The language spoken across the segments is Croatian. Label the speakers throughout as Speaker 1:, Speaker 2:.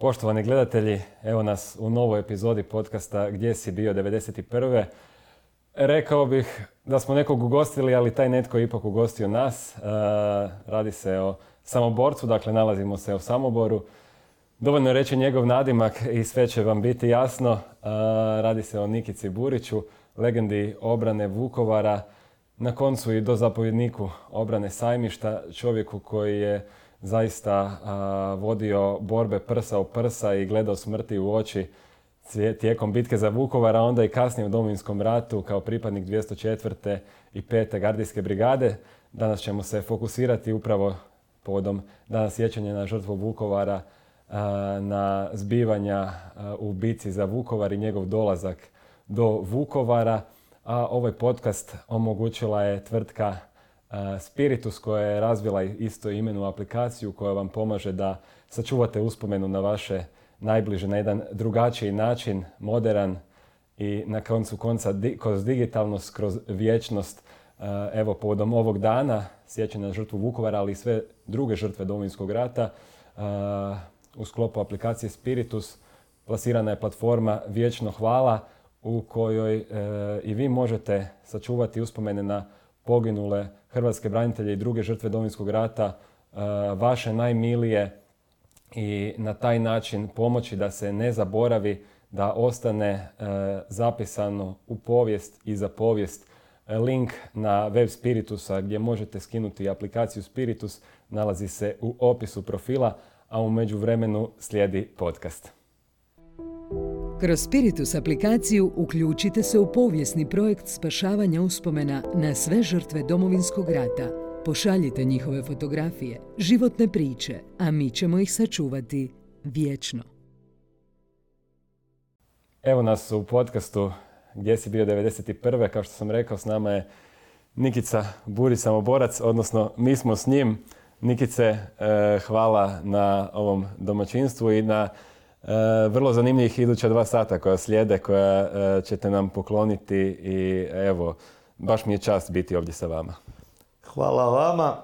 Speaker 1: Poštovani gledatelji, evo nas u novoj epizodi podcasta Gdje si bio 91. Rekao bih da smo nekog ugostili, ali taj netko je ipak ugostio nas. E, radi se o samoborcu, dakle nalazimo se u Samoboru. Dovoljno je reći njegov nadimak i sve će vam biti jasno. E, radi se o Nikici Buriću, legendi obrane Vukovara, na koncu i do zapovjedniku obrane Sajmišta, čovjeku koji je zaista vodio borbe prsa u prsa i gledao smrti u oči tijekom bitke za Vukovar, a onda i kasnije u Domovinskom ratu kao pripadnik 204. i 5. gardijske brigade. Danas ćemo se fokusirati upravo povodom danas sjećanja na žrtvu Vukovara, na zbivanja u bici za Vukovar i njegov dolazak do Vukovara. A ovaj podcast omogućila je tvrtka Spiritus koja je razvila isto imenu aplikaciju koja vam pomaže da sačuvate uspomenu na vaše najbliže na jedan drugačiji način, moderan i na koncu konca kroz digitalnost, kroz vječnost. Evo, povodom ovog dana, sjećanja na žrtvu Vukovara, ali i sve druge žrtve Domovinskog rata, u sklopu aplikacije Spiritus plasirana je platforma Vječno hvala u kojoj e, i vi možete sačuvati uspomene na poginule hrvatske branitelje i druge žrtve Domovinskog rata, e, vaše najmilije i na taj način pomoći da se ne zaboravi, da ostane e, zapisano u povijest i za povijest. E, link na web Spiritusa gdje možete skinuti aplikaciju Spiritus nalazi se u opisu profila, a u međuvremenu slijedi podcast.
Speaker 2: Kroz Spiritus aplikaciju uključite se u povijesni projekt spašavanja uspomena na sve žrtve domovinskog rata. Pošaljite njihove fotografije, životne priče, a mi ćemo ih sačuvati vječno.
Speaker 1: Evo nas u podcastu Gdje si bio 91. Kao što sam rekao, s nama je Nikica Buri Samoborac, odnosno mi smo s njim. Nikice, eh, hvala na ovom domaćinstvu i na vrlo zanimljivih iduća dva sata koja slijede, koja e, ćete nam pokloniti i evo, baš mi je čast biti ovdje sa vama.
Speaker 3: Hvala vama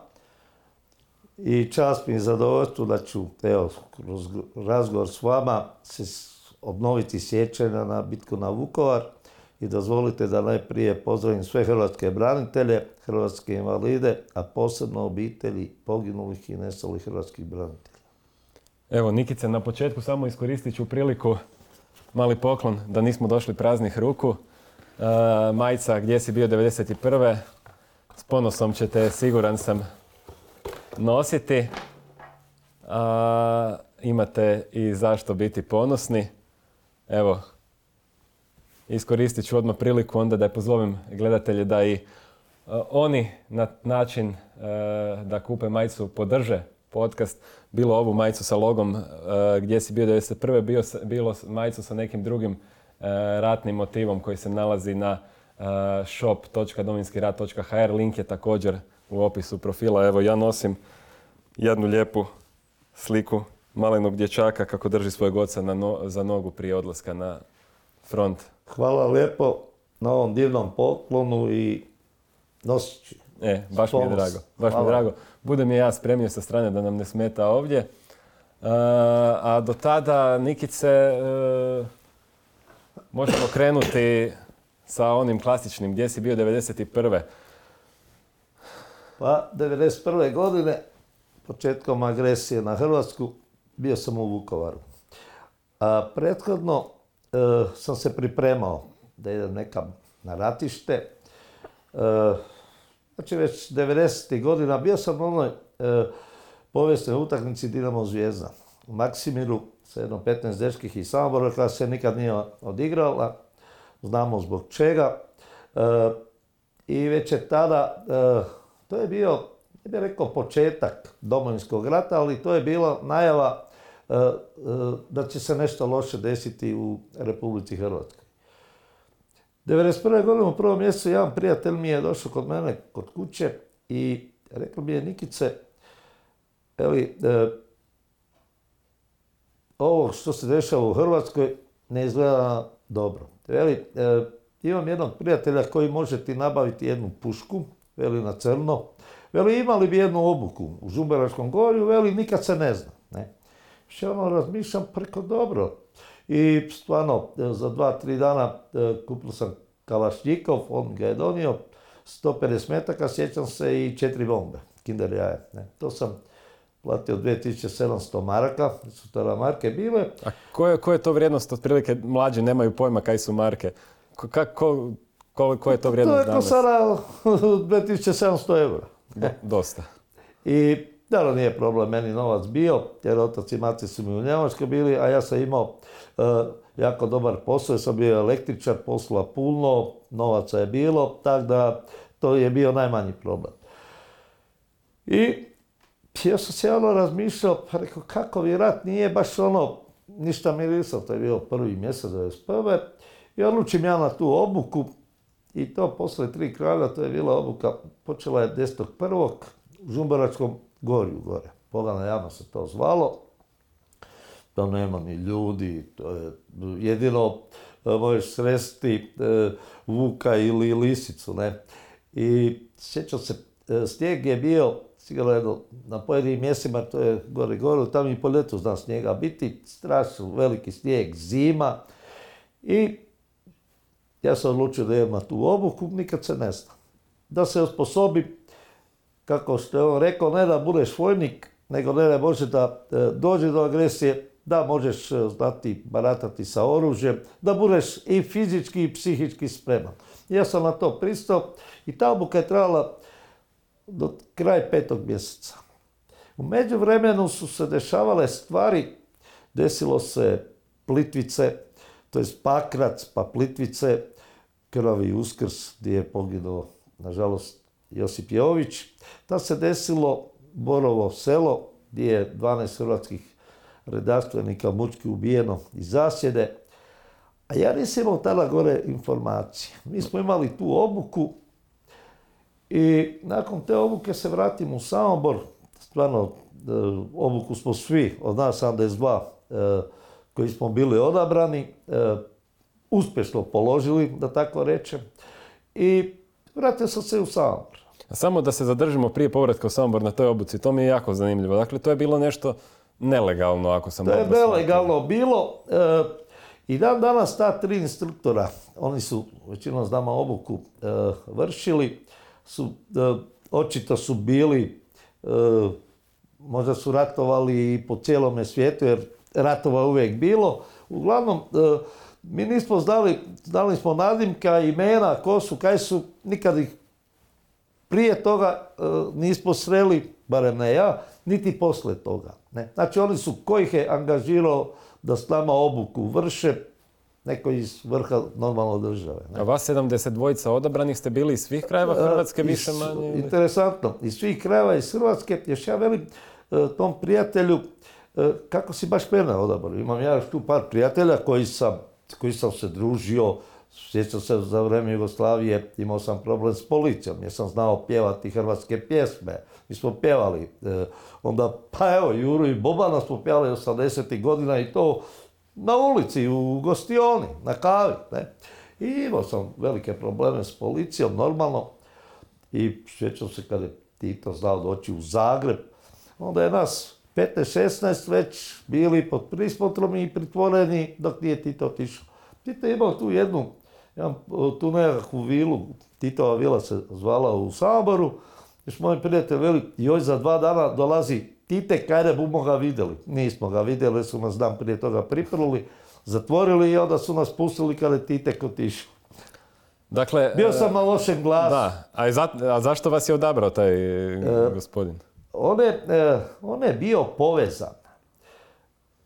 Speaker 3: i čast mi je zadovoljstvo da ću evo, kroz razgovor s vama se obnoviti sjećanja na bitku na Vukovar i dozvolite da najprije pozdravim sve hrvatske branitelje, hrvatske invalide, a posebno obitelji poginulih i nestalih hrvatskih branitelja.
Speaker 1: Evo, Nikice, na početku samo iskoristit ću priliku, mali poklon, da nismo došli praznih ruku. E, majica, gdje si bio 91. S ponosom ćete, siguran sam, nositi. A, imate i zašto biti ponosni. Evo, iskoristit ću odmah priliku onda da je pozovem gledatelje da i e, oni na način e, da kupe majicu podrže podcast, bilo ovu majicu sa logom uh, gdje si bio 91. Bio, bilo majicu sa nekim drugim uh, ratnim motivom koji se nalazi na uh, shop.dominskirat.hr. Link je također u opisu profila. Evo ja nosim jednu lijepu sliku malenog dječaka kako drži svojeg oca na za nogu prije odlaska na front.
Speaker 3: Hvala lijepo na ovom divnom poklonu i nosit
Speaker 1: E, baš mi je drago. Baš mi je drago. Budem je ja spremio sa strane da nam ne smeta ovdje. E, a do tada, Nikice, e, možemo krenuti sa onim klasičnim. Gdje si bio 91.
Speaker 3: Pa, 91. godine, početkom agresije na Hrvatsku, bio sam u Vukovaru. A prethodno e, sam se pripremao da idem nekam na ratište. Znači već 90. godina bio sam u onoj e, povijesnoj utakmici Dinamo Zvijezda. U Maksimiru sa jednom 15 dečkih iz Samobora koja se nikad nije odigrala. Znamo zbog čega. E, I već je tada, e, to je bio, ne bih rekao početak domovinskog rata, ali to je bila najava e, da će se nešto loše desiti u Republici Hrvatskoj. 1991. godine u prvom mjesecu jedan prijatelj mi je došao kod mene, kod kuće i rekao mi je Nikice, eli, e, ovo što se dešava u Hrvatskoj ne izgleda dobro. Veli, e, imam jednog prijatelja koji može ti nabaviti jednu pušku, veli na crno. Veli, imali bi jednu obuku u Žumberačkom gorju, veli, nikad se ne zna. Ne? Še ono razmišljam preko dobro. I stvarno, za dva, tri dana kupio sam Kalašnjikov, on ga je donio, 150 metaka, sjećam se, i četiri bombe, kinder jaje. Ne. To sam platio 2700 maraka, su tada marke bile.
Speaker 1: A koja je, je to vrijednost, otprilike mlađi nemaju pojma kaj su marke? Kako, koliko je to vrijednost
Speaker 3: danas? To je sada 2700 eura.
Speaker 1: dosta.
Speaker 3: I da nije problem meni novac bio, jer otac i mati su mi u Njemačkoj bili, a ja sam imao e, jako dobar posao, sam bio električar, posla puno, novaca je bilo, tako da to je bio najmanji problem. I ja sam se ono razmišljao, pa rekao, kako vi rat nije baš ono, ništa mirisao, to je bio prvi mjesec 1991. I odlučim ja na tu obuku, i to posle tri kralja, to je bila obuka, počela je 10.1. u Žumbaračkom gorju gore. Pogana jama se to zvalo. Tam nema ni ljudi, to je jedino e, možeš sresti e, vuka ili lisicu, ne. I sjećam se, e, snijeg je bio sigurno na pojedinim mjestima, to je gore gore, tamo i po ljetu zna snijega biti, strašno veliki snijeg, zima. I ja sam odlučio da imam tu obuku, nikad se ne zna. Da se osposobi, kako ste on rekao, ne da budeš vojnik, nego ne da može da dođe do agresije, da možeš e, znati baratati sa oružjem, da budeš i fizički i psihički spreman. Ja sam na to pristao i ta obuka je trajala do kraja petog mjeseca. U međuvremenu su se dešavale stvari, desilo se Plitvice, to je Pakrac, pa Plitvice, krvavi uskrs gdje je poginuo, nažalost, Josip Jović. Ta se desilo Borovo selo gdje je 12 hrvatskih redarstvenika mučki ubijeno iz zasjede. A ja nisam imao tada gore informacije. Mi smo imali tu obuku i nakon te obuke se vratim u Samobor. Stvarno, e, obuku smo svi, od nas 72 e, koji smo bili odabrani, e, uspješno položili, da tako rečem. I vratio sam se u Samobor.
Speaker 1: Samo da se zadržimo prije povratka u Samobor na toj obuci, to mi je jako zanimljivo. Dakle, to je bilo nešto nelegalno, ako sam
Speaker 3: To je nelegalno bilo. E, I dan danas ta tri instruktora, oni su većinom znama obuku e, vršili, su, e, očito su bili, možda su ratovali i po cijelome svijetu, jer ratova uvijek bilo. Uglavnom, mi nismo znali, znali smo nadimka, imena, ko su, kaj su, nikad ih prije toga nismo sreli, barem ne ja, niti poslije toga. Ne. Znači oni su, ko ih je angažirao da s nama obuku vrše, neko iz vrha normalno države.
Speaker 1: Ne. A vas 70 dvojica odabranih ste bili iz svih krajeva e, Hrvatske, više manje?
Speaker 3: Interesantno, iz svih krajeva iz Hrvatske, još ja velim e, tom prijatelju, e, kako si baš mene odabrao. Imam ja još tu par prijatelja koji sam, koji sam se družio, Sjećam se za vrijeme Jugoslavije, imao sam problem s policijom jer sam znao pjevati hrvatske pjesme. Mi smo pjevali. E, onda, pa evo, Juru i Bobana smo pjevali 80. godina i to na ulici, u gostioni, na kavi. Ne? I imao sam velike probleme s policijom, normalno. I sjećam se kada je Tito znao doći u Zagreb. Onda je nas 15-16 već bili pod prismotrom i pritvoreni dok nije Tito otišao. Tito je imao tu jednu imam tu nekakvu vilu, Titova vila se zvala u Saboru, još moj prijatelj veli, još za dva dana dolazi Tite, kajde bumo ga vidjeli. Nismo ga vidjeli, su nas dan prije toga priprli, zatvorili i onda su nas pustili kada je Tite otišao.
Speaker 1: Dakle,
Speaker 3: Bio sam na lošem glasu.
Speaker 1: Da, a, zašto vas je odabrao taj e, gospodin?
Speaker 3: On je, e, on je bio povezan.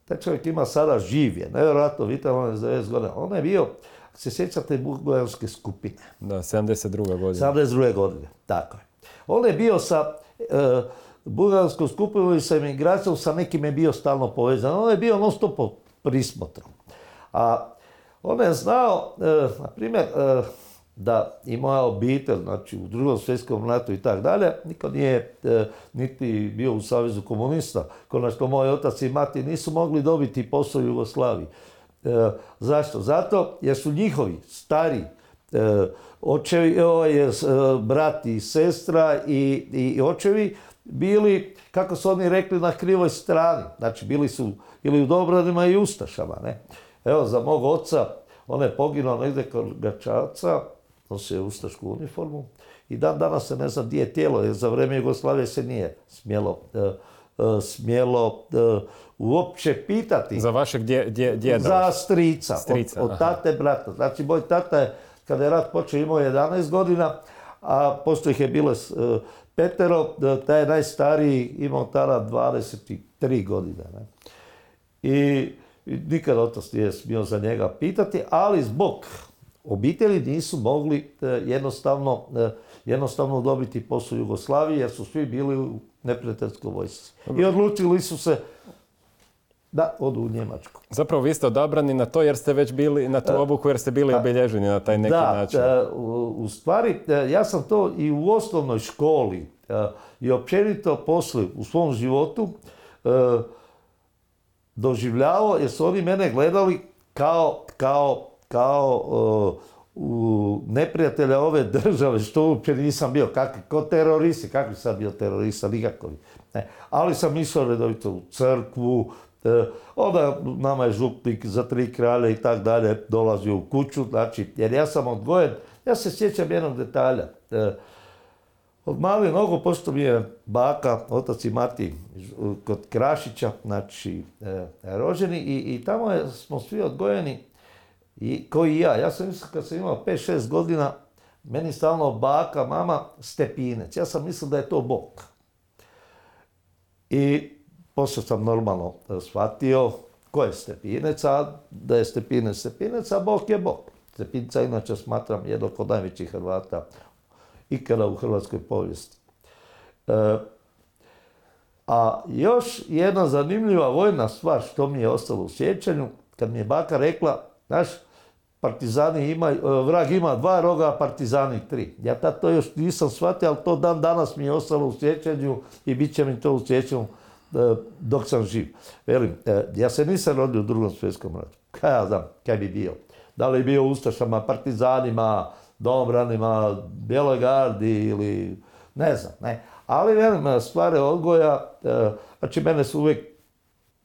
Speaker 3: Taj čovjek ima sada živje, nevjerojatno vitalno on je 90 godina. On je bio, se sjećate bugarske skupine.
Speaker 1: Da, 72. godine.
Speaker 3: 72. godine, tako je. On je bio sa e, bugarskom skupinom i sa emigracijom, sa nekim je bio stalno povezan. On je bio non stop prismotrom. A on je znao, e, na primjer, e, da i moja obitelj, znači u drugom svjetskom ratu i tako dalje, niko nije e, niti bio u Savezu komunista. Konačno, moj otac i mati nisu mogli dobiti posao u Jugoslaviji. E, zašto? Zato jer su njihovi stari e, očevi, ovaj, e, brat i sestra i, i očevi bili, kako su oni rekli, na krivoj strani. Znači, bili su ili u Dobranima i Ustašama, ne. Evo, za mog oca, on je poginuo negdje kod Gačavca, nosio Ustašku uniformu i dan danas se ne zna gdje je tijelo, jer za vrijeme Jugoslavije se nije smjelo smjelo uopće pitati.
Speaker 1: Za vašeg djeda?
Speaker 3: Za strica, strica od, tate brata. Znači, moj tata je, kada je rat počeo, imao 11 godina, a posto ih je bilo petero, taj je najstariji imao tada 23 godine. Ne? I, nikad otac nije smio za njega pitati, ali zbog obitelji nisu mogli jednostavno jednostavno dobiti posao u Jugoslaviji jer su svi bili u neprijateljskoj vojsci. I odlučili su se da odu u Njemačku.
Speaker 1: Zapravo vi ste odabrani na to jer ste već bili na tu e, obuku jer ste bili obilježeni na taj neki
Speaker 3: da,
Speaker 1: način.
Speaker 3: Da, e, u stvari e, ja sam to i u osnovnoj školi i općenito poslije u svom životu doživljavao jer su oni mene gledali kao, kao, kao u neprijatelja ove države, što uopće nisam bio, kakvi, ko teroristi, kakvi sam bio terorista, nikakovi. Ne. Ali sam išao redovito u crkvu, onda nama je župnik za tri kralje i tak dalje dolazio u kuću, znači, jer ja sam odgojen, ja se sjećam jednog detalja. E, od mali nogu, pošto mi je baka, otac i mati kod Krašića, znači, e, rođeni i, i tamo smo svi odgojeni i koji i ja. Ja sam mislio kad sam imao 5-6 godina, meni stalno baka, mama, stepinec. Ja sam mislio da je to Bog. I poslije sam normalno e, shvatio ko je stepinec, a da je stepinec stepinec, a Bog je Bog. Stepinca inače smatram jednog od najvećih Hrvata ikada u hrvatskoj povijesti. E, a još jedna zanimljiva vojna stvar što mi je ostalo u sjećanju, kad mi je baka rekla, znaš, partizani ima, e, vrag ima dva roga, a partizani tri. Ja tad to još nisam shvatio, ali to dan danas mi je ostalo u sjećanju i bit će mi to u sjećanju dok sam živ. Velim, e, ja se nisam rodio u drugom svjetskom ratu. Kaj ja znam, kaj bi bio? Da li bio Ustašama, partizanima, domranima, Bjeloj gardi ili ne znam, ne. Ali velim, stvari odgoja, znači mene su uvijek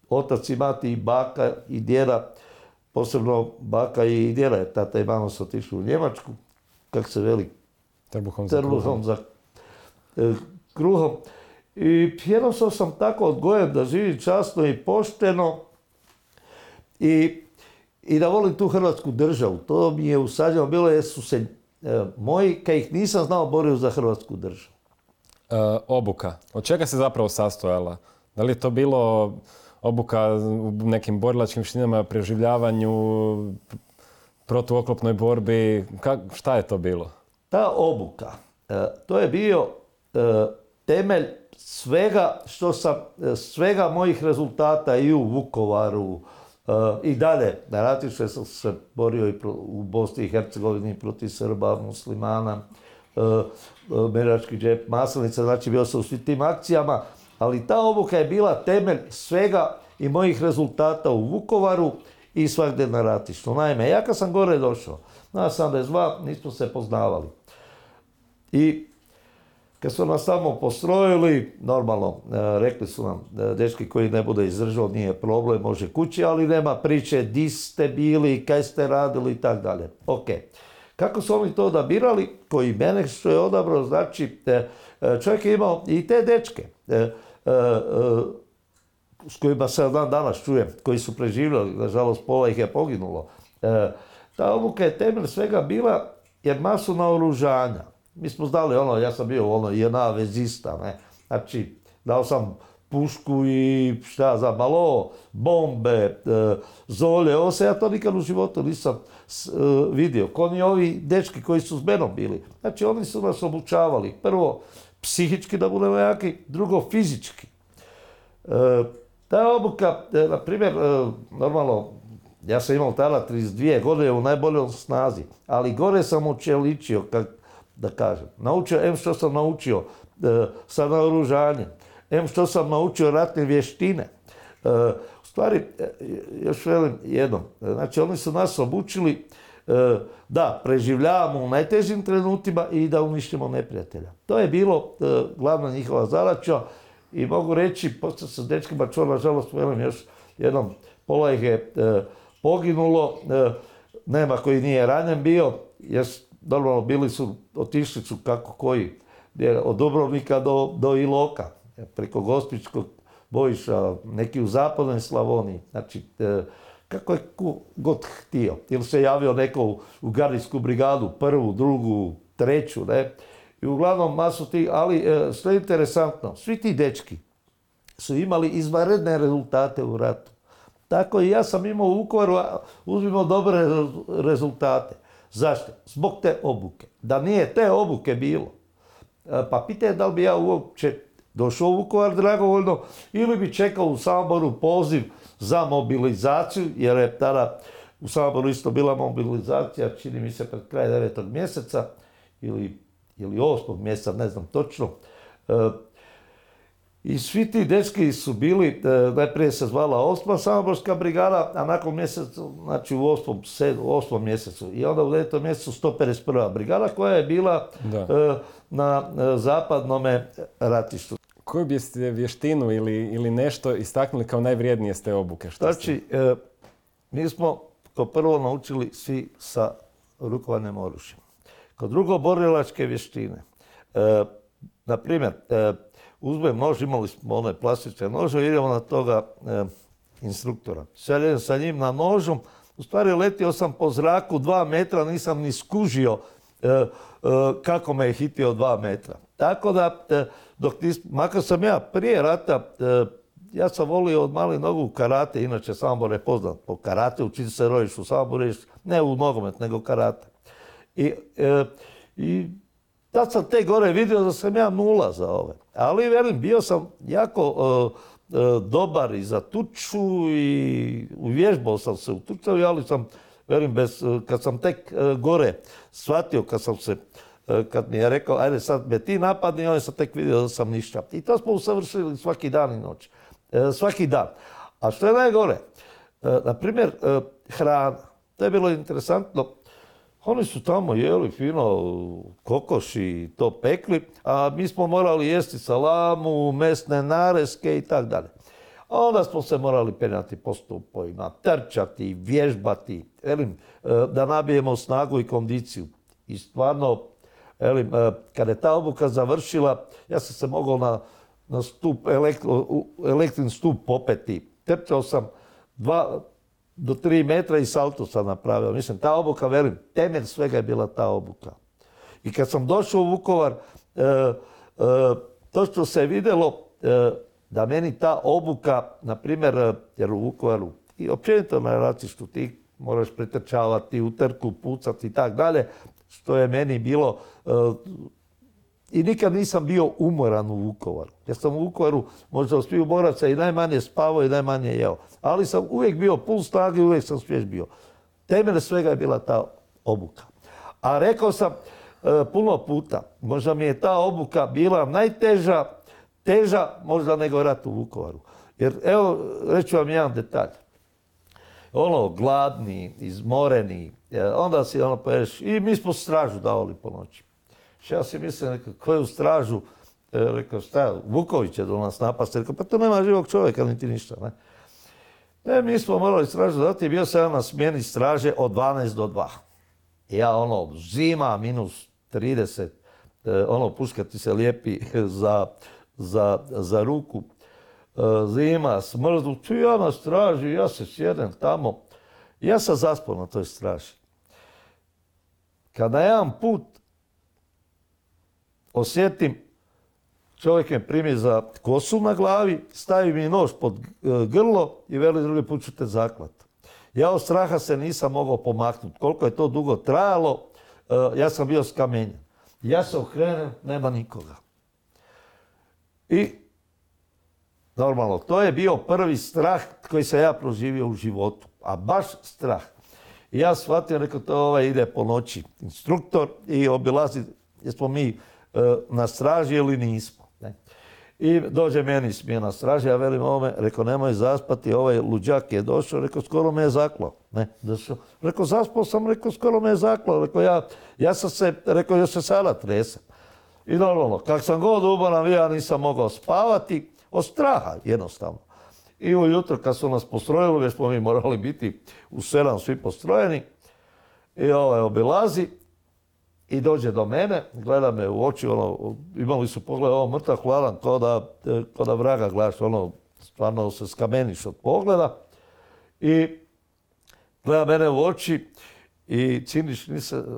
Speaker 3: otac i mati i baka i djeda posebno baka i djela, tata i mama su otišli u Njemačku, kak se veli,
Speaker 1: trbuhom za kruhom.
Speaker 3: Za, e, kruhom. I jednostavno sam tako odgojen da živim časno i pošteno i, i da volim tu hrvatsku državu. To mi je usađeno bilo jer su se e, moji, kad ih nisam znao, borio za hrvatsku državu.
Speaker 1: E, obuka. Od čega se zapravo sastojala? Da li je to bilo obuka u nekim borilačkim štinama, preživljavanju, protuoklopnoj borbi. šta je to bilo?
Speaker 3: Ta obuka, e, to je bio temelj svega što sam, e, svega mojih rezultata i u Vukovaru i dalje. Na ratište sam se borio i u Bosni i Hercegovini protiv Srba, muslimana, Merački džep, Maslenica, znači bio sam u svim tim akcijama ali ta obuka je bila temelj svega i mojih rezultata u Vukovaru i svakde na ratištu. Naime, ja kad sam gore došao, na 82, nismo se poznavali. I kad su nas tamo postrojili, normalno, e, rekli su nam, e, dečki koji ne bude izdržao, nije problem, može kući, ali nema priče, di ste bili, kaj ste radili i tako dalje. Ok. Kako su oni to odabirali, koji mene što je odabrao, znači, e, čovjek je imao i te dečke s kojima se dan danas čujem, koji su preživjeli, nažalost pola ih je poginulo. Ta obuka je temelj svega bila jer masu naoružanja. Mi smo znali ono, ja sam bio ono jedna vezista, ne. Znači, dao sam pušku i šta za malo, bombe, zolje, ovo se ja to nikad u životu nisam vidio. Ko ni ovi dečki koji su s menom bili. Znači, oni su nas obučavali. Prvo, psihički da budemo jaki, drugo fizički. E, ta obuka, e, na primjer, e, normalno, ja sam imao tada 32 godine u najboljoj snazi, ali gore sam učeličio, kak, da kažem. Naučio, em što sam naučio sa naoružanjem, em što sam naučio ratne vještine. U stvari, još velim jednom, znači oni su nas obučili da preživljavamo u najtežim trenutima i da uništimo neprijatelja. To je bilo glavna njihova zadaća i mogu reći, poslije sa dečkima čuo, nažalost, velim još jednom, pola ih je poginulo, nema koji nije ranjen bio, jer normalno bili su, otišli su kako koji, od Dubrovnika do, do Iloka, preko Gospičkog bojiša, neki u zapadnoj Slavoniji. Znači, e, kako je god htio. Ili se javio neko u, u gardijsku brigadu, prvu, drugu, treću, ne. I uglavnom masu ti, ali e, što je interesantno, svi ti dečki su imali izvanredne rezultate u ratu. Tako i ja sam imao u Vukovaru, uzmimo dobre rezultate. Zašto? Zbog te obuke. Da nije te obuke bilo, e, pa pitajte da li bi ja uopće došao u Vukovar dragovoljno ili bi čekao u Saboru poziv za mobilizaciju, jer je tada u Saboru isto bila mobilizacija, čini mi se pred kraj devetog mjeseca ili, ili osmog mjeseca, ne znam točno. I svi ti dečki su bili, e, najprije se zvala osma saborska brigada, a nakon mjeseca, znači u osmom, osmom mjesecu. I onda u devetom mjesecu 151. brigada koja je bila e, na e, zapadnome ratištu.
Speaker 1: Koju biste vještinu ili, ili nešto istaknuli kao najvrijednije ste obuke?
Speaker 3: Što znači, mi smo kao prvo naučili svi sa rukovanjem oružjem. Kao drugo, borilačke vještine. na primjer, uzmem nož, imali smo one plastične nože, idemo na toga e, instruktora. Šaljem sa njim na nožom, u stvari letio sam po zraku dva metra, nisam ni skužio e, e, kako me je hitio dva metra. Tako da, dok makar sam ja prije rata, ja sam volio od mali nogu karate, inače Sambor je poznat po karate, učiti se rojiš u Samboru, ne u nogomet, nego karate. I, i Tad sam te gore vidio da sam ja nula za ove. Ali velim, bio sam jako e, e, dobar i za tuču i uvježbao sam se u tuču, ali sam, velim, bez, e, kad sam tek gore shvatio, kad sam se, kad mi je rekao, ajde sad me ti napadni, on sam tek vidio da sam ništa. I to smo usavršili svaki dan i noć. Svaki dan. A što je najgore? Na primjer, hrana. To je bilo interesantno. Oni su tamo jeli fino kokoši i to pekli, a mi smo morali jesti salamu, mesne nareske i tako dalje. A onda smo se morali penjati po stupovima, trčati, vježbati, velim, e, da nabijemo snagu i kondiciju. I stvarno, velim, e, kada je ta obuka završila, ja sam se mogao na, na stup, elektrin stup popeti. Trčao sam dva, do tri metra i salto sam napravio. Mislim, ta obuka, velim, temelj svega je bila ta obuka. I kad sam došao u Vukovar, e, e, to što se vidjelo e, da meni ta obuka, na primjer, jer u Vukovaru i općenito na ratištu ti moraš pretrčavati, utrku, pucati i tak dalje, što je meni bilo i nikad nisam bio umoran u Vukovaru. Ja sam u Vukovaru možda od svih boraca i najmanje spavao i najmanje jeo. Ali sam uvijek bio pun snage uvijek sam svjež bio. Temelj svega je bila ta obuka. A rekao sam e, puno puta, možda mi je ta obuka bila najteža, teža možda nego rat u Vukovaru. Jer evo, reću vam jedan detalj. Ono, gladni, izmoreni, e, onda si ono poješ, i mi smo stražu davali po noći. Ja si mislim, koju stražu, e, rekao, šta, Vuković je do nas napasti. Rekao, pa to nema živog čovjeka, niti ništa. Ne? Ne, mi smo morali stražu dati, bio sam na smjeni straže od 12 do 2. Ja ono, zima, minus 30, e, ono, puška ti se lijepi za, za, za ruku. E, zima, smrdu, tu ja na straži, ja se sjedem tamo. Ja sam zaspao na toj straži. Kada jedan put osjetim, čovjek me primi za kosu na glavi, stavi mi nož pod e, grlo i veli drugi put ću te zaklat. Ja od straha se nisam mogao pomaknuti. Koliko je to dugo trajalo, e, ja sam bio skamenjen. Ja se okrenem, nema nikoga. I normalno, to je bio prvi strah koji sam ja proživio u životu. A baš strah. I ja shvatio, rekao, to ovaj ide po noći instruktor i obilazi, jer smo mi na straži ili nismo. Ne? I dođe meni smjena straže, ja velim ovome, rekao nemoj zaspati, ovaj luđak je došao, rekao skoro me je zaklao. Ne, došao. Rekao zaspao sam, rekao skoro me je zaklao, rekao ja, ja sam se, rekao još se sada tresem. I normalno, kak sam god umoran, ja nisam mogao spavati, od straha jednostavno. I ujutro kad su nas postrojili, jer smo mi morali biti u sedam svi postrojeni, i ovaj obilazi i dođe do mene, gleda me u oči, ono, imali su pogled, ovo mrtav hladan, kao da, kao da vraga gledaš, ono, stvarno se skameniš od pogleda. I gleda mene u oči i ciniš,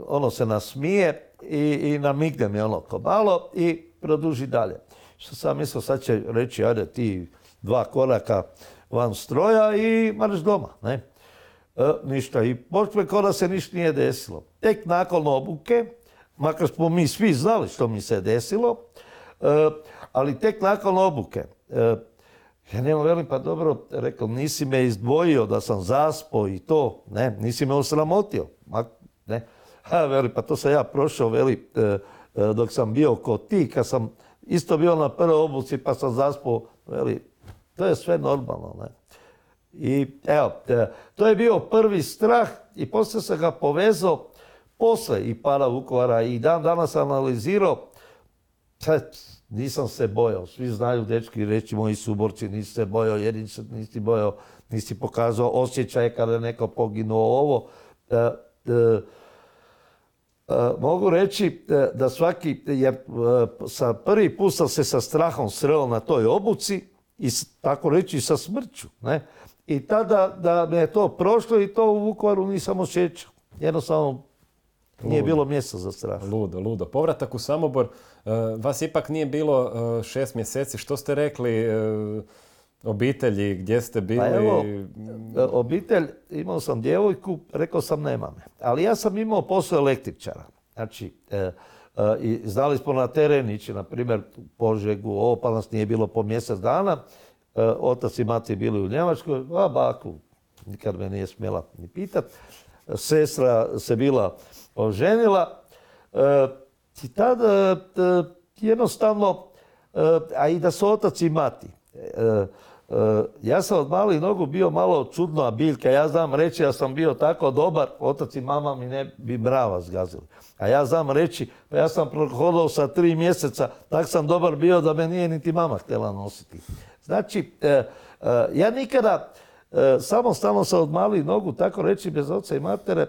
Speaker 3: ono se nasmije i, i namigne mi ono ko malo i produži dalje. Što sam mislio, sad će reći, ajde ti dva koraka van stroja i marš doma, ne? E, ništa. I počne kao da se ništa nije desilo. Tek nakon obuke, makar smo mi svi znali što mi se desilo, e, ali tek nakon obuke, e, ja njemu velim, pa dobro, rekao, nisi me izdvojio da sam zaspo i to, ne, nisi me osramotio. ne. Ha, veli, pa to sam ja prošao, veli, dok sam bio kod ti, kad sam isto bio na prvoj obuci pa sam zaspao, veli, to je sve normalno, ne. I evo, e, to je bio prvi strah i poslije sam ga povezao posle i pada Vukovara i dan danas analizirao, nisam se bojao. Svi znaju, dečki, reći moji suborci, nisi se bojao, jer nisi bojao, nisi pokazao osjećaj kada je neko poginuo ovo. E, e, mogu reći da svaki, jer sa prvi put sam se sa strahom sreo na toj obuci i tako reći sa smrću. Ne? I tada da me je to prošlo i to u Vukovaru nisam osjećao. Jednostavno nije bilo mjesta za strah.
Speaker 1: Ludo, ludo. Povratak u Samobor, e, vas ipak nije bilo e, šest mjeseci. Što ste rekli e, obitelji, gdje ste bili? Pa
Speaker 3: evo, obitelj, imao sam djevojku, rekao sam nema me. Ali ja sam imao posao električara. Znači, i znali smo na teren ići, na primjer, Požegu, ovo pa nas nije bilo po mjesec dana. Otac i mati bili u Njemačkoj, a baku nikad me nije smjela ni pitat. Sestra se bila oženila e, i tada e, jednostavno, a i da su otac i mati. Ja sam od malih nogu bio malo čudna biljka. Ja znam reći da sam bio tako dobar, otac i mama mi ne bi brava zgazili. A ja znam reći, pa ja sam prohodao sa tri mjeseca, tak sam dobar bio da me nije niti mama htjela nositi. Znači, e, e, ja nikada e, samostalno sam od malih nogu, tako reći, bez oca i matere,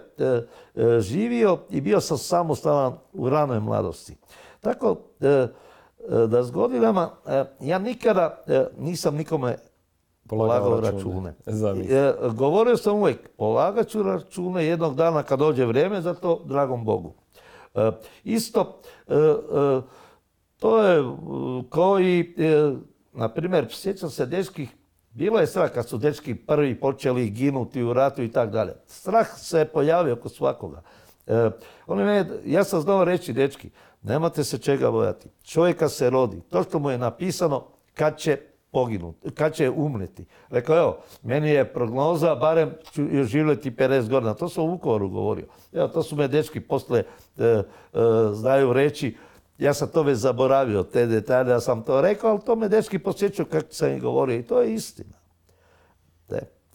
Speaker 3: živio i bio sam samostalan u ranoj mladosti. Tako da s godinama ja nikada nisam nikome polagao račune. Govorio sam uvijek, polagat ću račune jednog dana kad dođe vrijeme za to, dragom Bogu. Isto, to je kao i na primjer, sjećam se dečkih, bilo je strah kad su dečki prvi počeli ginuti u ratu i tako dalje. Strah se pojavio kod svakoga. E, ja sam znao reći, dečki, nemate se čega bojati. Čovjeka se rodi. To što mu je napisano, kad će poginuti, kad će umreti. Rekao, evo, meni je prognoza, barem ću još živjeti 50 godina. To sam u Vukovaru govorio. Evo, to su me dečki posle e, e, znaju reći, ja sam to već zaboravio, te detalje, ja sam to rekao, ali to me dečki posjećao kako sam im govorio i to je istina.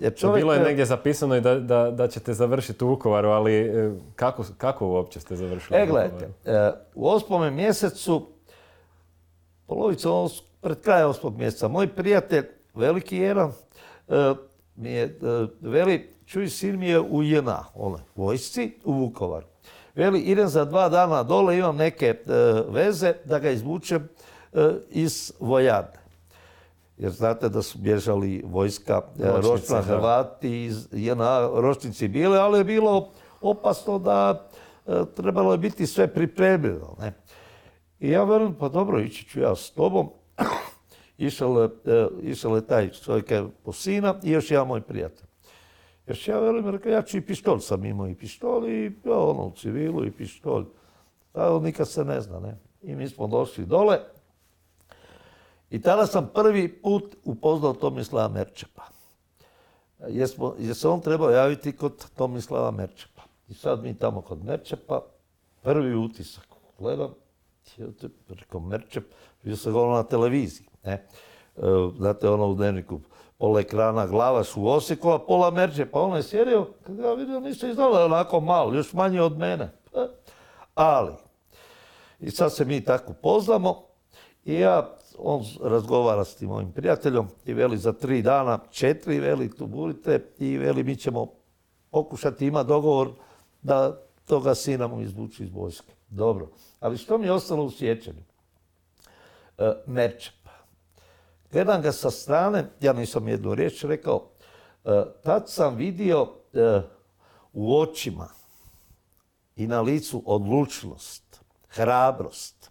Speaker 1: Jer čovjek... Bilo je negdje zapisano i da, da, da ćete završiti u Vukovaru, ali e, kako, kako uopće ste završili
Speaker 3: e, gledajte, e, u osmome mjesecu, polovica pred krajem osmog mjeseca, moj prijatelj, veliki jedan, e, mi je veli, čuj, sin mi je u JNA, onoj vojsci, u Vukovaru. Veli, idem za dva dana dole, imam neke e, veze da ga izvučem e, iz vojarne. Jer znate da su bježali vojska e, ročna Hrvati iz ročnici bile, ali je bilo opasno da trebalo je biti sve pripremljeno. Ne? I ja velim, pa dobro, ići ću ja s tobom. išao, išao je taj čovjek po sina i još jedan moj prijatelj. Jer ja velim, rekao, ja ću i pištolj sam imao i pištolj i ja, ono, u civilu i pištolj. Pa nikad se ne zna, ne. I mi smo došli dole. I tada sam prvi put upoznao Tomislava Merčepa. Jer, jer se on trebao javiti kod Tomislava Merčepa. I sad mi tamo kod Merčepa, prvi utisak, gledam, rekao Merčep, bio sam govorio na televiziji. Ne? E, znate ono u dnevniku, pola ekrana glavaš u Osijeku, pola merče. Pa on je sjedio, kad ga vidio, nisu izdala onako malo, još manje od mene. Ali, i sad se mi tako poznamo i ja, on razgovara s tim mojim prijateljom i veli za tri dana, četiri, veli tu budite i veli mi ćemo pokušati ima dogovor da toga sina mu izvuči iz vojske. Dobro. Ali što mi je ostalo u sjećanju? E, Merčep. Gledam ga sa strane, ja nisam jednu riječ rekao, e, tad sam vidio e, u očima i na licu odlučnost, hrabrost.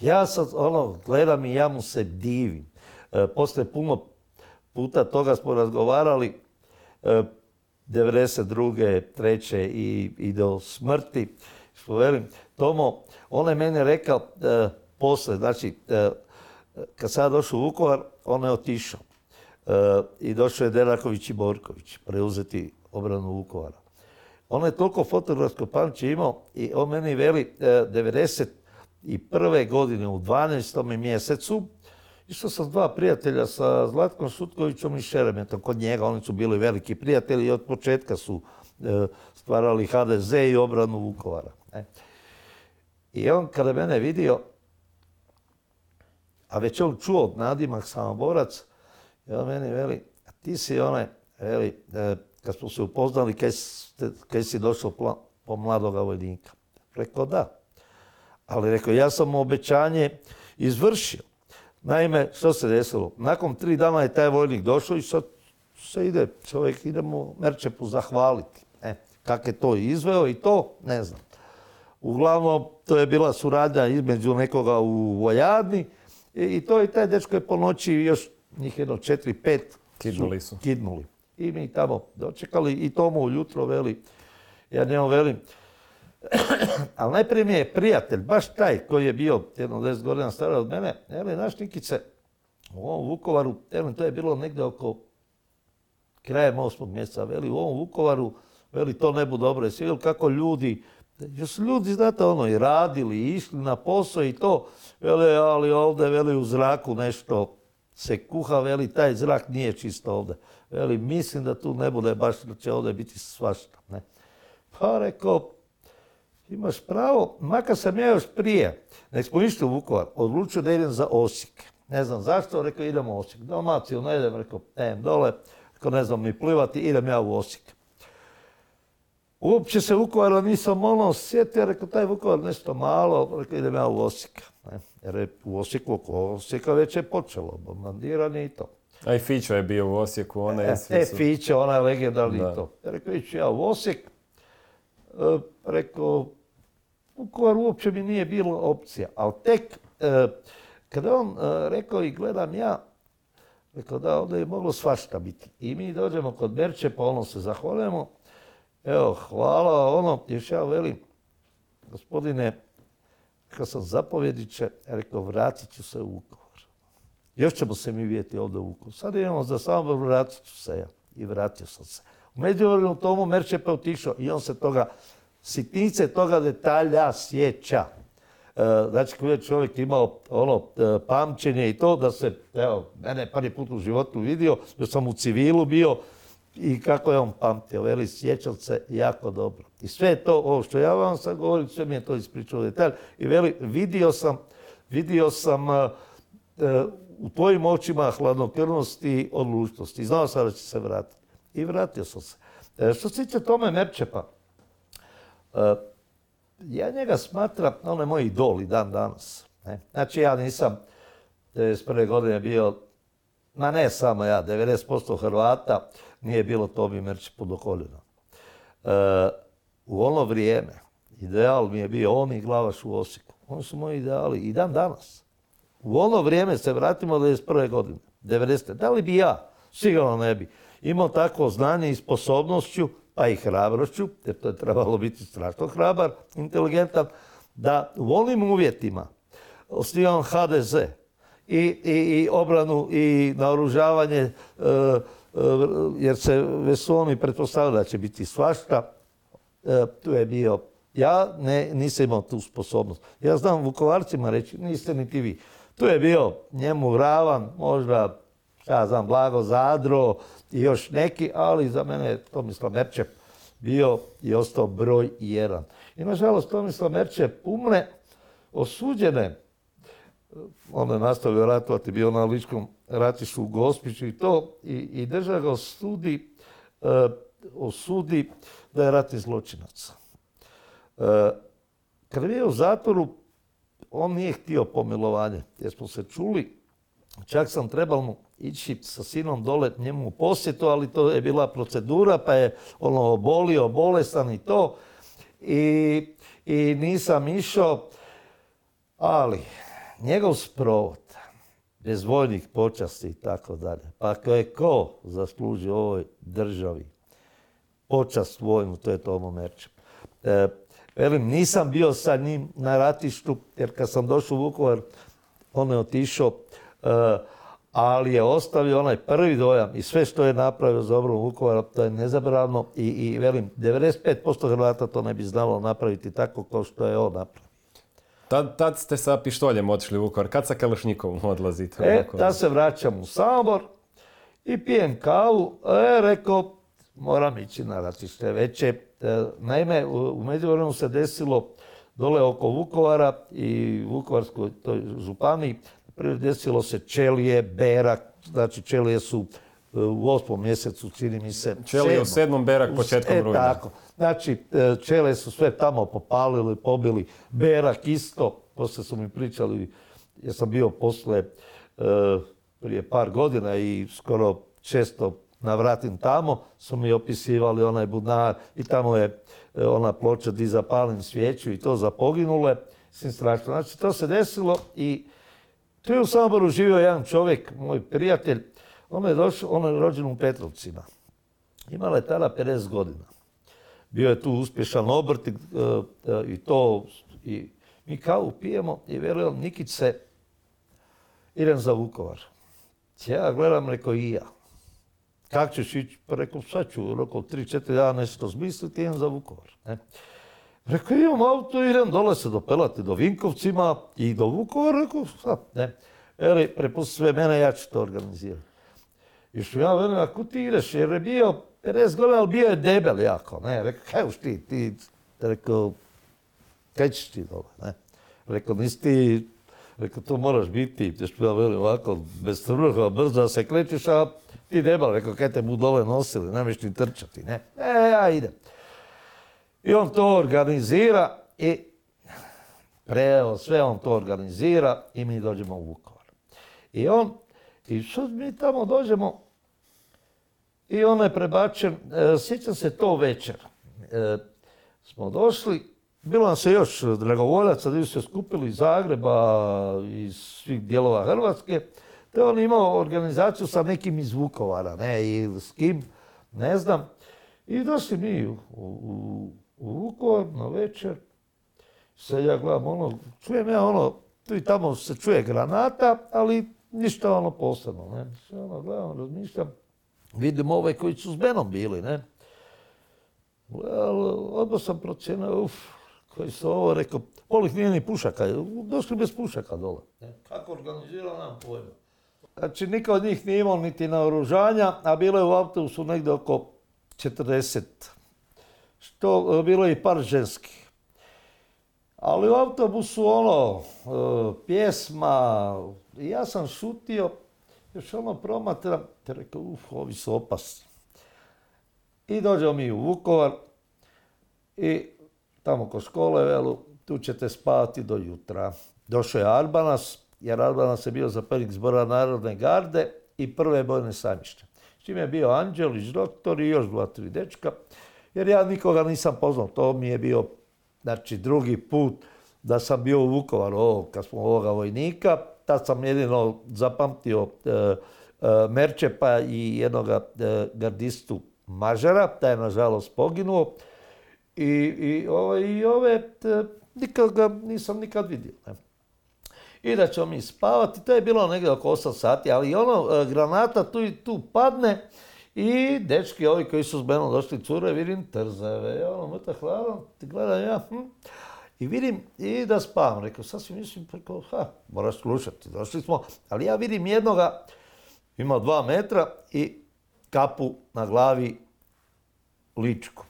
Speaker 3: Ja sad ono, gledam i ja mu se divim. E, poslije puno puta toga smo razgovarali, 92. treće i, i do smrti. Što velim, Tomo, on je meni rekao e, posle, znači, kad sam došao u Vukovar, on je otišao. E, I došao je Deraković i Borković preuzeti obranu Vukovara. On je toliko fotografsko pamće imao i on meni veli e, 91. godine u 12. mjesecu Išao sam dva prijatelja sa Zlatkom Šutkovićom i Šeremetom kod njega. Oni su bili veliki prijatelji i od početka su e, stvarali HDZ i obranu Vukovara. E. I on kada mene vidio, a već on čuo nadimak samoborac, i on meni veli, a ti si onaj, veli, e, kad smo se upoznali, kaj, si došao po mladoga vojnika. Rekao da. Ali rekao, ja sam obećanje izvršio. Naime, što se desilo? Nakon tri dana je taj vojnik došao i sad se ide, čovjek idemo Merčepu zahvaliti. E, kak je to izveo i to, ne znam. Uglavnom, to je bila suradnja između nekoga u Vojadni i, to i taj dečko je po noći još njih jedno četiri, pet
Speaker 1: kidnuli su.
Speaker 3: Kidnuli. I mi tamo dočekali i tomu ujutro veli, ja njemu velim, ali najprije mi je prijatelj, baš taj koji je bio jedno deset godina stariji od mene, veli, naš Nikice, u ovom Vukovaru, veli, to je bilo negdje oko krajem osmog mjeseca, veli, u ovom Vukovaru, veli, to ne bu dobro. Jesi kako ljudi, još su ljudi, znate, ono, i radili, i išli na posao i to, veli, ali ovdje, veli, u zraku nešto se kuha, veli, taj zrak nije čisto ovdje. Veli, mislim da tu ne bude baš, da će ovdje biti svašta. Ne? Pa rekao, imaš pravo, makar sam ja još prije, nek smo išli u Vukovar, odlučio da idem za Osijek. Ne znam zašto, rekao idemo u Osijek. Dalmaciju ne idem, rekao idem dole, rekao ne znam ni plivati, idem ja u Osijek. Uopće se Vukovara nisam ono sjetio, rekao taj Vukovar nešto malo, rekao idem ja u Osijek. Jer u Osijeku, oko Osijeka već je počelo, bombardiranje i to.
Speaker 1: A i Fićo je bio u Osijeku, ona je
Speaker 3: E, Fićo, ona je legendarni to. Rekao, iću ja u Osijek, e, rekao, Vukovar uopće mi nije bilo opcija, ali tek e, kada on e, rekao i gledam ja, rekao da ovdje je moglo svašta biti. I mi dođemo kod Berče, pa ono se zahvaljujemo. Evo, hvala, ono, još ja velim, gospodine, rekao sam zapovjediće, rekao vratit ću se u Vukovar. Još ćemo se mi vidjeti ovdje u Vukovar. Sad idemo za samo vratit ću se ja. I vratio sam se. U međuvremenu tomu Merčepa otišao i on se toga sitnice toga detalja sjeća. E, znači, kada je čovjek imao ono e, pamćenje i to da se, evo, mene prvi put u životu vidio, da sam u civilu bio i kako je on pamtio, veli, sjećal se jako dobro. I sve to, ovo što ja vam sad govorim, sve mi je to ispričao detalj. I veli, vidio sam, vidio sam e, u tvojim očima hladnokrvnost i odlučnost. I znao sam da će se vratiti. I vratio sam se. što se tiče tome Merčepa, ja njega smatram, on je moj idol i dan danas. Ne? Znači ja nisam 91. godine bio, ma ne samo ja, 90% Hrvata nije bilo Tobi Merči pod okoljeno. E, u ono vrijeme ideal mi je bio on i Glavaš u Osijeku. Oni su moji ideali i dan danas. U ono vrijeme se vratimo do 91. godine, 90. Da li bi ja, sigurno ne bi, imao takvo znanje i sposobnošću pa i hrabrošću, jer to je trebalo biti strašno hrabar, inteligentan, da u onim uvjetima osnivam HDZ i, i, obranu i naoružavanje, e, jer se oni pretpostavili da će biti svašta, e, tu je bio ja ne, nisam imao tu sposobnost. Ja znam Vukovarcima reći, niste niti vi. Tu je bio njemu Ravan, možda, ja znam, Blago Zadro i još neki, ali za mene je Tomislav Merčep bio i ostao broj jedan. I nažalost Tomislav Merčep umne osuđene, on je nastavio ratovati, bio na ličkom ratištu u Gospiću i to, i, i država ga osudi, e, osudi da je ratni zločinac. E, kad je u zatvoru, on nije htio pomilovanje, jer smo se čuli, čak sam trebao mu ići sa sinom dole njemu u posjetu, ali to je bila procedura, pa je ono obolio, bolestan i to. I, i nisam išao, ali njegov sprovod, bez vojnih počasti i tako dalje, pa ako je ko zasluži ovoj državi počast vojnu, to je Tomo Merčep. E, velim, nisam bio sa njim na ratištu, jer kad sam došao u Vukovar, on je otišao, e, ali je ostavio onaj prvi dojam i sve što je napravio za obnovu Vukovara, to je nezabravno i, i velim, 95% Hrvata to ne bi znalo napraviti tako kao što je on napravio.
Speaker 1: Tad, tad ste sa pištoljem otišli u Vukovar. Kad sa Kalašnjikovom odlazite?
Speaker 3: E, da se vraćam u Sabor i pijem kavu. E, rekao, moram ići na ratište veće. E, naime, u, međuvremenu se desilo dole oko Vukovara i Vukovarskoj toj županiji, prije desilo se Čelije, Berak, znači Čelije su u osmom mjesecu, čini mi se.
Speaker 1: Čelije u sedmom, Berak početkom e, rujna.
Speaker 3: Tako. Znači, e, Čelije su sve tamo popalili, pobili. Berak isto, poslije su mi pričali, ja sam bio posle prije par godina i skoro često navratim tamo, su mi opisivali onaj bunar i tamo je ona ploča di zapalim svijeću i to za poginule. strašno. Znači, to se desilo i tu je u Samoboru živio jedan čovjek, moj prijatelj, on je, došao, on je rođen u Petrovcima. Imala je tada 50 godina. Bio je tu uspješan obrt i, e, e, i to, i mi kao pijemo i verujem, Nikić se, idem za Vukovar. Ja gledam, rekao i ja. Kako ćeš ići? Pa rekao, sad ću, rekao, tri, četiri dana nešto zmisliti, idem za Vukovar. Ne? Rekao, imam auto, idem dole se dopelati do Vinkovcima i do Vukovara. Rekao, sad, ne. Eli, prepusti sve mene, ja ću to organizirati. I što ja velim, ako ti ideš, jer je bio 50 godina, ali bio je debel jako, ne. Rekao, kaj ti, ti, rekao, kaj ćeš ti dole, ne. Rekao, nisi ti, rekao, to moraš biti, što ja velim ovako, bez trvrha, brzo da se krećeš, a ti debel, rekao, kaj te budu dole nosili, nemaš ni trčati, ne. E, ja idem. I on to organizira i preo, sve on to organizira i mi dođemo u Vukovar. I on, i sad mi tamo dođemo i on je prebačen, e, sjećam se to večer. E, smo došli, bilo nam se još dragovoljaca, da se skupili iz Zagreba, iz svih dijelova Hrvatske, te on imao organizaciju sa nekim iz Vukovara, ne, i s kim, ne znam. I došli mi u, u, u Vukovar na večer. Sad ja gledam ono, čujem ja ono, tu i tamo se čuje granata, ali ništa ono posebno, ne. Sve ono gledam, razmišljam, vidim ove koji su s menom bili, ne. Odmah sam procijenio, uf, koji su ovo, rekao, polih nije ni pušaka, došli bez pušaka dole. Ne? Kako organizirao, nam pojma. Znači, niko od njih nije imao niti naoružanja, a bilo je u autobusu negdje oko 40 što bilo je i par ženskih. Ali u autobusu ono, e, ja sam šutio, još ono promatram, te rekao, uf, ovi su opasni. I dođemo mi u Vukovar i tamo kod škole velu, tu ćete spavati do jutra. Došao je Arbanas, jer Arbanas je bio zapovjednik zbora Narodne garde i prve bojne samište. S čim je bio Anđelić, doktor i još dva, tri dečka jer ja nikoga nisam poznao. To mi je bio znači, drugi put da sam bio u Vukovaru, ovo, kad smo ovoga vojnika. Tad sam jedino zapamtio e, e, Merčepa i jednog e, gardistu Mažara, taj je nažalost poginuo. I, i, ove, i ove nikad ga nisam nikad vidio. I da ćemo mi spavati, to je bilo negdje oko 8 sati, ali ono, granata tu i tu padne, i dečki ovi koji su s menom došli cure, vidim trzeve, ja ono, mrta ti gledam ja, hm. I vidim i da spavam. Rekao, sad si mislim, rekao, ha, moraš slušati, došli smo. Ali ja vidim jednoga, ima dva metra i kapu na glavi ličku.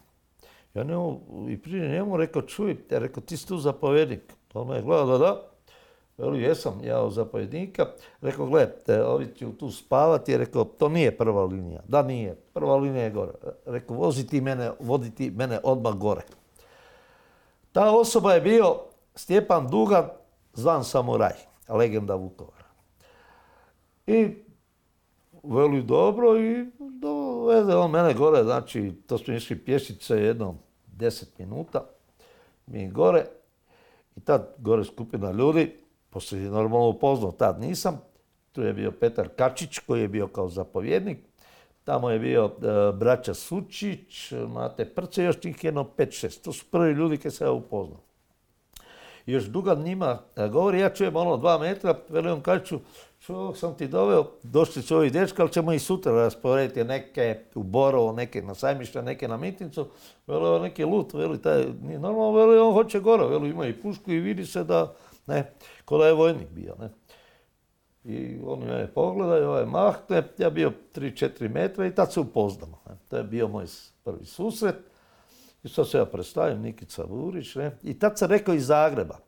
Speaker 3: Ja njemu, i prije njemu rekao, čuj, ja rekao, ti si tu zapovjednik. On me gleda, da, da. Veli, jesam ja od zapovjednika. Rekao, gled, ovi ću tu spavati. Rekao, to nije prva linija. Da, nije. Prva linija je gore. Rekao, vozi ti mene, vodi ti mene odmah gore. Ta osoba je bio Stjepan Dugan, zvan Samuraj, legenda Vukovara. I veli dobro i dovede on mene gore, znači to smo išli pješice jedno deset minuta, mi gore i tad gore skupina ljudi, poslije je normalno upoznao, tad nisam, tu je bio Petar Kačić koji je bio kao zapovjednik, tamo je bio e, braća Sučić, Mate Prce, još njih jedno 5-6. To su prvi ljudi koji se ja upoznao. Još Dugan njima e, govori, ja čujem ono dva metra, velim Kačiću, čovjek sam ti doveo, došli su ovi dečka, ali ćemo i sutra rasporediti neke u Borovo, neke na sajmište, neke na mitnicu. Veli, neki lut, veli, taj, normalno, veli, on hoće gore, veli, ima i pušku i vidi se da, ne, ko da je vojnik bio, ne. I on me pogleda i ovaj mahne, ja bio 3-4 metra i tad se upoznamo. Ne. To je bio moj prvi susret. I sad se ja predstavim, Nikica Vurić, ne. I tad sam rekao iz Zagreba.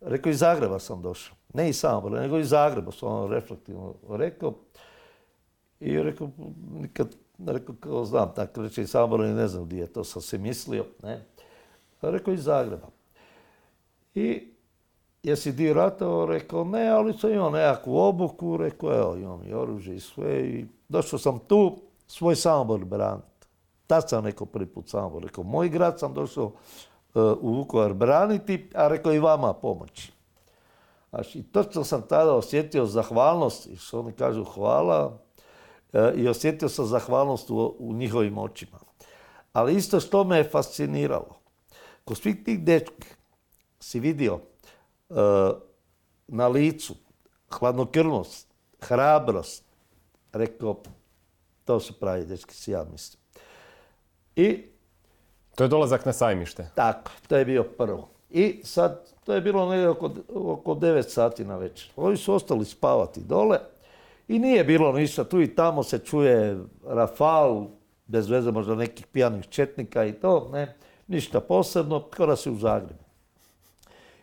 Speaker 3: Rekao iz Zagreba sam došao. Ne iz Samobora, nego iz Zagreba sam ono reflektivno rekao. I rekao, nikad, rekao kao znam, tako reći iz Samobora ne znam gdje je, to sam se mislio. Ne. Rekao iz Zagreba. I jesi di ratovao? Rekao, ne, ali sam imao nekakvu obuku. Rekao, evo, imam i oružje i sve. Došao sam tu svoj Samobor braniti. Tad sam rekao prvi put Samobor. Rekao, moj grad sam došao e, u Vukovar braniti, a rekao i vama pomoći. Znači, točno sam tada osjetio zahvalnost, i što oni kažu hvala, e, i osjetio sam zahvalnost u, njihovim očima. Ali isto što me je fasciniralo, kod svih tih dečki si vidio na licu, hladnokrvnost, hrabrost, rekao, to su pravi dečki, si ja mislim. I...
Speaker 1: To je dolazak na sajmište.
Speaker 3: Tako, to je bio prvo. I sad, to je bilo negdje oko, oko 9 sati na večer. Ovi su ostali spavati dole i nije bilo ništa. Tu i tamo se čuje rafal, bez veze možda nekih pijanih četnika i to, ne, ništa posebno, kao da si u Zagrebu.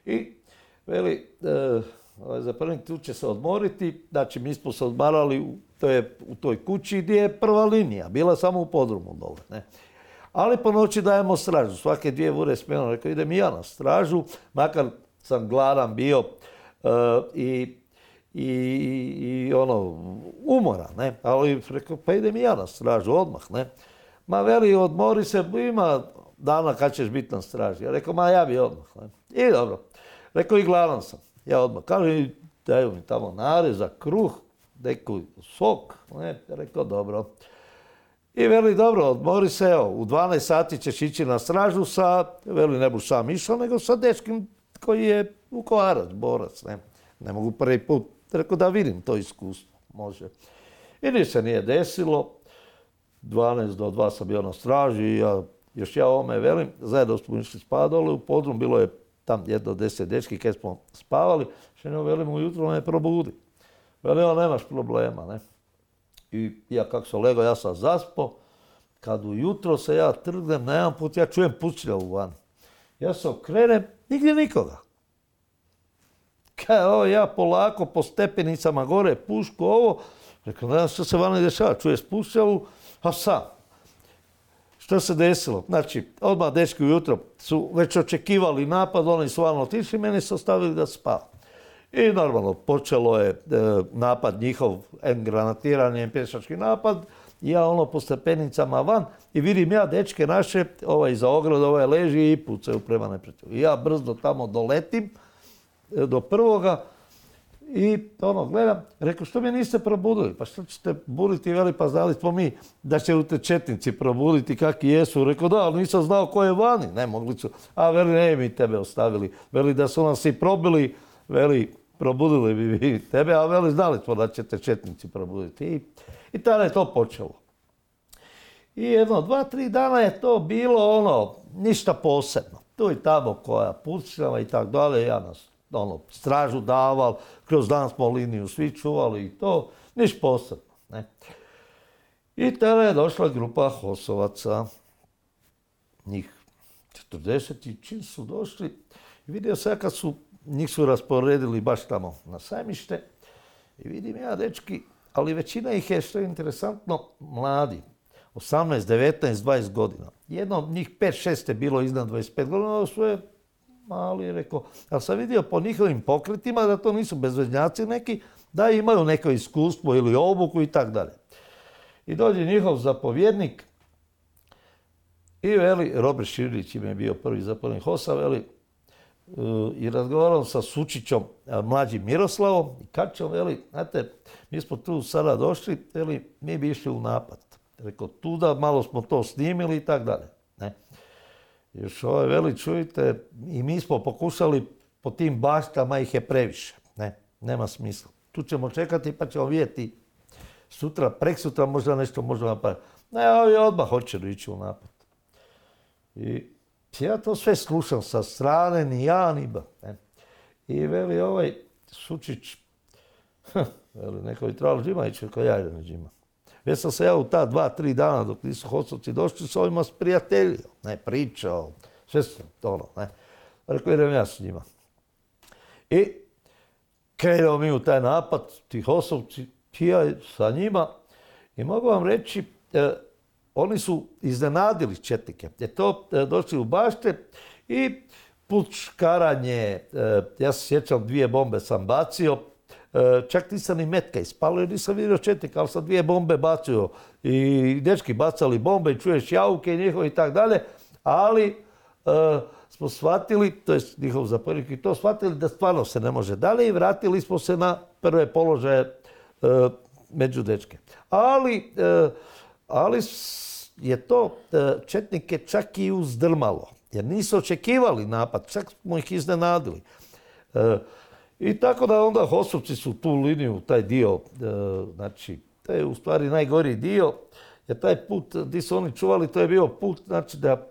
Speaker 3: I Veli, e, ovaj zapravnik tu će se odmoriti, znači mi smo se odmarali u, to je, u toj kući gdje je prva linija, bila samo u podrumu dole. Ne. Ali po noći dajemo stražu, svake dvije vure smjeno, rekao idem i ja na stražu, makar sam gladan bio e, i, i, i, ono, umora, ne, ali rekao pa idem i ja na stražu odmah, ne. Ma veli, odmori se, ima dana kad ćeš biti na straži. Ja rekao, ma ja bi odmah. Ne. I dobro. Rekao i gladan sam. Ja odmah kažem, daju mi tamo nareza, kruh, neku sok. Ne, rekao, dobro. I veli, dobro, odmori se, evo, u 12 sati ćeš ići na stražu sa, veli, ne buš sam išao, nego sa dečkim koji je vukovarac, borac, ne. Ne mogu prvi put, rekao da vidim to iskustvo, može. I se nije desilo, 12 do 2 sam bio na straži ja, još ja ovome velim, zajedno smo išli dole u podrum, bilo je tam jedno deset dečki kad smo spavali, še ne velim ujutro me probudi. Velim, nemaš problema, ne. I ja kako sam lego, ja sam zaspo, kad ujutro se ja trgnem, na jedan put ja čujem pucljavu van. Ja se okrenem, nigdje nikoga. Kaj, ovo ja polako po stepenicama gore, pušku ovo, rekao, ne znam se vani dešava, čuješ pušljavu, a sam. Što se desilo? Znači, odmah dečki ujutro su već očekivali napad, oni su vano otišli, meni su ostavili da spavam. I normalno, počelo je e, napad njihov, en granatirani, en pješački napad, ja ono po stepenicama van i vidim ja dečke naše, ovaj iza ograda, ovaj leži i pucaju prema neprijatelju. I ja brzo tamo doletim e, do prvoga, i ono, gledam, rekao, što me niste probudili? Pa što ćete buditi, veli, pa znali smo mi da će te četnici probuditi kakvi jesu. Rekao, da, ali nisam znao ko je vani. Ne, mogli su. A veli, ne mi tebe ostavili. Veli, da su nas i probili, veli, probudili bi vi tebe, a veli, znali smo da će te četnici probuditi. I, i tada je to počelo. I jedno, dva, tri dana je to bilo ono, ništa posebno. tu i tamo koja pucnjava i tako dalje, ja nas ono, stražu daval, kroz dan smo liniju svi čuvali i to, niš posebno. Ne. I tada je došla grupa Hosovaca, njih 40 i čim su došli, vidio sam kad su, njih su rasporedili baš tamo na sajmište, i vidim ja, dečki, ali većina ih je, što je interesantno, mladi. 18, 19, 20 godina. Jedno od njih 5-6 je bilo iznad 25 godina, ovo su je mali, rekao. Ali sam vidio po njihovim pokretima da to nisu bezveznjaci neki, da imaju neko iskustvo ili obuku i tak dalje. I dođe njihov zapovjednik i veli, Robert Širić im je bio prvi zapovjednik HOSA, veli, i razgovarao sa Sučićom, mlađim Miroslavom i Kačom, veli, znate, mi smo tu sada došli, veli, mi bi išli u napad. Rekao, tuda malo smo to snimili i tako dalje. Još ovaj veli, čujte, i mi smo pokušali po tim baštama ih je previše. Ne, nema smisla. Tu ćemo čekati pa ćemo vidjeti sutra, prek sutra možda nešto možemo napraviti. Ne, ovi odmah hoće ići u napad. I ja to sve slušam sa strane, ni ja, ni ba. Ne. I veli ovaj Sučić, veli, neko bi trebalo džima ići, ja idem džima. Već sam se ja u ta dva, tri dana dok nisu Hosovci došli s ovima sprijateljio, ne, pričao, sve su ono, ne. Rekao, idem ja s njima. I krenuo mi u taj napad, ti Hosovci, ja sa njima i mogu vam reći, e, oni su iznenadili četnike. Je to e, došli u bašte i pučkaranje, e, ja se sjećam dvije bombe sam bacio, čak nisam ni metka ispalio nisam vidio četnika, ali sam dvije bombe bacio i dečki bacali bombe i čuješ jauke njihove i tak dalje, ali smo shvatili, to je njihov zapovjednik i to shvatili da stvarno se ne može dalje i vratili smo se na prve položaje među dečke. Ali, ali je to četnike čak i uzdrmalo, jer nisu očekivali napad, čak smo ih iznenadili. E, I tako da onda Hosovci su tu liniju, taj dio, e, znači, to je u stvari najgori dio, jer taj put gdje su oni čuvali, to je bio put, znači da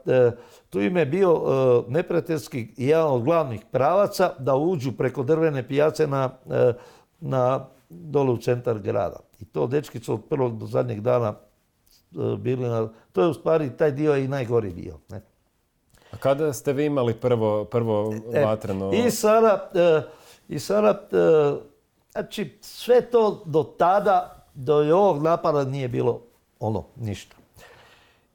Speaker 3: tu im je bio neprijateljski jedan od glavnih pravaca da uđu preko drvene pijace na, na dole u centar grada. I to dečki su od prvog do zadnjeg dana E, bili na... To je u stvari, taj dio i najgori dio. Ne?
Speaker 1: A kada ste vi imali prvo, prvo e, vatreno...
Speaker 3: I sada, e, i sada znači sve to do tada, do ovog napada nije bilo ono, ništa.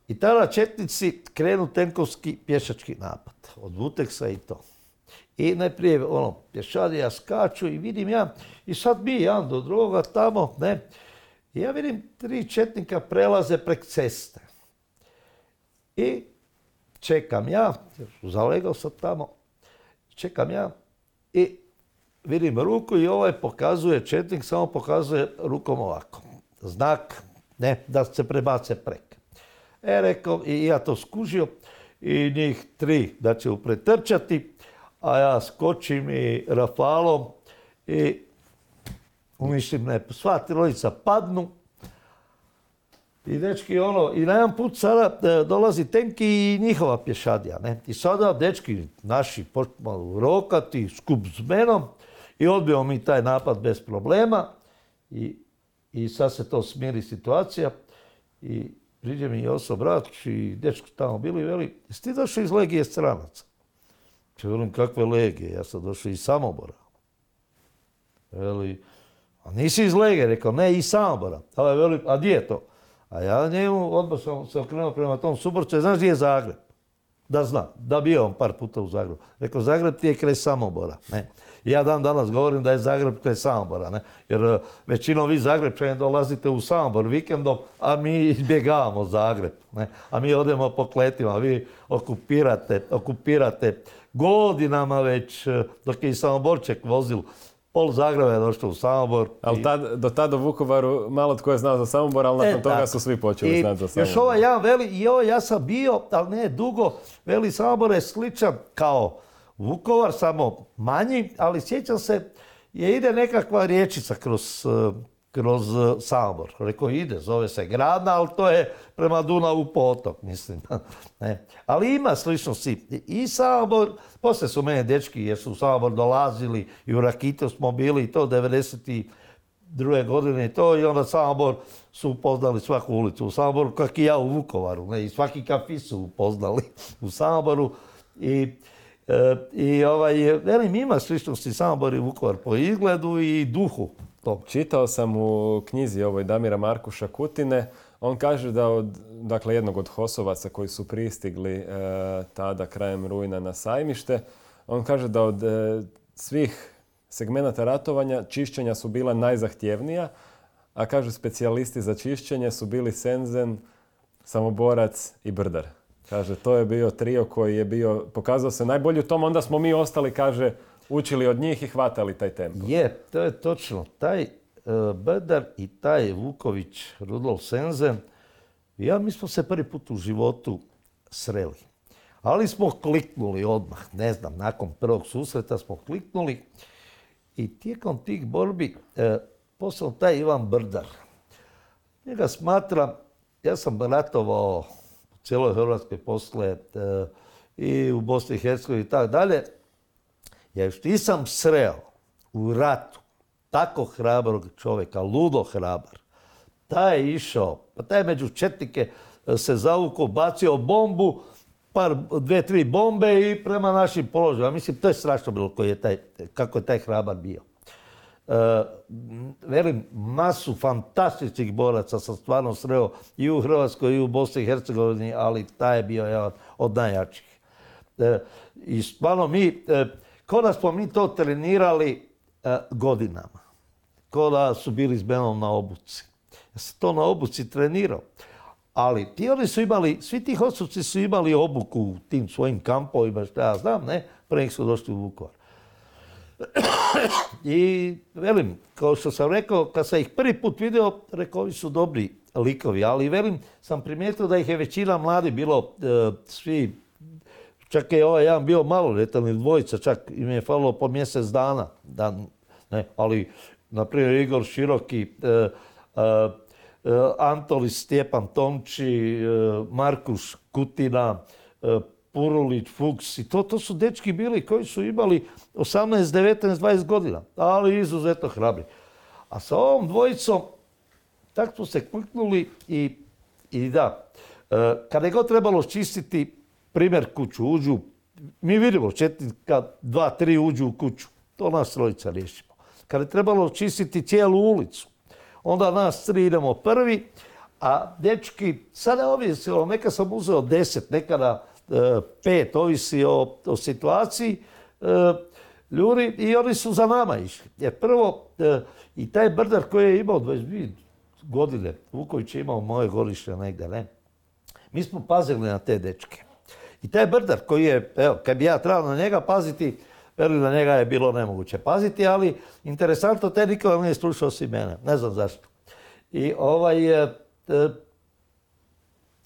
Speaker 3: I tada četnici krenu tenkovski pješački napad. Od Vuteksa i to. I najprije ono, pješadija skaču i vidim ja, i sad mi jedan do drugoga tamo, ne, i ja vidim tri četnika prelaze prek ceste. I čekam ja, zalegao sam tamo, čekam ja i vidim ruku i ovaj pokazuje, četnik samo pokazuje rukom ovako. Znak, ne, da se prebace prek. E, rekao, i ja to skužio i njih tri da će upretrčati, a ja skočim i rafalom i Mislim, ne, sva trojica padnu. I dečki ono, i na jedan put sada e, dolazi tenki i njihova pješadija. Ne? I sada dečki naši počnu rokati skup s menom i odbijemo mi taj napad bez problema. I, i sad se to smiri situacija. I priđe mi Joso Bratić i dečki tamo bili i veli, jesi ti došao iz Legije stranaca? Ja velim, kakve legije? Ja sam došao iz Samobora. Veli, a nisi iz Lege, rekao, ne, iz Samobora. A, veli, a gdje je to? A ja njemu odmah sam se okrenuo prema tom Suborcu, znaš gdje je Zagreb? Da zna, da bio on par puta u Zagrebu. Rekao, Zagreb ti je kraj Samobora. Ne. ja dan danas govorim da je Zagreb kraj Samobora. Ne. Jer e, većinom vi Zagrebčani dolazite u Samobor vikendom, a mi izbjegavamo Zagreb. Ne. A mi odemo po kletima, vi okupirate, okupirate godinama već, e, dok je i Samoborček vozil Pol Zagreba je došlo u Samobor.
Speaker 1: Ali do tada u Vukovaru malo tko je znao za Samobor, ali nakon e, toga su svi počeli znati za Samobor.
Speaker 3: Još ovaj ja veli, i ovo ja sam bio, ali ne dugo, veli Samobor je sličan kao Vukovar, samo manji, ali sjećam se, je ide nekakva riječica kroz, kroz e, Samobor. Rekao, ide, zove se Gradna, ali to je prema Dunavu potok, mislim. ne. Ali ima sličnosti. I Samobor, poslije su mene dečki, jer su u Samobor dolazili i u Rakitu smo bili i to 92. godine i to i onda Samobor su upoznali svaku ulicu u Samoboru, kak i ja u Vukovaru. Ne? I svaki kafi su upoznali u Samoboru. I, e, i ovaj, velim, ima sličnosti Samobor i Vukovar po izgledu i duhu. To.
Speaker 1: Čitao sam u knjizi ovoj Damira Markuša Kutine, on kaže da od, dakle, jednog od Hosovaca koji su pristigli e, tada krajem rujna na sajmište, on kaže da od e, svih segmenata ratovanja čišćenja su bila najzahtjevnija, a kaže specijalisti za čišćenje su bili Senzen, Samoborac i Brdar. Kaže, to je bio trio koji je bio, pokazao se najbolji u tom, onda smo mi ostali, kaže, učili od njih i hvatali taj tempo.
Speaker 3: Je, to je točno. Taj uh, Brdar i taj Vuković, Rudolf Senzen, ja mi smo se prvi put u životu sreli. Ali smo kliknuli odmah, ne znam, nakon prvog susreta smo kliknuli i tijekom tih borbi e, posao taj Ivan Brdar. Njega smatram, ja sam ratovao u cijeloj Hrvatskoj posle e, i u Bosni i Hercegovini i tako dalje. Ja još nisam sreo u ratu tako hrabrog čovjeka, ludo hrabar. Taj je išao, pa taj među četnike e, se zavuko, bacio bombu, par, dve, tri bombe i prema našim položajima. Mislim, to je strašno bilo koji je taj, kako je taj hrabar bio. E, velim, masu fantastičnih boraca sam stvarno sreo i u Hrvatskoj i u Bosni i Hercegovini, ali taj je bio jedan od najjačih. E, I stvarno mi, ko da smo mi to trenirali godinama. Ko da su bili s menom na obuci. Ja sam to na obuci trenirao. Ali ti oni su imali, svi ti osuci su imali obuku u tim svojim kampovima, što ja znam, ne, pre su došli u Vukovar. I velim, kao što sam rekao, kad sam ih prvi put vidio, rekao, ovi su dobri likovi, ali velim, sam primijetio da ih je većina mladi bilo, e, svi, čak je ovaj jedan bio maloljetan ili dvojica, čak im je falilo po mjesec dana, da, ne, ali, na primjer, Igor Široki, e, e, Antoli Stjepan Tomči, Markuš Kutina, Purulić, Fuchs i to, to su dečki bili koji su imali 18, 19, 20 godina, ali izuzetno hrabri. A sa ovom dvojicom, tako smo se kliknuli i, i da, e, kada je god trebalo čistiti, primjer kuću, uđu, mi vidimo četnika, dva, tri uđu u kuću, to nas trojica riješimo. Kada je trebalo čistiti cijelu ulicu, onda nas tri idemo prvi, a dečki, sada ovisilo, neka sam uzeo deset, nekada E, pet, ovisi o, o situaciji, e, ljudi i oni su za nama išli. Jer prvo, e, i taj brdar koji je imao 22 godine, Vuković je imao moje gorište negdje, ne? Mi smo pazili na te dečke. I taj brdar koji je, evo, kad bi ja trebao na njega paziti, veli na njega je bilo nemoguće paziti, ali interesantno, te niko nije slušao si mene. Ne znam zašto. I ovaj,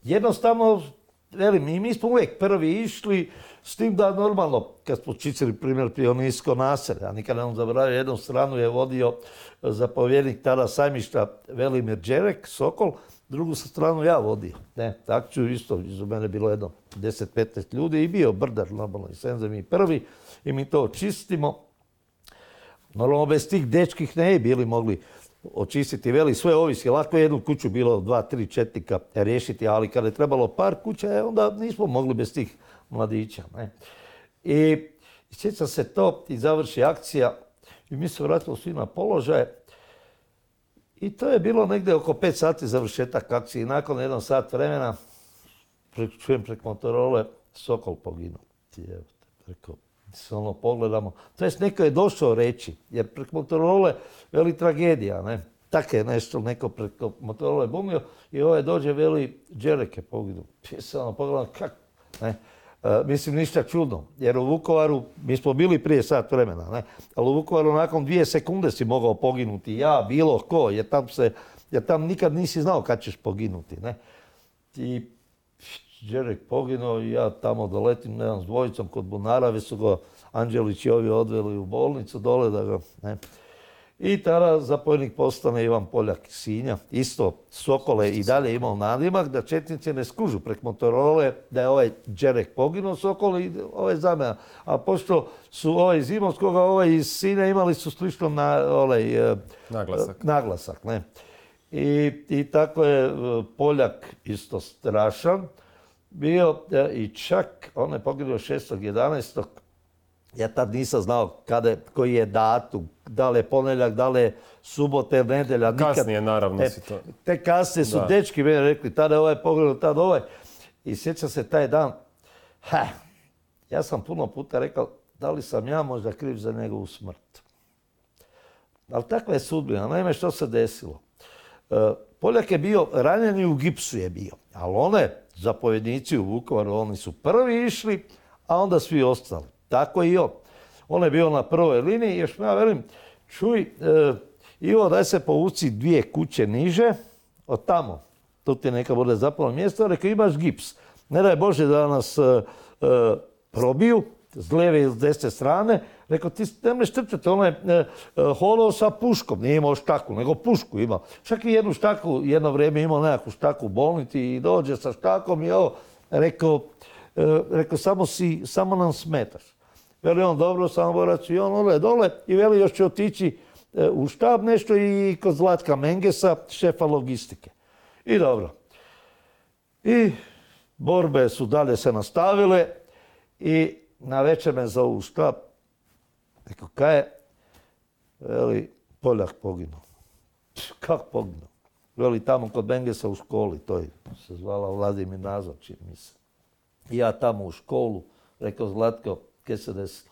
Speaker 3: jednostavno velim, i mi smo uvijek prvi išli, s tim da normalno, kad smo čicili primjer pionijsko naselje, a nikad ne zaboravio, jednu stranu je vodio zapovjednik tada sajmišta Velimir Đerek, Sokol, drugu stranu ja vodio. Ne, ću isto, iza mene bilo jedno 10-15 ljudi i bio brdar, normalno, i senze mi prvi i mi to čistimo. Normalno, bez tih dečkih ne bili mogli očistiti, veli sve ovisi. Lako je jednu kuću bilo dva, tri četnika riješiti, ali kada je trebalo par kuća, e, onda nismo mogli bez tih mladića. Ne? I sjeća se to i završi akcija i mi se vratili svi na položaje. I to je bilo negdje oko pet sati završetak akcije. I nakon jednog sat vremena, čujem preko motorole, Sokol poginuo. Preko se ono pogledamo. To jest neko je došao reći, jer preko Motorole veli tragedija, ne? Tako je nešto, neko preko Motorole bumio i ovaj dođe veli Đereke pogidu. I se ono pogledam, kak, ne? E, mislim, ništa čudno, jer u Vukovaru, mi smo bili prije sat vremena, ne? ali u Vukovaru nakon dvije sekunde si mogao poginuti, ja, bilo ko, jer tam, se, jer tam nikad nisi znao kad ćeš poginuti. Ne? I Đerek poginuo i ja tamo doletim, ne s dvojicom kod bunara, su ga Anđelić i ovi odveli u bolnicu dole da ga, ne. I tada zapovjednik postane Ivan Poljak iz Sinja. Isto Sokole i dalje imao nadimak da Četnici ne skužu prek Motorole da je ovaj Đerek poginuo Sokol i ovaj zamena. A pošto su ovaj iz Imotskoga, ovaj iz Sinja imali su slično na ovaj,
Speaker 1: naglasak.
Speaker 3: naglasak ne? I, I tako je e, Poljak isto strašan bio e, i čak on je poginuo 6.11. Ja tad nisam znao kada, koji je datum, da li je ponedjeljak, da li je subote, nedjelja.
Speaker 1: Kasnije naravno
Speaker 3: e,
Speaker 1: si to.
Speaker 3: Te kasnije su dečki meni rekli, tada je ovaj poginuo, tada ovaj. I sjećam se taj dan, ha, ja sam puno puta rekao, da li sam ja možda kriv za njegovu smrt. Ali takva je sudbina. Naime, što se desilo? E, Poljak je bio ranjen i u gipsu je bio. Ali one zapovjednici u Vukovaru, oni su prvi išli, a onda svi ostali. Tako i on. On je bio na prvoj liniji još ja velim, čuj, e, Ivo, daj se povuci dvije kuće niže, od tamo. Tu ti neka bude zapalo mjesto, rekao imaš gips. Ne daj Bože da nas e, probiju, s lijeve i s desne strane, rekao ti ne mreš trčati, on je e, hodao sa puškom, nije imao štaku, nego pušku imao. Čak i jednu štaku, jedno vrijeme imao nekakvu štaku u bolnici i dođe sa štakom i ovo, rekao, e, rekao samo, si, samo nam smetaš. Veli on, dobro, samo borac i on ode dole i veli još će otići e, u štab nešto i kod Zlatka Mengesa, šefa logistike. I dobro. I borbe su dalje se nastavile i na večer me zovu u štab. Rekao, kaj je? Veli, Poljak poginuo. Kako poginuo? Veli, tamo kod Bengesa u školi, to je se zvala Vladimir Nazor, čini mi se. I ja tamo u školu, rekao Zlatko, kaj se desilo?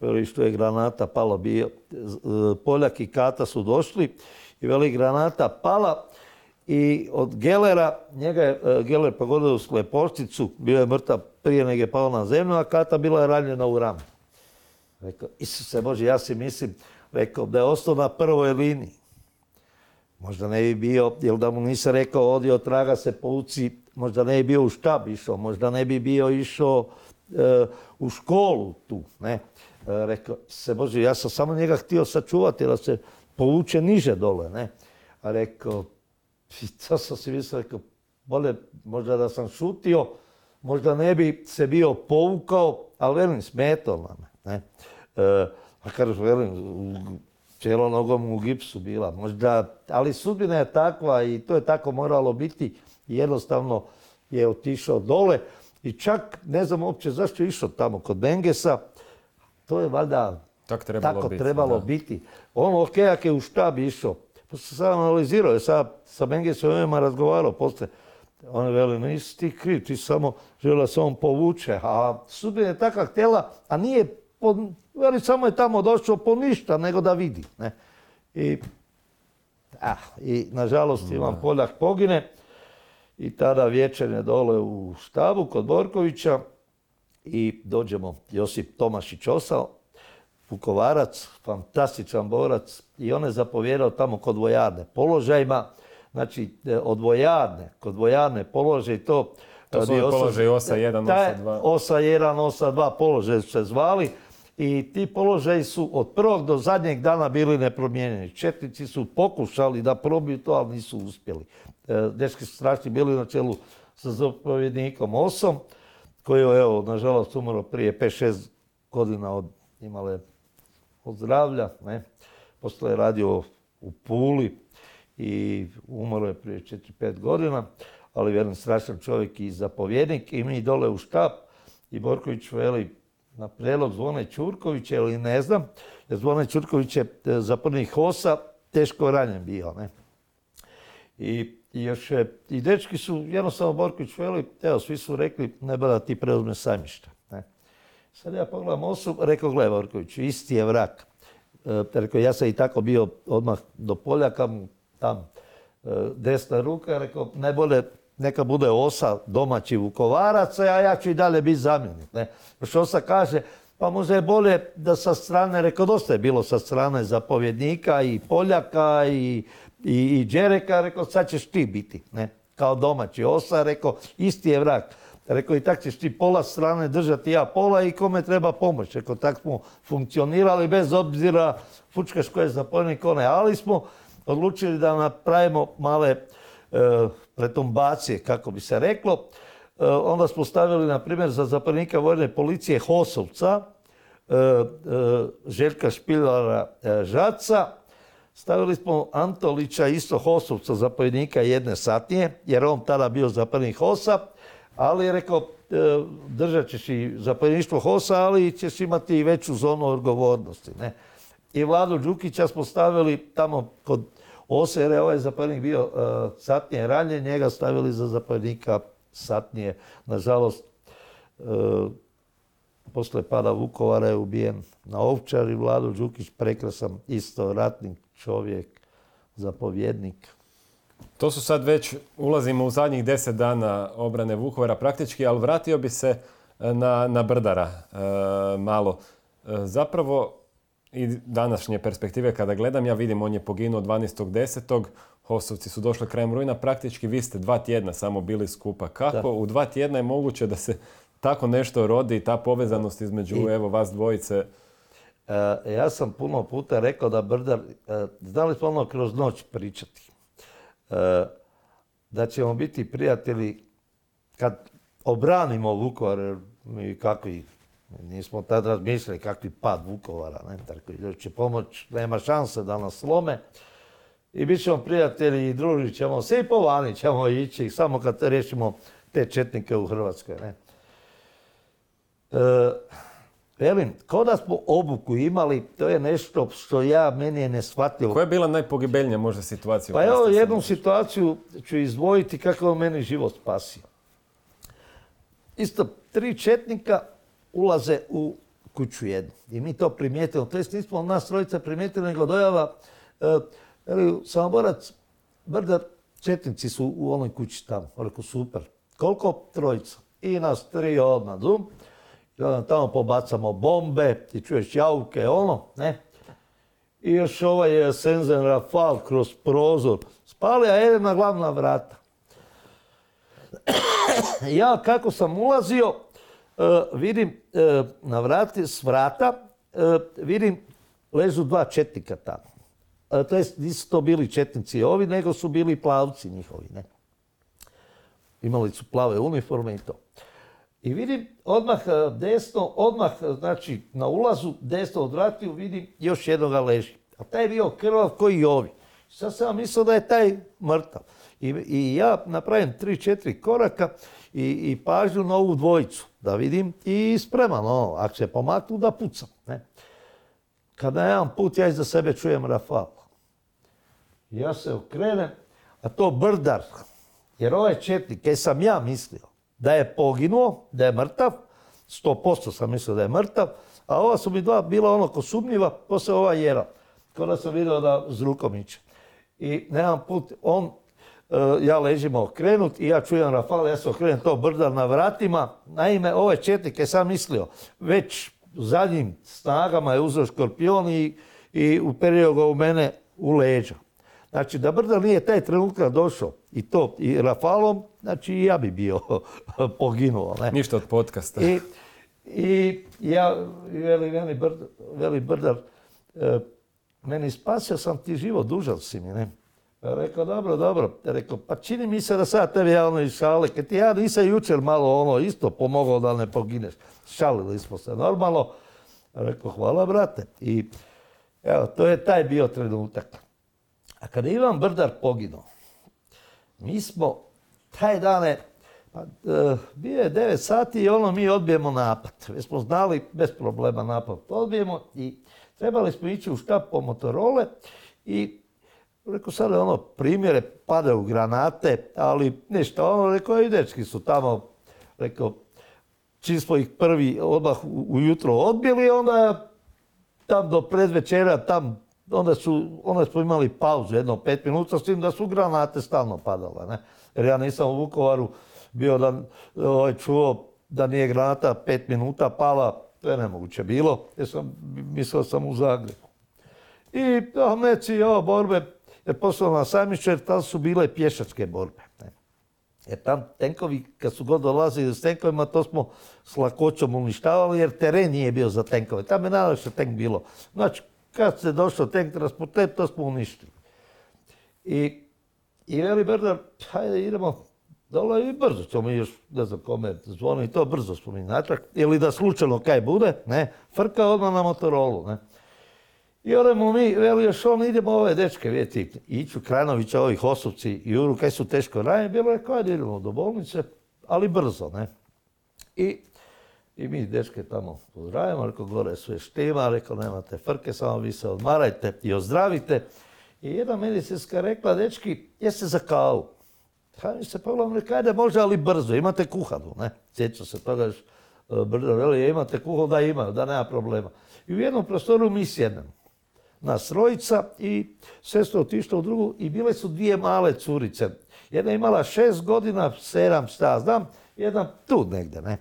Speaker 3: Veli, što je granata pala bio. Poljak i Kata su došli i veli, granata pala i od Gelera, njega je e, Geler pogodio u slepošticu, bio je mrtav prije nego je pao na zemlju, a Kata bila je ranjena u ramu. Rekao, Isuse Bože, ja si mislim, rekao da je ostao na prvoj liniji. Možda ne bi bio, jer da mu nisam rekao, odio traga se pouci, možda ne bi bio u štab išao, možda ne bi bio išao e, u školu tu, ne. E, rekao, se Bože, ja sam samo njega htio sačuvati da se povuče niže dole, ne. A rekao, to sam si mislio, rekao, bolje možda da sam šutio, možda ne bi se bio povukao, ali velim, smetalo me. Ne? E, a kažu, velim, cijelo nogom u gipsu bila. Možda, ali sudbina je takva i to je tako moralo biti. Jednostavno je otišao dole i čak ne znam uopće zašto je išao tamo kod Bengesa. To je valjda
Speaker 1: tako trebalo,
Speaker 3: tako
Speaker 1: biti,
Speaker 3: trebalo biti. On ok, je u štab išao, to sam sad analizirao, sad sa Bengesom ovima razgovarao poslije. On veli, nisi ti kriv, ti samo želio da se on povuče. A sudbina je takva htjela, a nije, veli, samo je tamo došao po ništa, nego da vidi. Ne? I, ah, i nažalost Ivan Poljak pogine i tada večernje dole u štabu kod Borkovića i dođemo Josip Tomašić osao, Vukovarac, fantastičan borac i on je zapovjedao tamo kod vojarne položajima, znači e, od vojarne, kod vojarne položaj to...
Speaker 1: To su položaj OSA 1, OSA 2.
Speaker 3: OSA 1, OSA 2 položaj su se zvali i ti položaji su od prvog do zadnjeg dana bili nepromijenjeni. Četnici su pokušali da probiju to, ali nisu uspjeli. E, dečki su strašni bili na čelu sa zapovjednikom Osom, koji je, evo, nažalost, umro prije 5-6 godina od imale od zdravlja. Ne? Je radio u Puli i umro je prije 4-5 godina, ali vjerujem strašan čovjek i zapovjednik i mi dole u štab i Borković veli na prijedlog Zvone Čurkovića ili ne znam, jer Zvone Čurković je e, zapornik HOS-a teško ranjen bio. Ne? I, još je, i dečki su, jednostavno Borković veli, evo, svi su rekli, ne da ti preuzme sajmište. Sad ja pogledam osu, rekao, gle Vorković, isti je vrak. E, rekao, ja sam i tako bio odmah do Poljaka, tam e, desna ruka, rekao, najbolje neka bude osa domaći Vukovaraca, a ja ću i dalje biti zamjenik. Ne? Još osa kaže, pa možda je bolje da sa strane, rekao, dosta je bilo sa strane zapovjednika i Poljaka i, i, i Đereka, rekao, sad ćeš ti biti, ne? kao domaći osa, rekao, isti je vrak. Rekao, i tak ćeš ti pola strane držati ja pola i kome treba pomoć. Rekao, tak smo funkcionirali bez obzira fučkaš koje je zapovjednik one. Ali smo odlučili da napravimo male e, pretumbacije, kako bi se reklo. E, onda smo stavili, na primjer, za zapovjednika vojne policije Hosovca, e, e, Željka Špilara Žaca, Stavili smo Antolića, isto Hosovca, zapovjednika jedne satnije, jer on tada bio zapovjednik Hosa, ali je rekao, držat ćeš i zapovjedništvo Hosa, ali ćeš imati i veću zonu odgovornosti. Ne? I Vladu Đukića smo stavili tamo kod Ose, jer je ovaj zapovjednik bio satnije ranjen, njega stavili za zapovjednika satnije. Nažalost, e, posle pada Vukovara je ubijen na Ovčari, Vlado Đukić, prekrasan isto ratnik, čovjek, zapovjednik.
Speaker 1: To su sad već, ulazimo u zadnjih deset dana obrane Vukovara praktički, ali vratio bi se e, na, na Brdara e, malo. zapravo, i današnje perspektive kada gledam, ja vidim on je poginuo 12.10. Hosovci su došli krajem rujna, praktički vi ste dva tjedna samo bili skupa. Kako u dva tjedna je moguće da se tako nešto rodi i ta povezanost između evo vas dvojice?
Speaker 3: E, ja sam puno puta rekao da Brdar, e, znali smo ono kroz noć pričati, e, da ćemo biti prijatelji kad obranimo Vukovar, mi kakvi, nismo tad razmišljali kakvi pad Vukovara, ne, tako će pomoć, nema šanse da nas slome i bit ćemo prijatelji i družit ćemo se i po vani ćemo ići, samo kad riješimo te četnike u Hrvatskoj. Ne? Velim, kao da smo obuku imali, to je nešto što ja, meni je neshvatljivo.
Speaker 1: Koja je bila najpogibeljnija možda situacija?
Speaker 3: Pa evo, jednu situaciju ću izdvojiti kako on meni život spasio. Isto, tri četnika ulaze u kuću jednu. I mi to primijetimo. To jest nismo nas trojica primijetili, nego dojava e, Veli, Samoborac, Brdar, četnici su u onoj kući tamo. Rekao, super. Koliko? Trojica. I nas tri odmah. I onda tamo pobacamo bombe, ti čuješ jauke, ono, ne. I još ovaj Senzen Rafal kroz prozor. Spali, a jedna glavna vrata. ja kako sam ulazio, e, vidim e, na vrati, s vrata, vidim ležu dva četnika tamo to jest nisu to bili četnici ovi, nego su bili plavci njihovi. Ne? Imali su plave uniforme i to. I vidim odmah desno, odmah znači na ulazu desno od vratiju vidim još jednoga leži. A taj je bio krvav koji i ovi. Sad sam mislio da je taj mrtav. I, i ja napravim tri, četiri koraka i, i pažnju na ovu dvojicu da vidim i spreman, ono, ako se pomaknu da pucam. Ne? Kada jedan put ja iza sebe čujem Rafal. Ja se okrenem, a to brdar, jer ovaj četnik, kaj sam ja mislio da je poginuo, da je mrtav, sto posto sam mislio da je mrtav, a ova su mi dva bila ono ko sumnjiva, poslije ova jera. Kao da sam vidio da Zrukomić. I nemam put, on, e, ja ležimo okrenut i ja čujem Rafal, ja se okrenem to brdar na vratima. Naime, ovaj četnik je sam mislio, već zadnjim snagama je uzeo škorpion i, uperio ga u mene u leđa. Znači, da Brdar nije taj trenutak došao i to, i Rafalom, znači i ja bi bio poginuo. Ne?
Speaker 1: Ništa od podcasta.
Speaker 3: I, i ja, veli, veli, Brdar, veli Brdar e, meni spasio sam ti život, dužan si mi, ne? Rekao, dobro, dobro. Rekao, pa čini mi se da sad tebi ja ono iz šale, kad ti ja nisam jučer malo ono isto pomogao da ne pogineš. Šalili smo se normalno. Rekao, hvala brate. I evo, to je taj bio trenutak. A kada je Ivan Brdar poginuo, mi smo taj dane, pa, e, bio je 9 sati i ono mi odbijemo napad. Već smo znali bez problema napad odbijemo i trebali smo ići u štab po Motorole i rekao sad ono primjere, padaju granate, ali ništa, ono rekao i dečki su tamo, rekao, čim smo ih prvi odmah ujutro odbili, onda tam do predvečera, tam onda, su, onda smo imali pauzu jedno pet minuta, s tim da su granate stalno padale. Ne? Jer ja nisam u Vukovaru bio da ovaj, čuo da nije granata pet minuta pala, to je nemoguće bilo, jer sam mislio sam u Zagrebu. I neci ovo borbe je poslao na sajmište, jer tada su bile pješačke borbe. Ne? Jer tam tenkovi, kad su god dolazili s tenkovima, to smo s lakoćom uništavali, jer teren nije bio za tenkove. Tam je najlakše tenk bilo. Znači, kad se došao tank transporter, to smo uništili. I, i veli Berdar, hajde idemo dole i brzo ćemo mi još, ne znam kome zvoni, to brzo smo mi natrag. Ili da slučajno kaj bude, ne, frka odmah na Motorolu, ne. I odemo mi, veli još on, idemo ove dečke, vidjeti, Iću Krajnovića, ovih Osovci i Juru, kaj su teško ranjeni, bilo je kao idemo do bolnice, ali brzo, ne. I, i mi dečke tamo pozdravimo, rekao gore sve štima, rekao nemate frke, samo vi se odmarajte i ozdravite. I jedna medicinska rekla, dečki, jeste za kavu? Ha, mi se pogledam, rekao, ajde može, ali brzo, imate kuhanu, ne. Sjeća se toga još, e, brzo, veli, imate kuhanu, da ima, da nema problema. I u jednom prostoru mi sjednemo nas trojica i sestra otišla u drugu i bile su dvije male curice. Jedna je imala šest godina, sedam, šta znam, jedna tu negdje, ne.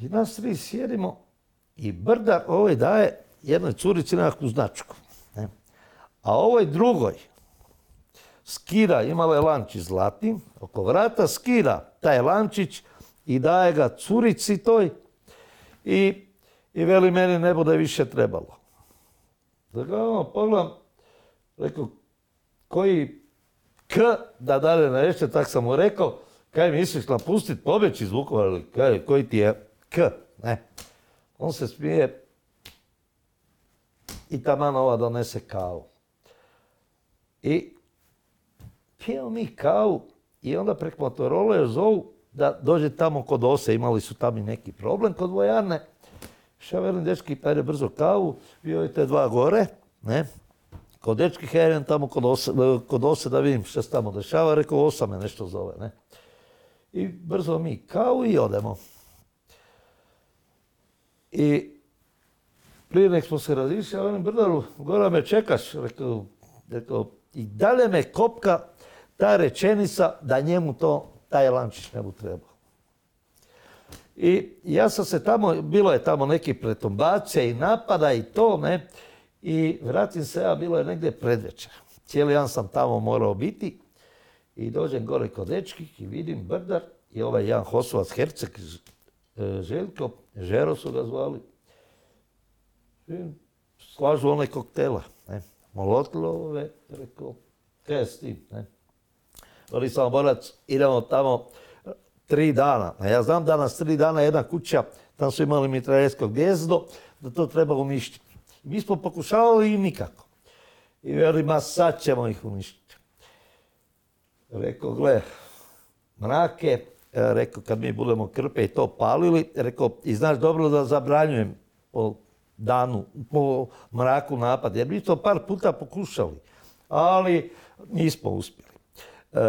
Speaker 3: I nas tri sjedimo i Brdar ovaj daje jednoj curici nekakvu značku. Ne. A ovoj drugoj skira, imala je lančić zlatni, oko vrata skira taj lančić i daje ga curici toj i, i veli meni ne bude više trebalo. Da ga ono pogledam, rekao, koji K da dalje narešte, tak sam mu rekao, kaj misliš napustit, pobjeći iz Vukovara, kaj, koji ti je K, ne. On se smije i taman ova donese kavu. I pijemo mi kavu i onda preko Motorole zovu da dođe tamo kod Ose, imali su tamo i neki problem kod vojarne. Šta velim, dečki, pere brzo kavu, bio te dva gore, ne? Kod dečki heren tamo kod ose, kod ose da vidim šta se tamo dešava, rekao osa me nešto zove, ne? I brzo mi kavu i odemo. I prije nek smo se razišli, a onim brdaru, gora me čekaš, rekao, rekao, i dalje me kopka ta rečenica da njemu to, taj lančić ne bu trebao. I ja sam se tamo, bilo je tamo neki pretumbacije i napada i to, ne, i vratim se ja, bilo je negdje predvečer. Cijeli dan sam tamo morao biti i dođem gore kod dečkih i vidim Brdar i ovaj jedan Hosovac Herceg, Željko, Žero su ga zvali. slažu one koktela, ne. Molotlove, rekao, kaj je s tim, ne. Ali sam borac, idemo tamo, tri dana. A ja znam da nas tri dana jedna kuća, tam su imali mitraljesko gnjezdo, da to treba uništiti. Mi smo pokušavali i nikako. I veli, ma sad ćemo ih uništiti. Rekao, gle, mrake, e, rekao, kad mi budemo krpe i to palili, rekao, i znaš dobro da zabranjujem po danu, po mraku napad, jer mi to par puta pokušali, ali nismo uspjeli. Uh,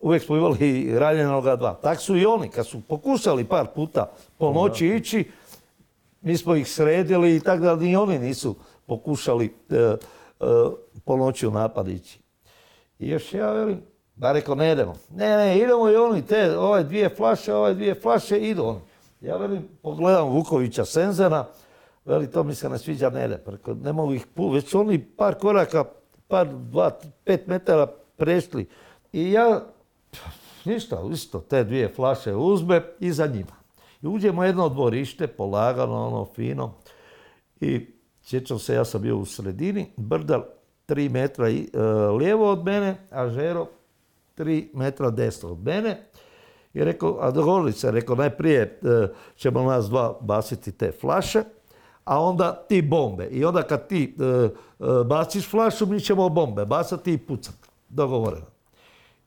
Speaker 3: uvijek smo imali ranjenoga dva. Tak su i oni, kad su pokušali par puta po noći ići, mi smo ih sredili i tako da ni oni nisu pokušali uh, uh, po noći u napad ići. I još ja velim, da rekao ne idemo. Ne, ne, idemo i oni, te, ove dvije flaše, ove dvije flaše, idu oni. Ja velim, pogledam Vukovića Senzena, veli, to mi se ne sviđa, ne ide. Ne mogu ih pu, već su oni par koraka, par, dva, pet metara prešli. I ja, ništa, isto, te dvije flaše uzme i za njima. I uđemo jedno dvorište, polagano, ono, fino. I sjećam se, ja sam bio u sredini, Brdal tri metra e, lijevo od mene, a Žero tri metra desno od mene. I rekao, a dogovorili se, rekao, najprije e, ćemo nas dva basiti te flaše, a onda ti bombe. I onda kad ti e, baciš flašu, mi ćemo bombe bacati i pucati. Dogovoreno.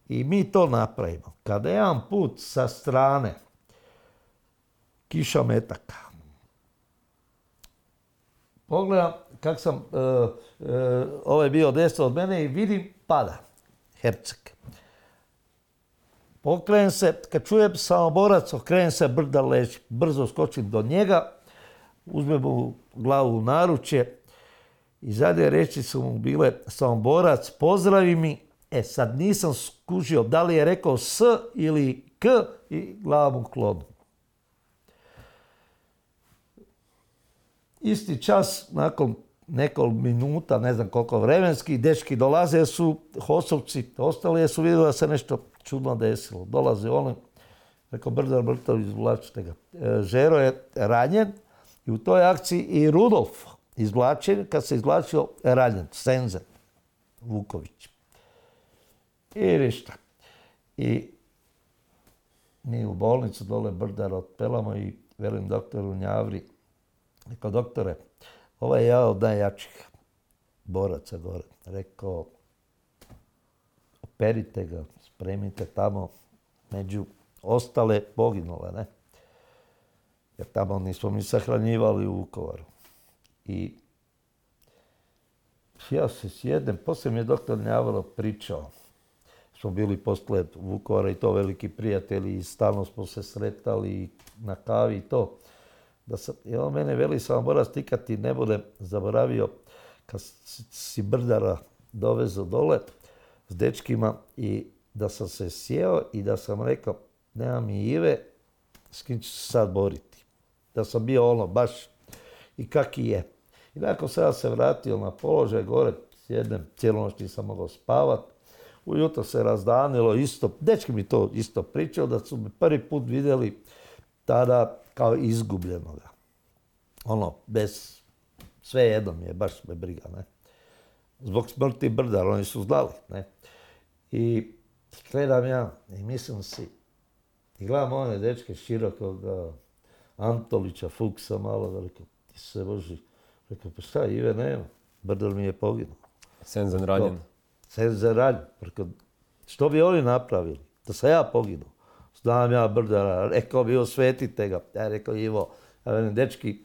Speaker 3: I mi to napravimo. Kada jedan put sa strane kiša metaka, pogledam kak sam, uh, ovaj bio desno od mene i vidim pada Herceg. Pokrenem se, kad čujem samoborac, okrenem se brda leži. Brzo skočim do njega, uzmem mu glavu u naručje i zadnje reći su mu bile samoborac, pozdravi mi E sad nisam skužio da li je rekao S ili K i glavom klonu. Isti čas, nakon nekoliko minuta, ne znam koliko vremenski, dečki dolaze su Hosovci, ostali su vidjeli da se nešto čudno desilo. Dolaze oni, rekao Brdar Brtović, izvlačite ga. E, Žero je ranjen i u toj akciji i Rudolf izvlačen, kad se izvlačio ranjen, Senzen, Vuković. I ništa. I mi u bolnicu dole Brdara otpelamo i velim doktoru Njavri, rekao doktore, ovaj je ja od najjačih boraca gore. Rekao, operite ga, spremite tamo među ostale poginule, ne? Jer tamo nismo mi sahranjivali u Vukovaru. I ja se sjednem, poslije mi je doktor Njavro pričao, smo bili poslije Vukovara i to veliki prijatelji i stalno smo se sretali na kavi i to. Da sam, I on mene veli, sam mora stikati, ne bude zaboravio kad si Brdara dovezo dole s dečkima i da sam se sjeo i da sam rekao, nema mi Ive, s kim ću se sad boriti. Da sam bio ono, baš i kaki je. I nakon sada se vratio na položaj gore, sjednem, cijelu noć nisam mogao spavat. Ujutro se razdanilo isto, dečki mi to isto pričao, da su me prvi put vidjeli tada kao izgubljenoga. Ono, bez, sve jedno mi je, baš me briga, ne. Zbog smrti Brdar, oni su znali, ne. I gledam ja i mislim si, i gledam one dečke širokog Antolića, Fuksa malo, rekao, ti se Boži, rekao, pa šta, Ive nema, Brdar mi je poginuo.
Speaker 1: Senzen ranjen.
Speaker 3: Senzen ranjen, rekao, što bi oni napravili, da sam ja poginuo. Znam ja Brdara, rekao bi osvetite ga. Ja rekao Ivo, ja velim, dečki,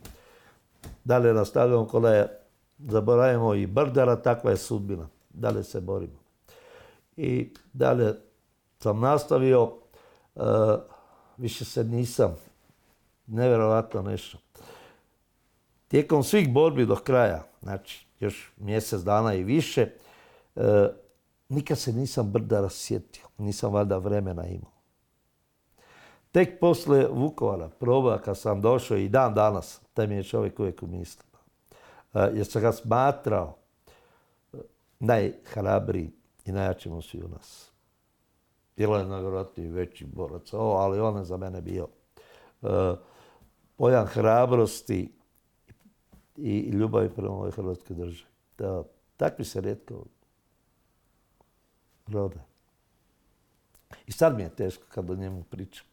Speaker 3: dalje nastavljamo kod je, zaboravimo i Brdara, takva je sudbina. Dalje se borimo. I dalje sam nastavio, e, više se nisam, nevjerojatno nešto. Tijekom svih borbi do kraja, znači još mjesec dana i više, e, nikad se nisam Brdara sjetio, nisam valjda vremena imao. Tek posle Vukovara, proba kad sam došao i dan danas, taj mi je čovjek uvijek u mislima. E, jer sam ga smatrao najhrabriji i najjačim u svi u nas. Bilo je najvjerojatniji veći borac, ali on je za mene bio uh, pojam hrabrosti i ljubavi prema ovoj hrvatskoj državi. Da, takvi se rijetko rode. I sad mi je teško kad o njemu pričam.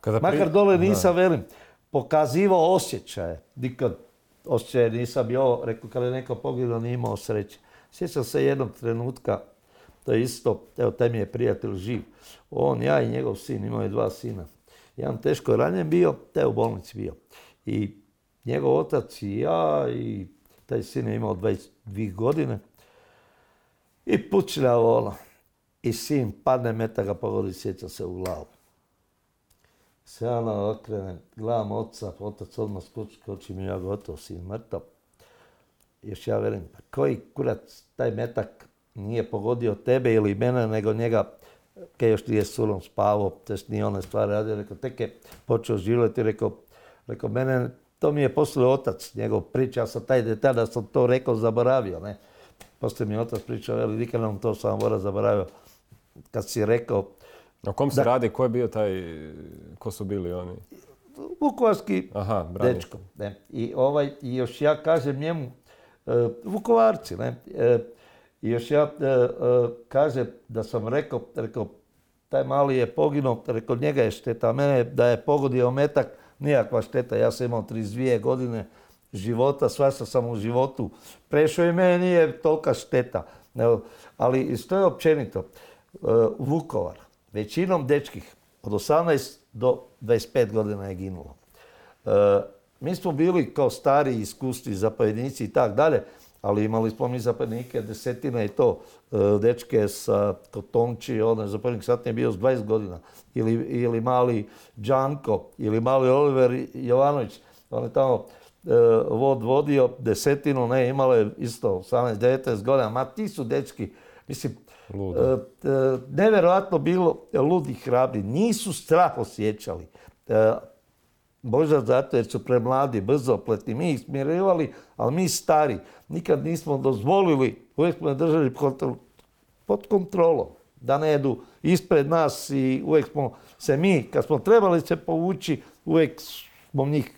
Speaker 3: Kada Makar dole nisam, velim, pokazivao osjećaje. Nikad osjećaje nisam bio, rekao, kada je neko poginuo, nije imao sreće. Sjećam se jednog trenutka, to je isto, evo, taj mi je prijatelj živ. On, ja i njegov sin, imao je dva sina. Jedan teško ranjen bio, taj u bolnici bio. I njegov otac i ja i taj sin je imao 22 godine. I pučila ono. I sin padne, meta ga pogodi, sjeća se u glavu. Se ja ono okrenem, gledam oca, otac odmah skoči, koči mi ja gotov, sin mrtav. Još ja velim, pa koji kurac taj metak nije pogodio tebe ili mene, nego njega, kaj još nije surom spavao, teš nije one stvari radio, rekao, tek je počeo živjeti, rekao, rekao, mene, to mi je poslije otac, njegov priča, ja sam taj detalj, da sam to rekao, zaboravio, ne. Poslije mi je otac pričao, veli, nikad nam to sam mora zaboravio, kad si rekao,
Speaker 1: o kom se radi? Ko je bio taj, ko su bili oni?
Speaker 3: Vukovarski Aha, dečko. Ne. I, ovaj, I još ja kažem njemu, Vukovarci, ne. E, I još ja e, e, kažem da sam rekao, rekao, taj mali je poginuo, rekao njega je šteta, a mene da je pogodio metak, nijakva šteta. Ja sam imao 32 godine života, svašta sam u životu prešao i meni nije tolika šteta. Ali što je općenito, Vukovar, većinom dečkih od 18 do 25 godina je ginulo. Mi smo bili kao stari iskusni zapovjednici i tak dalje, ali imali smo mi zapovjednike desetine i to e, dečke sa Kotonči, onaj zapovjednik sad je bio s 20 godina, ili, ili mali Đanko, ili mali Oliver Jovanović, on je tamo e, vod vodio desetinu, ne, imale isto 18-19 godina, ma ti su dečki, mislim. E, e, nevjerojatno bilo ludi hrabri. Nisu strah osjećali. Možda zato jer su premladi, brzopletni. Mi ih smirivali, ali mi stari nikad nismo dozvolili, uvijek smo držali pod kontrolom. da ne jedu ispred nas i uvijek smo se mi, kad smo trebali se povući, uvijek smo njih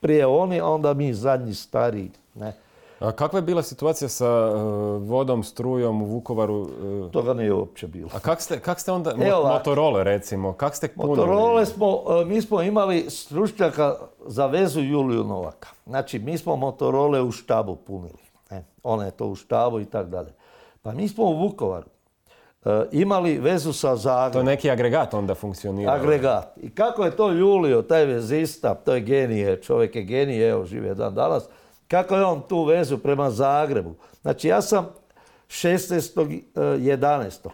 Speaker 3: prije oni, a onda mi zadnji stari. Ne.
Speaker 1: A kakva je bila situacija sa e, vodom, strujom u Vukovaru?
Speaker 3: Uh, Toga nije uopće bilo.
Speaker 1: A kak ste, kak ste onda, Evo, Motorole recimo, kak ste punili?
Speaker 3: Motorole smo, e, mi smo imali stručnjaka za vezu Juliju Novaka. Znači, mi smo Motorole u štabu punili. Ne. Ona je to u štabu i tako dalje. Pa mi smo u Vukovaru imali vezu sa Zagrebom.
Speaker 1: To je neki agregat onda funkcionira.
Speaker 3: Agregat. I kako je to Julio, taj vezista, to je genije, čovjek je genije, evo žive dan danas, kako je on tu vezu prema Zagrebu? Znači ja sam 16.11.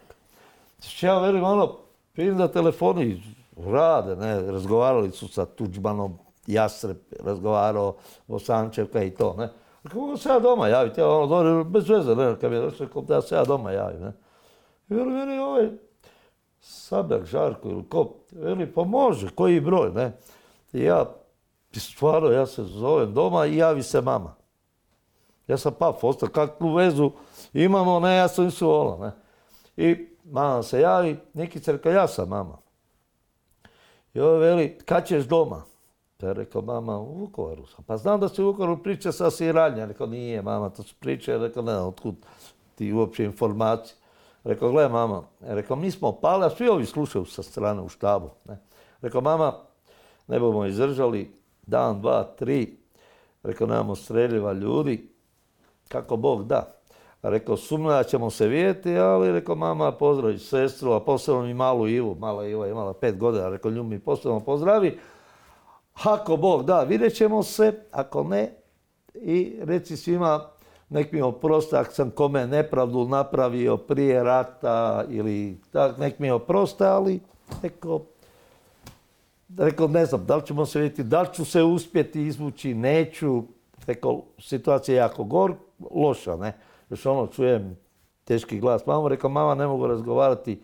Speaker 3: Znači ja velim ono, vidim da telefoni rade, ne, razgovarali su sa Tuđmanom, Jasreb, razgovarao Sančevka i to, ne. Kako se ja doma javiti? Ja ono, bez veze, ne, kad mi je došlo, da se ja doma javim, ne. I veli, meni ovaj Sabak, Žarko ili ko, veli, pa može, koji broj, ne. I ja stvarno, ja se zovem doma i javi se mama. Ja sam pa ostao, kakvu vezu imamo, ne, ja sam su ono, ne. I mama se javi, neki crka, ja sam mama. I ovo veli, kad ćeš doma? Ja rekao, mama, u Vukovaru sam. Pa znam da se u Vukovaru priča sa Siranja. Rekao, nije, mama, to su priče. Rekao, ne, otkud ti uopće informacije. Rekao, gle, mama, rekao, mi smo pali, a svi ovi slušaju sa strane u štabu. Ne. Rekao, mama, ne bomo izdržali, dan, dva, tri, rekao, nemamo streljiva ljudi, kako Bog da. Rekao, sumnja ćemo se vidjeti, ali rekao, mama, pozdravi sestru, a posebno mi malu Ivu, mala Iva je imala pet godina, rekao, nju mi posebno pozdravi. Ako Bog da, vidjet ćemo se, ako ne, i reci svima, nek mi oprosti ako sam kome nepravdu napravio prije rata ili tak, nek mi oproste, ali rekao, Rekao, ne znam, da li ćemo se vidjeti, da li ću se uspjeti izvući, neću. Rekao, situacija je jako gor, loša, ne. Još ono, čujem teški glas mama, rekao, mama, ne mogu razgovarati,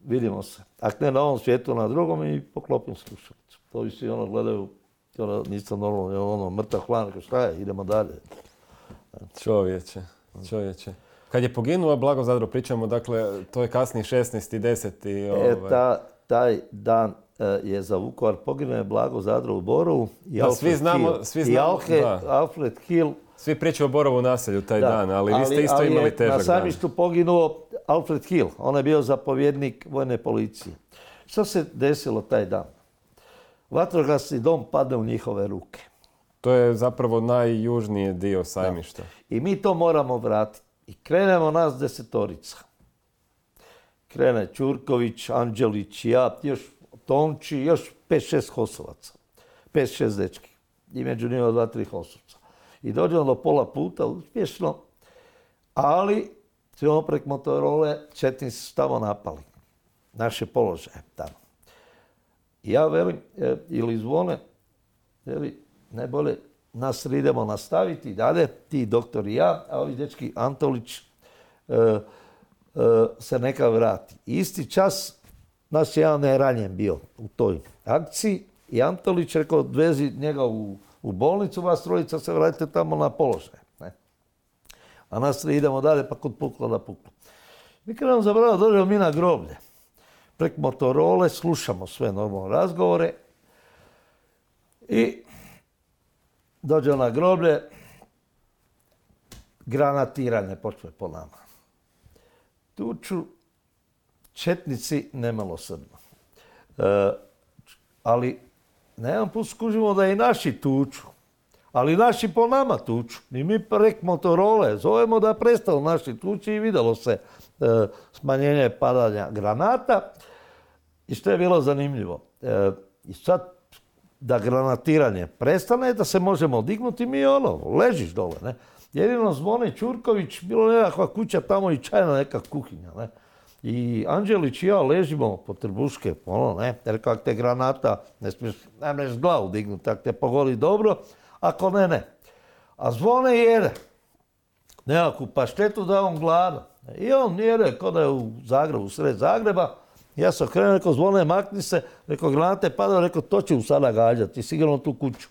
Speaker 3: vidimo se. Ako ne na ovom svijetu, na drugom i poklopim slušalicu. To vi svi ono gledaju, ono, nisam normalno, ono, mrtav hlan, rekao, šta je, idemo dalje.
Speaker 1: Čovječe, čovječe. Kad je poginuo Blago Zadro, pričamo, dakle, to je kasni 16. i
Speaker 3: e, ovaj... E, ta, taj dan je za Vukovar poginuo je Blago Zadro u Borovu i Alfred svi znamo, Hill.
Speaker 1: Svi znamo,
Speaker 3: I Alfred Hill.
Speaker 1: Svi pričaju o Borovu naselju taj dan, ali, vi ste isto imali težak dan.
Speaker 3: Na samištu poginuo Alfred Hill, on je bio zapovjednik vojne policije. Što se desilo taj dan? Vatrogasni dom padne u njihove ruke.
Speaker 1: To je zapravo najjužniji dio sajmišta.
Speaker 3: I mi to moramo vratiti. I krenemo nas desetorica. Krene Čurković, Anđelić, ja, još Tonči, još 5-6 Kosovaca. 5-6 dečki. I među njima dva, tri Kosovca. I dođemo do pola puta uspješno, ali ćemo prek Motorole Četnici su tamo napali. Naše položaje tamo. Ja velim, e, ili zvone, veli, najbolje nas idemo nastaviti dalje, ti doktor i ja, a ovi dečki Antolić e, e, se neka vrati. Isti čas nas je jedan ranjen bio u toj akciji i Antolić rekao odvezi njega u, u bolnicu, vas trojica se vratite tamo na položaj. Ne? A nas tri idemo dalje pa kod pukla da pukla. Mi krenemo zabrano, dođemo mi na groblje. Prek Motorole slušamo sve normalne razgovore i dođemo na groblje, granatiranje počne po nama. Tuču četnici nemilosrdno. E, ali na jedan put skužimo da i naši tuču. Ali naši po nama tuču. I mi prek Motorole zovemo da je prestalo naši tuči i vidjelo se e, smanjenje padanja granata. I što je bilo zanimljivo. E, I sad da granatiranje prestane, da se možemo dignuti, mi ono, ležiš dole. Ne? Jedino zvone Čurković, bilo nekakva kuća tamo i čajna neka kuhinja. Ne? I Anđelić i ja ležimo po trbuške, ono, ne, jer kak te granata, ne smiješ, ne smiješ glavu dignuti, ako te pogodi dobro, ako ne, ne. A zvone jede. Nekakvu paštetu da on glada. I on jede, kao da je u Zagrebu, u sred Zagreba. Ja sam krenuo, rekao, zvone, makni se, rekao, granate pada, rekao, to će u sada gađati, sigurno tu kuću.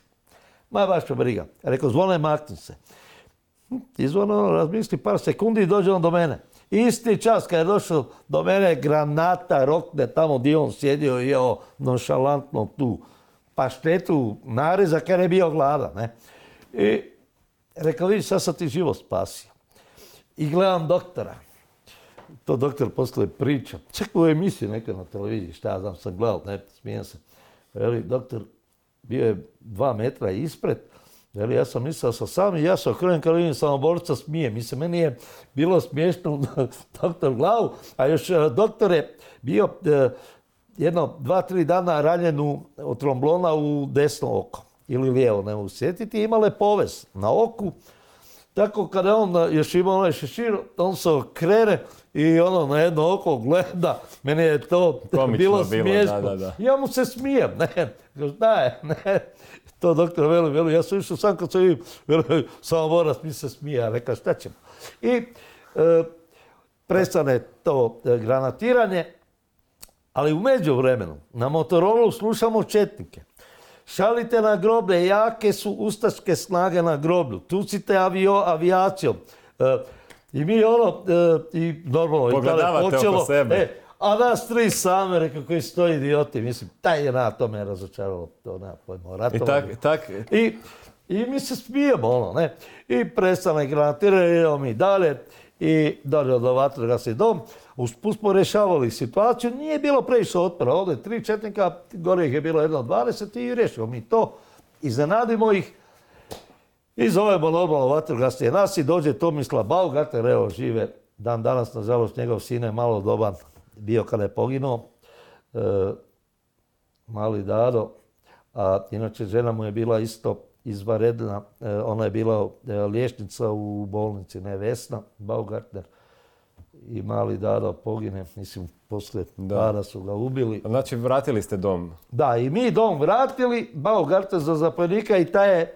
Speaker 3: Ma baš briga. Rekao, zvone, makni se. I zvone, razmisli par sekundi i dođe on do mene. Isti čas kad je došao do mene granata rokne tamo gdje on sjedio i jeo nonšalantno tu paštetu nareza kad je bio gladan. Ne? I rekao, vidiš, sad sam ti život spasio. I gledam doktora. To doktor poslije priča. Čak u emisiji nekad na televiziji, šta ja znam, sam gledao, ne, smijem se. Veli, doktor bio je dva metra ispred, Veli, ja sam mislio sam sam i ja se okrenem kad vidim samoborca smije. Mislim, meni je bilo smiješno doktor glavu, a još e, doktor je bio e, jedno, dva, tri dana ranjen od tromblona u desno oko ili lijevo, ne mogu sjetiti, imale povez na oku. Tako kada on još ima onaj šešir, on se okrene i ono na jedno oko gleda, meni je to bilo smiješno. Ja mu se smijem, ne, šta je, ne. To doktor veli, veli, ja sam išao sam kad sam vidim, veli, samo morac mi se smije, a reka šta ćemo. I e, prestane to e, granatiranje, ali u međuvremenu na Motorolu slušamo četnike. Šalite na groblje, jake su ustaške snage na groblju. Tucite avio, avijacijom. E, I mi ono, e, i normalno,
Speaker 1: Pogledavate i počelo, oko sebe. E,
Speaker 3: a nas tri same, rekao, koji sto idioti. Mislim, taj je na to me razočaralo, to nema pojma,
Speaker 1: I tak, tak...
Speaker 3: I, I mi se smijemo, ono, ne. I prestane granatiranje, idemo mi dalje. I dođe do vatrogasni dom. Usput smo rješavali situaciju, nije bilo previše otpora. Ovdje tri četnika, gore ih je bilo jedno 20 i riješimo mi to. Iznenadimo ih. I zovemo normalno vatrogasnije nas i dođe Tomislav Baugater, evo žive dan danas, nažalost njegov sin je malo doban bio kada je poginuo. E, mali Dado, a inače žena mu je bila isto izvaredna, e, ona je bila e, liječnica u bolnici, ne Vesna Baugartner i mali Dado pogine, mislim, poslije para su ga ubili.
Speaker 1: Znači, vratili ste dom?
Speaker 3: Da, i mi dom vratili, Baugartner za zapovjednika i taj je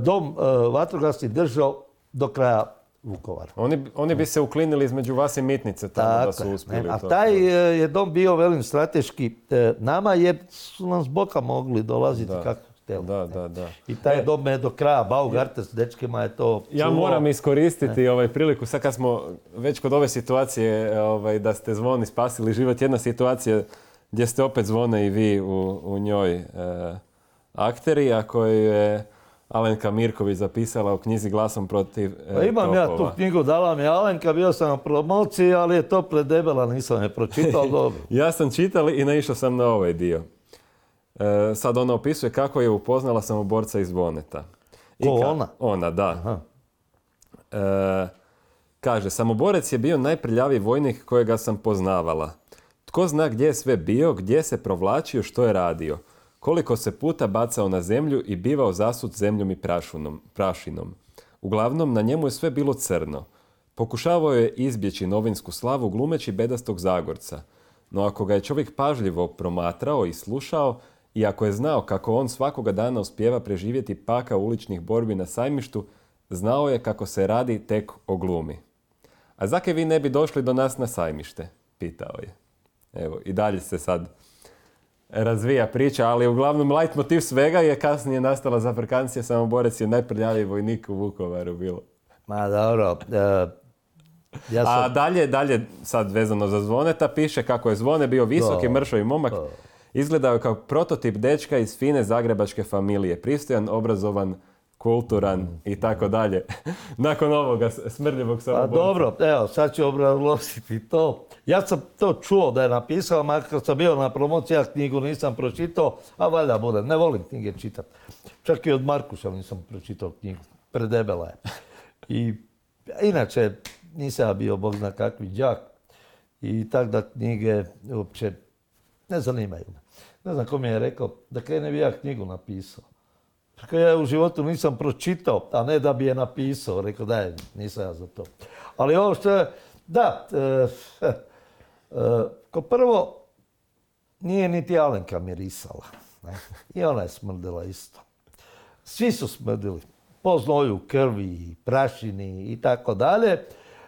Speaker 3: dom vatrogasni držao do kraja Vukovar.
Speaker 1: Oni, oni bi se uklinili između vas i Mitnice tamo da su uspjeli.
Speaker 3: A taj je dom bio, velim, strateški nama jer su nam s boka mogli dolaziti kako
Speaker 1: da, da, da.
Speaker 3: I taj e, dom je do kraja, Baugarter s dečkima je to
Speaker 1: Ja moram iskoristiti ovaj priliku, sad kad smo već kod ove situacije ovaj, da ste zvoni spasili život, jedna situacija gdje ste opet zvone i vi u, u njoj e, akteri, a koju je Alenka Mirković zapisala u knjizi Glasom protiv e,
Speaker 3: pa imam ja tu knjigu, dala mi Alenka, bio sam na promociji, ali je to predebela, nisam je pročitao dobro.
Speaker 1: ja sam čital i naišao sam na ovaj dio. E, sad ona opisuje kako je upoznala samoborca iz Voneta.
Speaker 3: I Ko ona?
Speaker 1: Ona, da. E, kaže, samoborec je bio najprljaviji vojnik kojega sam poznavala. Tko zna gdje je sve bio, gdje se provlačio, što je radio. Koliko se puta bacao na zemlju i bivao zasut zemljom i prašinom. Uglavnom, na njemu je sve bilo crno. Pokušavao je izbjeći novinsku slavu glumeći bedastog Zagorca. No ako ga je čovjek pažljivo promatrao i slušao, i ako je znao kako on svakoga dana uspjeva preživjeti paka uličnih borbi na sajmištu, znao je kako se radi tek o glumi. A zake vi ne bi došli do nas na sajmište? Pitao je. Evo, i dalje se sad razvija priča, ali uglavnom light motiv svega je kasnije nastala zafrkancija, samoborec je najprljaviji vojnik u Vukovaru bilo.
Speaker 3: Ma dobro, e,
Speaker 1: ja sam... A dalje, dalje, sad vezano za zvoneta, piše kako je zvone bio visoki, mršavi momak, Izgledao je kao prototip dečka iz fine zagrebačke familije. Pristojan, obrazovan, kulturan i tako dalje. Nakon ovoga smrdljivog
Speaker 3: samoborca. Pa dobro, evo, sad ću obrazložiti to. Ja sam to čuo da je napisao, makar sam bio na promocija knjigu, nisam pročitao, a valjda bude, ne volim knjige čitati. Čak i od Markuša nisam pročitao knjigu, predebela je. I inače, nisam ja bio bog zna kakvi đak i tak da knjige uopće ne zanimaju me ne znam ko mi je rekao, da krene bi ja knjigu napisao. Rekao, ja u životu nisam pročitao, a ne da bi je napisao. Rekao, daj, nisam ja za to. Ali ovo što je, da, e, e, ko prvo, nije niti Alenka mirisala. Ne? I ona je smrdila isto. Svi su smrdili. Po znoju, krvi, prašini i tako dalje.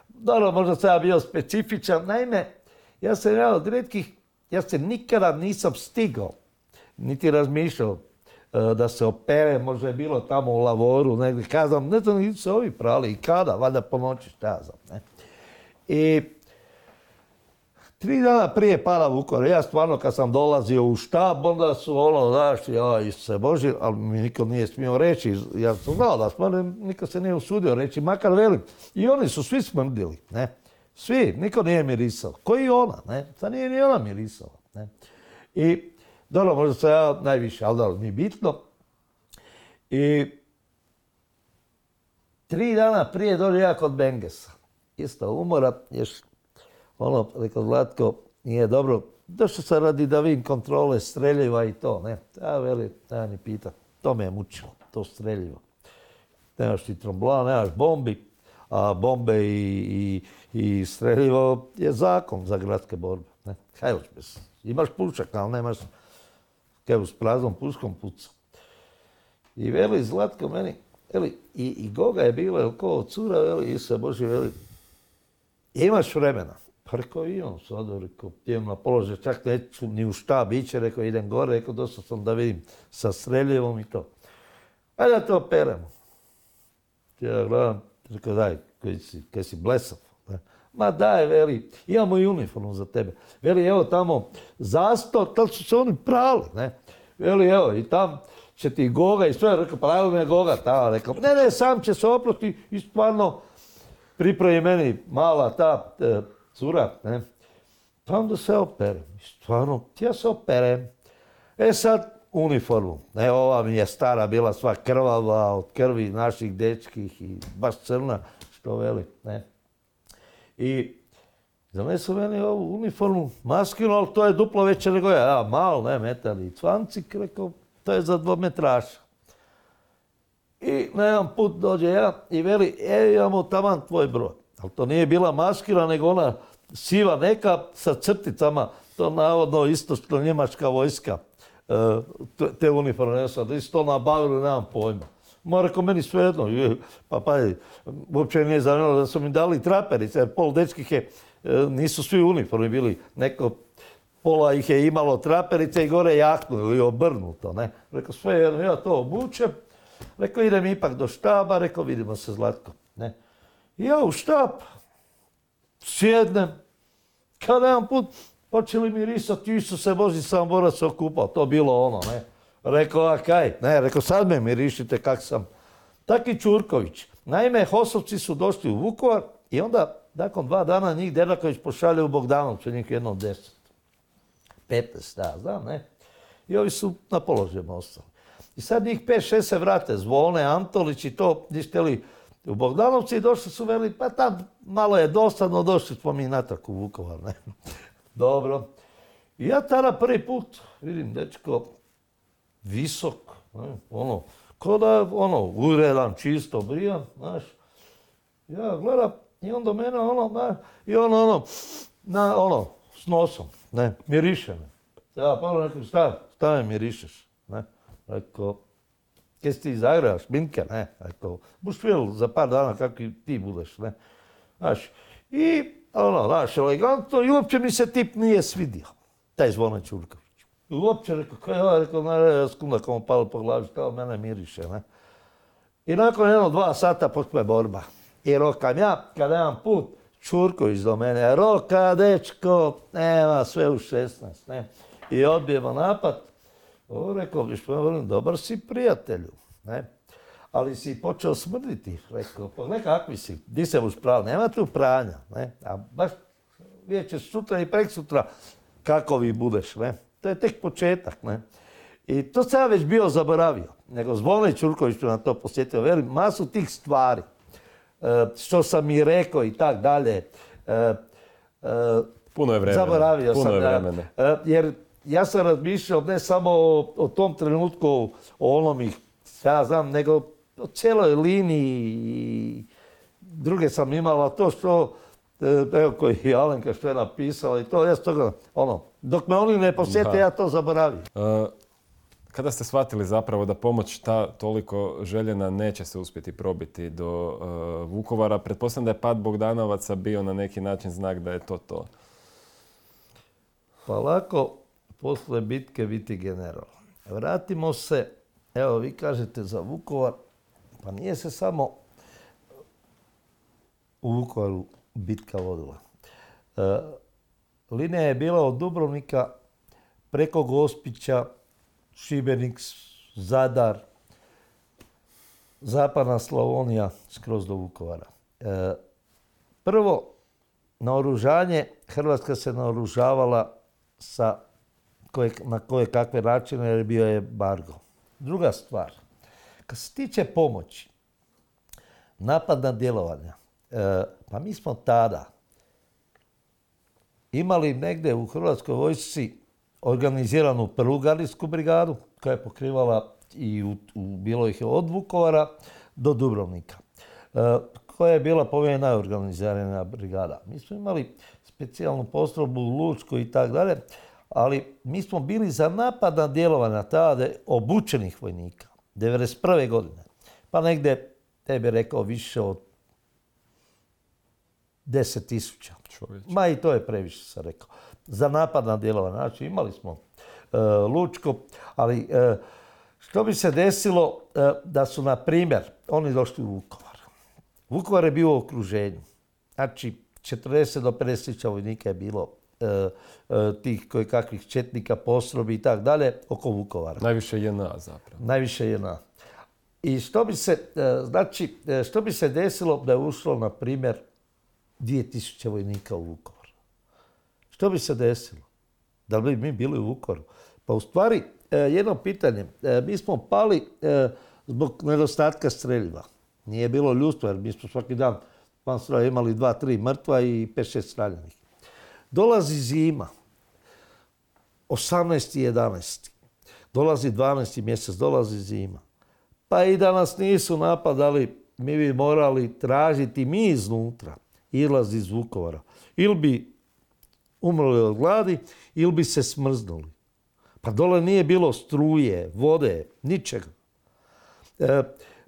Speaker 3: Dobro, možda sam ja bio specifičan. Naime, ja sam jedan od redkih ja se nikada nisam stigao, niti razmišljao da se opere, možda je bilo tamo u lavoru, negdje, kazam, ne znam, se ovi prali i kada, valjda po noći, šta ja znam, ne. I tri dana prije pada Vukovar, ja stvarno kad sam dolazio u štab, onda su ono, znaš, ja se Boži, ali mi niko nije smio reći, ja sam znao da smrdim, niko se nije usudio reći, makar velim. I oni su svi smrdili, ne. Svi, niko nije mirisao. Koji ona, ne? Sad nije ni ona mirisala, ne. I, dobro, možda se ja najviše, ali da, nije bitno. I tri dana prije dođe ja kod Bengesa. Isto umora, još ono, rekao Zlatko, nije dobro. Došao sam radi da vidim kontrole streljiva i to, ne. Ja veli, nema ni pita. To me je mučilo, to streljivo. Nemaš ti trombla, nemaš bombi, a bombe i, i, streljivo je zakon za gradske borbe. Ne. Kaj. Imaš pušak, ali nemaš kevu s praznom puškom puca. I veli Zlatko meni, veli, i, i Goga je bilo, jel ko cura, veli, i se Boži, veli, imaš vremena. Pa rekao, imam sad, rekao, idem na položaj, čak neću ni u štab ići, rekao, idem gore, rekao, došao sam da vidim sa streljivom i to. Ajde da to operemo. Ja gledam, rekao, daj, kaj si, kaj si blesav. Ma daj, veli, imamo i uniformu za tebe. Veli, evo tamo zasto, tal su se oni prali, ne. Veli, evo, i tam će ti Goga i sve, rekao, pa me Goga tamo, rekao, ne, ne, sam će se oprosti i stvarno pripravi meni mala ta e, cura, ne. Pa onda se operem. Stvarno, ja se operem. E sad, uniformu. Ne, ova mi je stara bila sva krvava od krvi naših dečkih i baš crna, što veli, ne. I zanesu meni ovu uniformu, maskinu, ali to je duplo veće nego ja. Ja, malo, ne, metar i cvancik, rekao, to je za dvometraša. I na jedan put dođe ja i veli, e, imamo taman tvoj broj. Ali to nije bila maskira, nego ona siva neka sa crticama, to navodno istočno njemačka vojska, e, te uniforme, ja sam isto nabavili, nemam pojma. Ma rekao, meni svejedno, pa pa, uopće nije zanimalo da su mi dali traperice, pol dečkih je, e, nisu svi uniformi bili, neko pola ih je imalo traperice i gore jaknu ili obrnuto, ne. Rekao, svejedno, ja to obučem, rekao, idem ipak do štaba, rekao, vidimo se Zlatko, ne. I ja u štab, sjednem, kada jedan put počeli mi risati, se Boži, sam borac se okupao, to bilo ono, ne. Rekao, a kaj? Ne, rekao, sad me mirišite kak sam. Taki Čurković. Naime, Hosovci su došli u Vukovar i onda, nakon dva dana, njih Dedaković pošalje u Bogdanovcu, njih jedno deset. 15, da, znam, ne. I ovi su na položajima ostali. I sad njih pet, šest se vrate, Zvone, Antolić i to, htjeli u Bogdanovci i došli su veli, pa tam malo je dosadno, došli smo mi natrag u Vukovar, ne. Dobro. I ja tada prvi put vidim, dečko, visok, ne, ono, ko da ono, uredan, čisto, brijan, znaš. Ja gledam i on do mene ono, na, i on ono, na, ono, s nosom, ne, miriše me. Ja pa rekao, šta, šta me mirišeš, ne, rekao, kaj si ti zagreva, šminke, ne, rekao, buš vidjel za par dana kako ti budeš, ne, znaš. I, ono, znaš, elegantno i uopće mi se tip nije svidio, taj Zvona Čurković. Uopće rekao, kaj ja, rekao, ne, ja s kundakom palo po glavi, kao mene miriše, ne. I nakon jedno dva sata počne borba. I rokam ja, kada jedan put, Čurković do mene, roka, dečko, nema, sve u 16, ne. I odbijemo napad. O, rekao, viš, dobar si prijatelju, ne. Ali si počeo smrditi, rekao, pogledaj kakvi si, di se už prav, nema tu pranja, ne. A baš vidjet ćeš sutra i prek sutra kako vi budeš, ne. To je tek početak, ne. I to sam ja već bio zaboravio. Nego Zvone Čurković na to posjetio. Velim, masu tih stvari. E, što sam i rekao i tak dalje. E, e,
Speaker 1: puno je vremena.
Speaker 3: Zaboravio
Speaker 1: puno
Speaker 3: sam.
Speaker 1: Je vremena.
Speaker 3: jer ja sam razmišljao ne samo o, tom trenutku, o onom ih, ja znam, nego o cijeloj liniji i druge sam imala to što evo koji je Alenka što je napisala i to, ja toga, ono, dok me oni ne posjete, ja to zaboravim.
Speaker 1: Uh, kada ste shvatili zapravo da pomoć ta toliko željena neće se uspjeti probiti do uh, Vukovara, pretpostavljam da je pad Bogdanovaca bio na neki način znak da je to to.
Speaker 3: Pa lako, posle bitke biti general. Vratimo se, evo vi kažete za Vukovar, pa nije se samo u Vukovaru bitka vodila. E, linija je bila od Dubrovnika preko Gospića, Šibenik, Zadar, Zapadna Slavonija, skroz do Vukovara. E, prvo, naoružanje, Hrvatska se naoružavala sa na koje kakve načine jer bio je bargo. Druga stvar, kad se tiče pomoći, napadna djelovanja, e, pa mi smo tada imali negdje u Hrvatskoj vojsci organiziranu prvu gardijsku brigadu koja je pokrivala i u, bilo ih od Vukovara do Dubrovnika. E, koja je bila po najorganiziranija brigada. Mi smo imali specijalnu postrobu u Lučku i tako dalje, ali mi smo bili za napadna djelovanja tada obučenih vojnika. 1991. godine. Pa negdje, tebi rekao, više od 10 tisuća. Ma i to je previše, sam rekao. Za napadna djelovanja. Znači, imali smo e, Lučko, ali e, što bi se desilo e, da su, na primjer, oni došli u Vukovar. Vukovar je bio u okruženju. Znači, 40 do 50 tisuća vojnika je bilo tih koje kakvih četnika, posrobi i tako dalje oko Vukovara.
Speaker 1: Najviše JNA zapravo.
Speaker 3: Najviše JNA. I što bi se, znači, što bi se desilo da je ušlo, na primjer, 2000 vojnika u Vukovar? Što bi se desilo? Da li bi mi bili u Vukovaru? Pa u stvari, jedno pitanje. Mi smo pali zbog nedostatka streljiva. Nije bilo ljudstva jer mi smo svaki dan van imali dva, tri mrtva i pet, šest straljenih. Dolazi zima, 18. 11. Dolazi 12. mjesec, dolazi zima. Pa i da nas nisu napadali, mi bi morali tražiti mi iznutra izlaz iz Vukovara. Ili bi umrli od gladi, ili bi se smrznuli. Pa dole nije bilo struje, vode, ničega. E,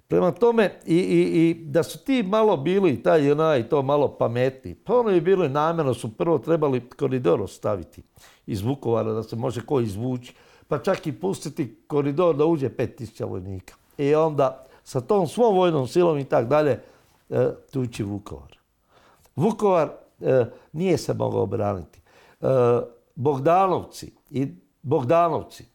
Speaker 3: Prema tome, i, i, i da su ti malo bili, taj i to malo pametni, pa ono bi bili namjerno, su prvo trebali koridor ostaviti iz Vukovara, da se može ko izvući, pa čak i pustiti koridor da uđe 5000 vojnika. I onda sa tom svom vojnom silom i tak dalje, e, tući Vukovar. Vukovar e, nije se mogao obraniti. E, Bogdanovci i Bogdanovci,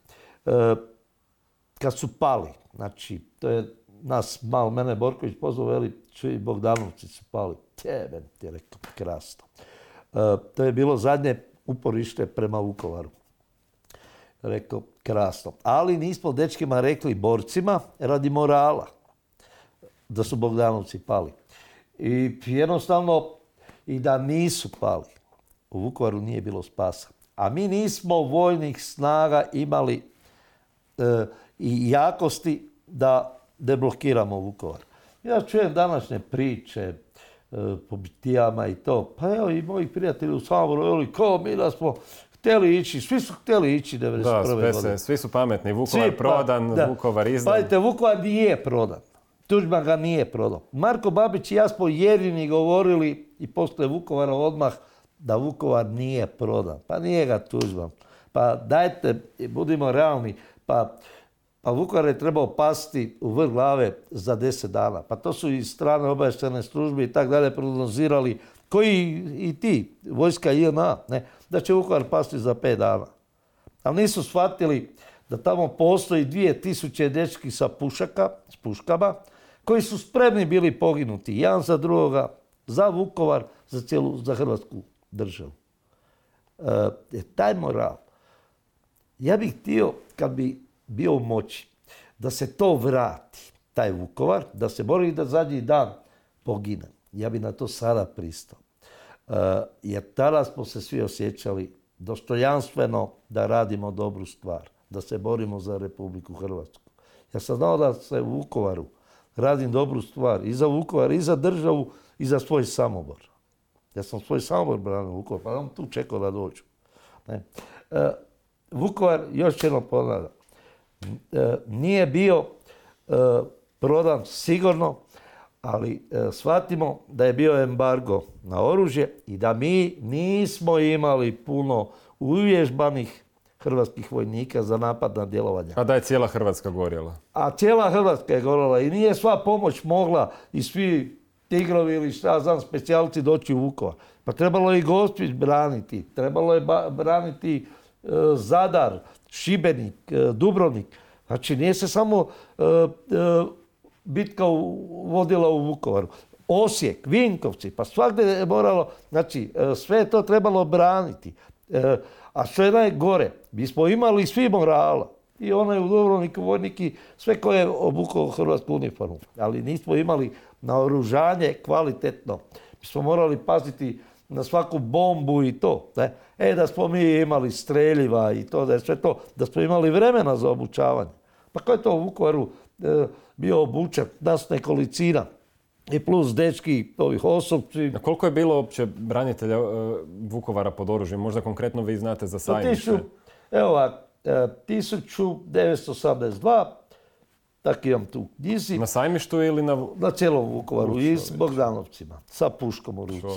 Speaker 3: kad su pali, znači, to je nas malo, mene Borković pozvao, veli, čuj, Bogdanovci su pali. Tebe, ti je rekao, krasno. E, to je bilo zadnje uporište prema Vukovaru. Rekao, krasno. Ali nismo dečkima rekli borcima radi morala da su Bogdanovci pali. I jednostavno, i da nisu pali, u Vukovaru nije bilo spasa. A mi nismo vojnih snaga imali e, i jakosti da deblokiramo Vukovar. Ja čujem današnje priče e, po bitijama i to. Pa evo i moji prijatelji u Samoru, evo kao mi da smo htjeli ići, svi su htjeli ići 1991.
Speaker 1: Da, godine. svi su pametni. Vukovar pa, prodan, Vukovar izdan.
Speaker 3: Pazite, Vukovar nije prodan. Tuđman ga nije prodao. Marko Babić i ja smo jedini govorili i posle Vukovara odmah da Vukovar nije prodan. Pa nije ga Tuđman. Pa dajte, budimo realni, pa pa Vukovar je trebao pasti u vrh glave za deset dana. Pa to su i strane obavještajne službe i tak dalje prognozirali, koji i ti, vojska INA, ne, da će Vukovar pasti za pet dana. Ali nisu shvatili da tamo postoji dvije tisuće dečki sa pušaka, s puškama, koji su spremni bili poginuti, jedan za drugoga, za Vukovar, za cijelu, za Hrvatsku državu. E, taj moral. Ja bih htio, kad bi bio u moći da se to vrati, taj Vukovar, da se bori da zadnji dan pogine. Ja bi na to sada pristao. Uh, jer tada smo se svi osjećali dostojanstveno da radimo dobru stvar, da se borimo za Republiku Hrvatsku. Ja sam znao da se u Vukovaru radim dobru stvar i za Vukovar, i za državu, i za svoj samobor. Ja sam svoj samobor branio Vukovar, pa vam tu čekao da dođu. Ne. Uh, Vukovar, još jedno ponavljam, E, nije bio e, prodan sigurno, ali e, shvatimo da je bio embargo na oružje i da mi nismo imali puno uvježbanih hrvatskih vojnika za napadna djelovanja.
Speaker 1: A da je cijela Hrvatska gorjela.
Speaker 3: A cijela Hrvatska je gorjela i nije sva pomoć mogla i svi tigrovi ili šta znam, specijalci doći u Vukovar. Pa trebalo je i Gospić braniti, trebalo je braniti e, Zadar, Šibenik, e, Dubrovnik. Znači nije se samo e, bitka vodila u Vukovaru. Osijek, Vinkovci, pa svakdje je moralo, znači sve je to trebalo braniti. A što je najgore, mi smo imali svi morala. I onaj u Dubrovniku vojniki, sve koje je obukao hrvatsku uniformu. Ali nismo imali naoružanje kvalitetno. Mi smo morali paziti na svaku bombu i to. Ne? E, da smo mi imali streljiva i to, da je sve to, da smo imali vremena za obučavanje. Pa ko je to u Vukovaru e, bio obučen? Nas nekolicina. I plus dečki, ovih osobci.
Speaker 1: A koliko je bilo uopće branitelja e, Vukovara pod oružjem? Možda konkretno vi znate za sajmište.
Speaker 3: Evo ovak, 1982, tak imam tu knjizi.
Speaker 1: Na sajmištu ili na...
Speaker 3: Na cijelom Vukovaru i s Bogdanovcima, sa puškom u ruci.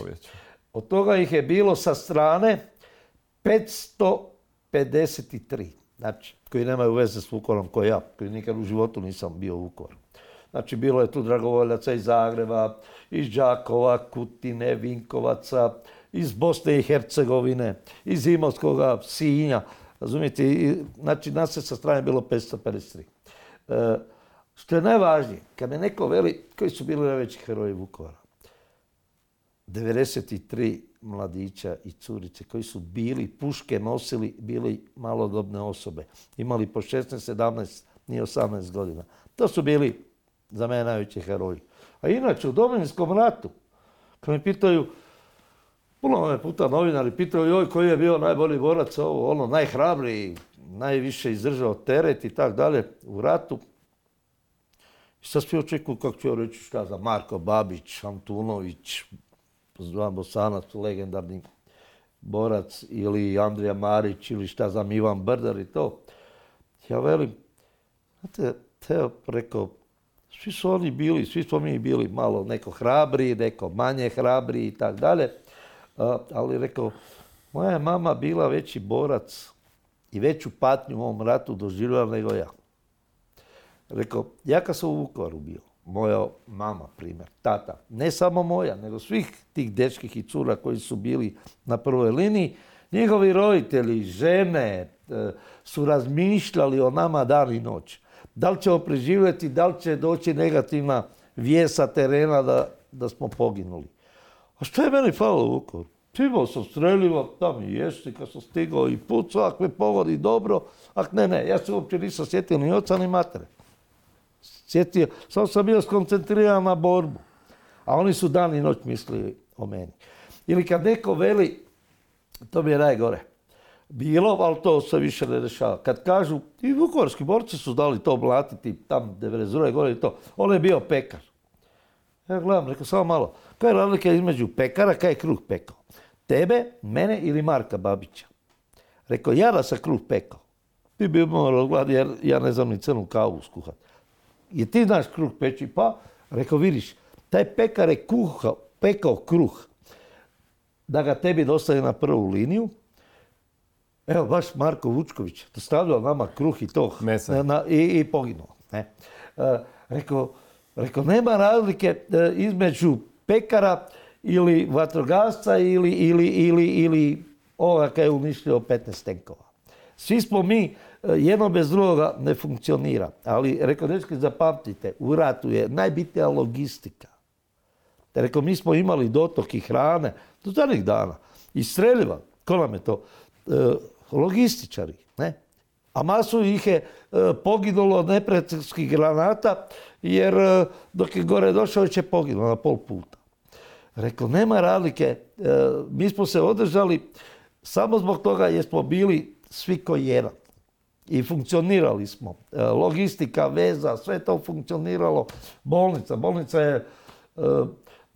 Speaker 3: Od toga ih je bilo sa strane 553. Znači, koji nemaju veze s Vukovarom koji ja, koji nikad u životu nisam bio u Vukovaru. Znači, bilo je tu dragovoljaca iz Zagreba, iz Đakova, Kutine, Vinkovaca, iz Bosne i Hercegovine, iz Imotskoga, Sinja. Razumijete, znači nas je sa strane bilo 553. E, što je najvažnije, kad me neko veli koji su bili najveći heroji Vukovara, 93 mladića i curice koji su bili, puške nosili, bili malodobne osobe. Imali po 16, 17, ni 18 godina. To su bili za mene najveći heroji. A inače u Domovinskom ratu, kad me pitaju, puno me puta novinari pitaju joj koji je bio najbolji borac, ovo, ono, najhrabriji, najviše izdržao teret i tako dalje u ratu. I sad svi očekuju kako ću reći šta za Marko Babić, Antunović, zvan Bosanac, legendarni borac, ili Andrija Marić, ili šta znam, Ivan Brdar i to. Ja velim, znate, teo preko, svi su oni bili, svi smo mi bili malo neko hrabri, neko manje hrabri i tako dalje. Ali rekao, moja je mama bila veći borac i veću patnju u ovom ratu doživjela nego ja. Rekao, ja kad sam u Vukovaru bio, moja mama, primjer, tata, ne samo moja, nego svih tih dečkih i cura koji su bili na prvoj liniji, njihovi roditelji, žene, e, su razmišljali o nama dan i noć. Da li ćemo preživjeti, da li će doći negativna vijesa terena da, da smo poginuli. A što je meni falo u Vukovaru? Imao sam streljivo, tam i jesti kad sam stigao i pucao, ako me pogodi dobro, ak ne, ne, ja se uopće nisam sjetio ni oca ni matere sjetio, samo sam bio skoncentriran na borbu. A oni su dan i noć mislili o meni. Ili kad neko veli, to mi je najgore. Bilo, ali to se više ne dešava. Kad kažu, i vukovarski borci su dali to blatiti, tam 92. gore i to. On je bio pekar. Ja gledam, rekao, samo malo. Kaj je razlika između pekara, kaj je kruh pekao? Tebe, mene ili Marka Babića? Rekao, ja da sam kruh pekao. Ti bi morao gladi, jer ja ne znam ni crnu kavu skuhati je ti znaš kruh peći? Pa, rekao, vidiš, taj pekar je kuha, pekao kruh da ga tebi dostavi na prvu liniju. Evo, baš Marko Vučković dostavljao nama kruh i to. i, i poginuo. Ne. E, rekao, rekao, nema razlike e, između pekara ili vatrogasca ili, ili, ili, ili ovoga kaj je uništio 15 tenkova. Svi smo mi jedno bez drugoga ne funkcionira. Ali, rekao, dečki, zapamtite, u ratu je najbitnija logistika. Rekao, mi smo imali dotok i hrane do zadnjih dana. I streljiva, ko nam je to? E, logističari, ne? A masu ih je e, poginulo od neprijateljskih granata, jer e, dok je gore došao, će poginulo na pol puta. Rekao, nema razlike, mi smo se održali samo zbog toga jer smo bili svi koji jedan i funkcionirali smo. E, logistika, veza, sve to funkcioniralo. Bolnica, bolnica je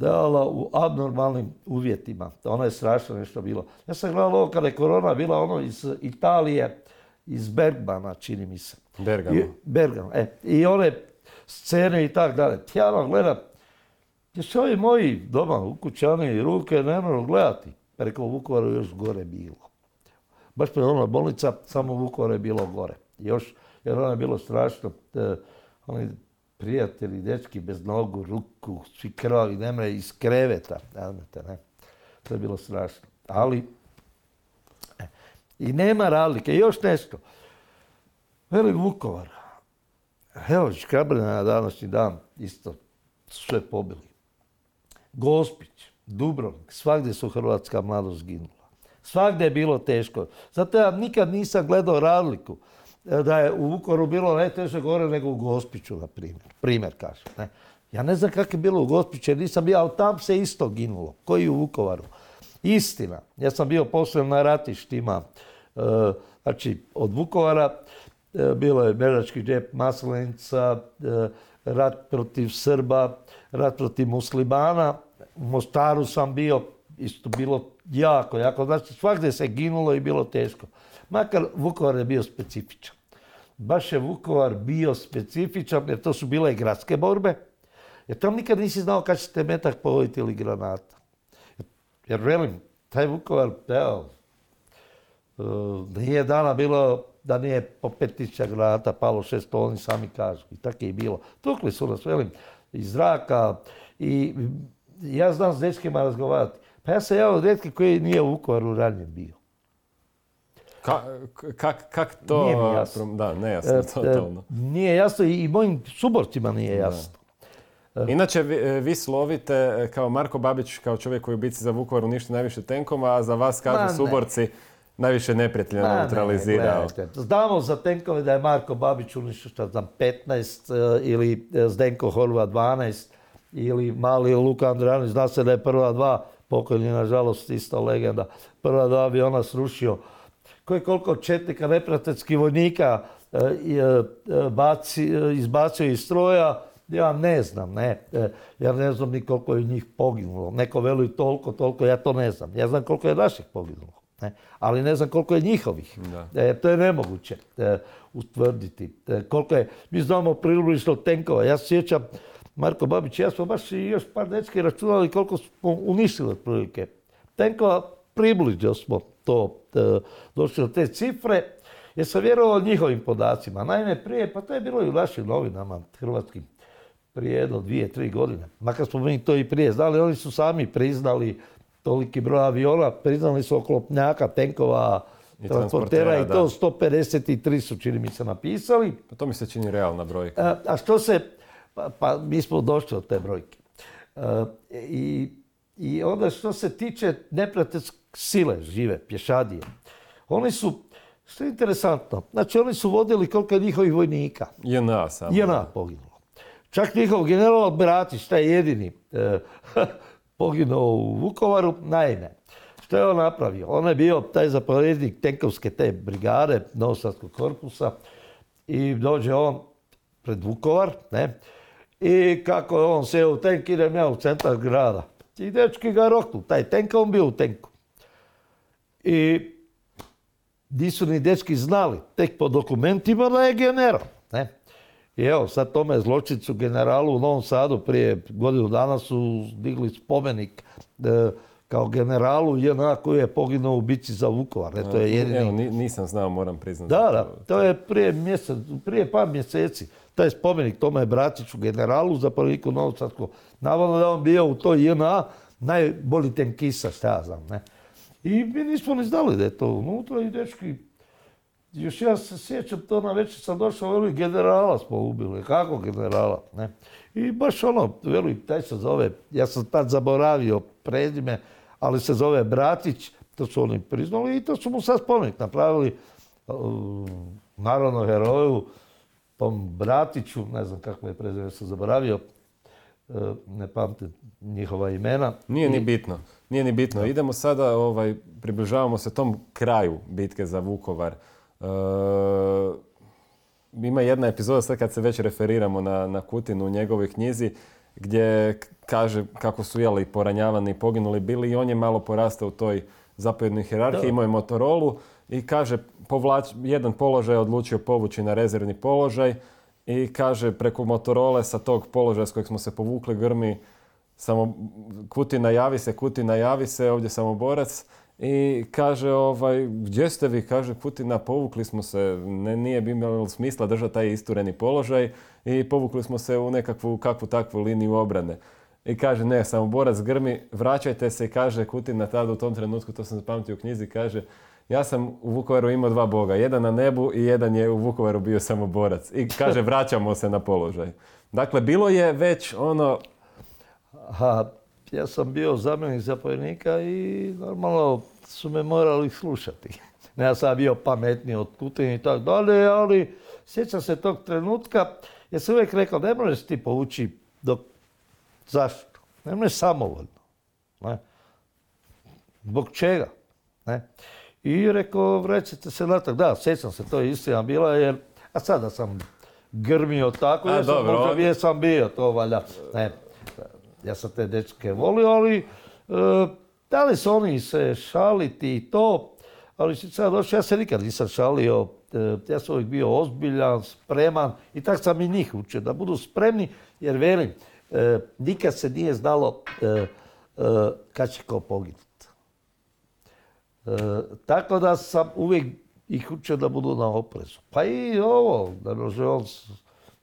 Speaker 3: dala u abnormalnim uvjetima. Ono je strašno nešto bilo. Ja sam gledao ovo kada je korona bila ono iz Italije, iz Bergmana, čini mi se.
Speaker 1: Bergamo. I,
Speaker 3: Bergamo, e. I one scene i tak dalje. Ja ono gledam, gdje su ovi moji doma u kućani ruke ne mogu gledati. Preko Vukovaru još gore bilo baš pred ona bolnica, samo Vukovar je bilo gore. Još, jer ono je bilo strašno. E, oni prijatelji, dečki bez nogu, ruku, svi krvavi, nemre iz kreveta, znate, ne. To je bilo strašno. Ali, e, i nema razlike. Još nešto. Veli Vukovar. Evo, Škabrina na današnji dan isto sve pobili. Gospić, Dubrovnik, svagdje su hrvatska mladost ginula. Svagdje je bilo teško. Zato ja nikad nisam gledao razliku da je u Vukovaru bilo najteže gore nego u Gospiću, na primjer. Primjer kažem. Ne? Ja ne znam kako je bilo u Gospiću, jer nisam bio, ali tam se isto ginulo. Koji u Vukovaru. Istina. Ja sam bio poslije na ratištima. E, znači, od Vukovara e, bilo je Berački džep, Maslenica, rat protiv Srba, rat protiv muslimana. U Mostaru sam bio, isto bilo jako, jako. Znači svakdje se ginulo i bilo teško. Makar Vukovar je bio specifičan. Baš je Vukovar bio specifičan jer to su bile gradske borbe. Jer tam nikad nisi znao kad će te metak pogoditi ili granata. Jer velim, taj Vukovar, evo, e, nije dana bilo da nije po 5000 granata palo šest, oni sami kažu. I tako je i bilo. Tukli su nas, velim, iz zraka i ja znam s dečkima razgovarati. Pa ja sam ja od koji nije u Vukovaru ranjen bio.
Speaker 1: Kak, to...
Speaker 3: Nije mi jasno.
Speaker 1: Da, nejasno, e, totalno.
Speaker 3: E, nije jasno i mojim suborcima nije jasno.
Speaker 1: Inače, vi, slovite kao Marko Babić, kao čovjek koji u bici za Vukovar uništi najviše tenkoma, a za vas kažu suborci najviše neprijatelja neutralizirao.
Speaker 3: Znamo za tenkove da je Marko Babić uništio za 15 e, ili Zdenko Horva 12 ili mali Luka Andrijanić. Zna se da je prva dva, pokojni nažalost isto legenda, prva dva aviona srušio. Koji koliko četnika neprijateljskih vojnika e, e, baci, izbacio iz stroja, ja ne znam, ne. Ja ne znam ni koliko je njih poginulo. Neko veli toliko, toliko, ja to ne znam. Ja znam koliko je naših poginulo. Ne? Ali ne znam koliko je njihovih. E, to je nemoguće e, utvrditi. E, koliko je, mi znamo približno tenkova. Ja se sjećam, Marko Babić ja smo baš i još par dečki računali koliko smo uništili otprilike. Tenkova približno smo to e, došli do te cifre. Jer sam vjerovao njihovim podacima. Naime, prije, pa to je bilo i u našim novinama hrvatskim prije jedno, dvije, tri godine. Makar smo mi to i prije znali, oni su sami priznali toliki broj aviona, priznali su oklopnjaka, tenkova, transportera i to 153 su čini mi se napisali.
Speaker 1: Pa to mi se čini realna brojka.
Speaker 3: A, što se, pa, pa, mi smo došli od te brojke. i, I onda što se tiče neprijateljske sile žive, pješadije, oni su, što je interesantno, znači oni su vodili koliko je njihovih vojnika.
Speaker 1: JNA samo.
Speaker 3: JNA poginulo. Čak njihov general Bratić, taj jedini, e, poginuo u Vukovaru. Naime, što je on napravio? On je bio taj zapovjednik tenkovske te brigade Novosavskog korpusa i dođe on pred Vukovar, ne? I kako je on seo u tenk, idem ja u centar grada. I dečki ga roknu, taj tenk, on bio u tenku. I nisu ni dečki znali, tek po dokumentima da je general. Ne? I evo, sad tome zločicu generalu u Novom Sadu prije godinu dana su digli spomenik e, kao generalu JNA koji je poginuo u bici za Vukovar. E, to je jedini...
Speaker 1: Evo, nisam znao, moram priznati.
Speaker 3: Da, da, to je prije, mjesec, prije par mjeseci. Taj spomenik Tome Bratiću, generalu za priliku Novosadsko. Navodno da on bio u toj JNA najbolji tenkisa, šta ja znam. Ne? I mi nismo ni znali da je to unutra i dečki još ja se sjećam, to na večer sam došao, veli, generala smo ubili. Kako generala? Ne? I baš ono, veli, taj se zove, ja sam tad zaboravio prezime, ali se zove Bratić, to su oni priznali i to su mu sad spomenik napravili uh, naravno heroju, tom Bratiću, ne znam kako je prezime, sam zaboravio, uh, ne pamtim njihova imena.
Speaker 1: Nije ni bitno, nije ni bitno. Idemo sada, ovaj, približavamo se tom kraju bitke za Vukovar. Uh, ima jedna epizoda sad kad se već referiramo na, na Kutinu u njegovoj knjizi gdje kaže kako su jeli poranjavani i poginuli bili i on je malo porastao u toj zapovjednoj hierarhiji, imao je Motorolu i kaže povlač, jedan položaj je odlučio povući na rezervni položaj i kaže preko Motorole sa tog položaja s kojeg smo se povukli grmi samo Kutina javi se, Kutina javi se, ovdje samoborac i kaže, ovaj, gdje ste vi? Kaže, Kutina, povukli smo se, ne, nije bi imalo smisla držati taj istureni položaj i povukli smo se u nekakvu kakvu takvu liniju obrane. I kaže, ne, samo borac grmi, vraćajte se i kaže Kutina tada u tom trenutku, to sam zapamtio u knjizi, kaže, ja sam u Vukovaru imao dva boga, jedan na nebu i jedan je u Vukovaru bio samo borac. I kaže, vraćamo se na položaj. Dakle, bilo je već ono...
Speaker 3: A, ja sam bio zamjenik zapovjednika i normalno su me morali slušati. Ja sam bio pametniji od Kutine i tako dalje, ali sjećam se tog trenutka, jer sam uvijek rekao, ne možeš ti povući dok... Zašto? Ne možeš samovoljno. Ne? Zbog čega? Ne? I rekao, vrećete se natrag. Da, sjećam se, to je istina bila, jer a sada sam grmio tako, jer sam, možda gdje sam bio, to valjda. Ne, ja sam te dečke volio, ali e, da li su oni se šaliti i to, ali sad došao, ja se nikad nisam šalio, e, ja sam uvijek bio ozbiljan, spreman i tak sam i njih učio, da budu spremni, jer velim, e, nikad se nije znalo kad će ko poginuti. Tako da sam uvijek ih učio da budu na oprezu. Pa i ovo, da može on,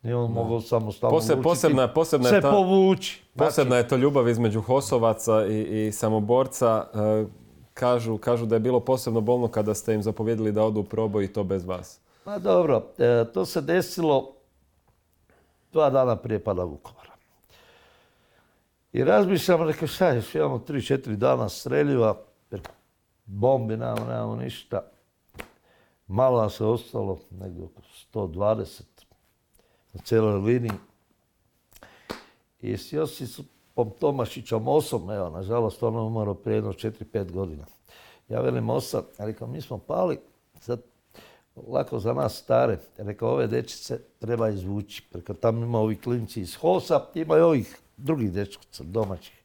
Speaker 3: nije on mogao samostalno
Speaker 1: Pose-
Speaker 3: učiti,
Speaker 1: posebna- posebna je
Speaker 3: se
Speaker 1: ta-
Speaker 3: povući.
Speaker 1: Posebna je to ljubav između Hosovaca i, i samoborca. E, kažu, kažu da je bilo posebno bolno kada ste im zapovjedili da odu u proboj i to bez vas.
Speaker 3: Ma dobro, e, to se desilo dva dana prije pada Vukovara. I razmišljam, rekao šta još imamo 3-4 dana streljiva, bombi nemamo, nemamo ništa. Malo nas je ostalo, negdje oko 120 na cijeloj liniji. I s Josipom Tomašićom osom, evo, nažalost, on je umro prije jedno 4-5 godina. Ja velim osa, rekao, mi smo pali, sad lako za nas stare. Rekao, ove dečice treba izvući. Rekao, tamo ima ovi klinci iz HOS-a, ima i ovih drugih dečkica domaćih.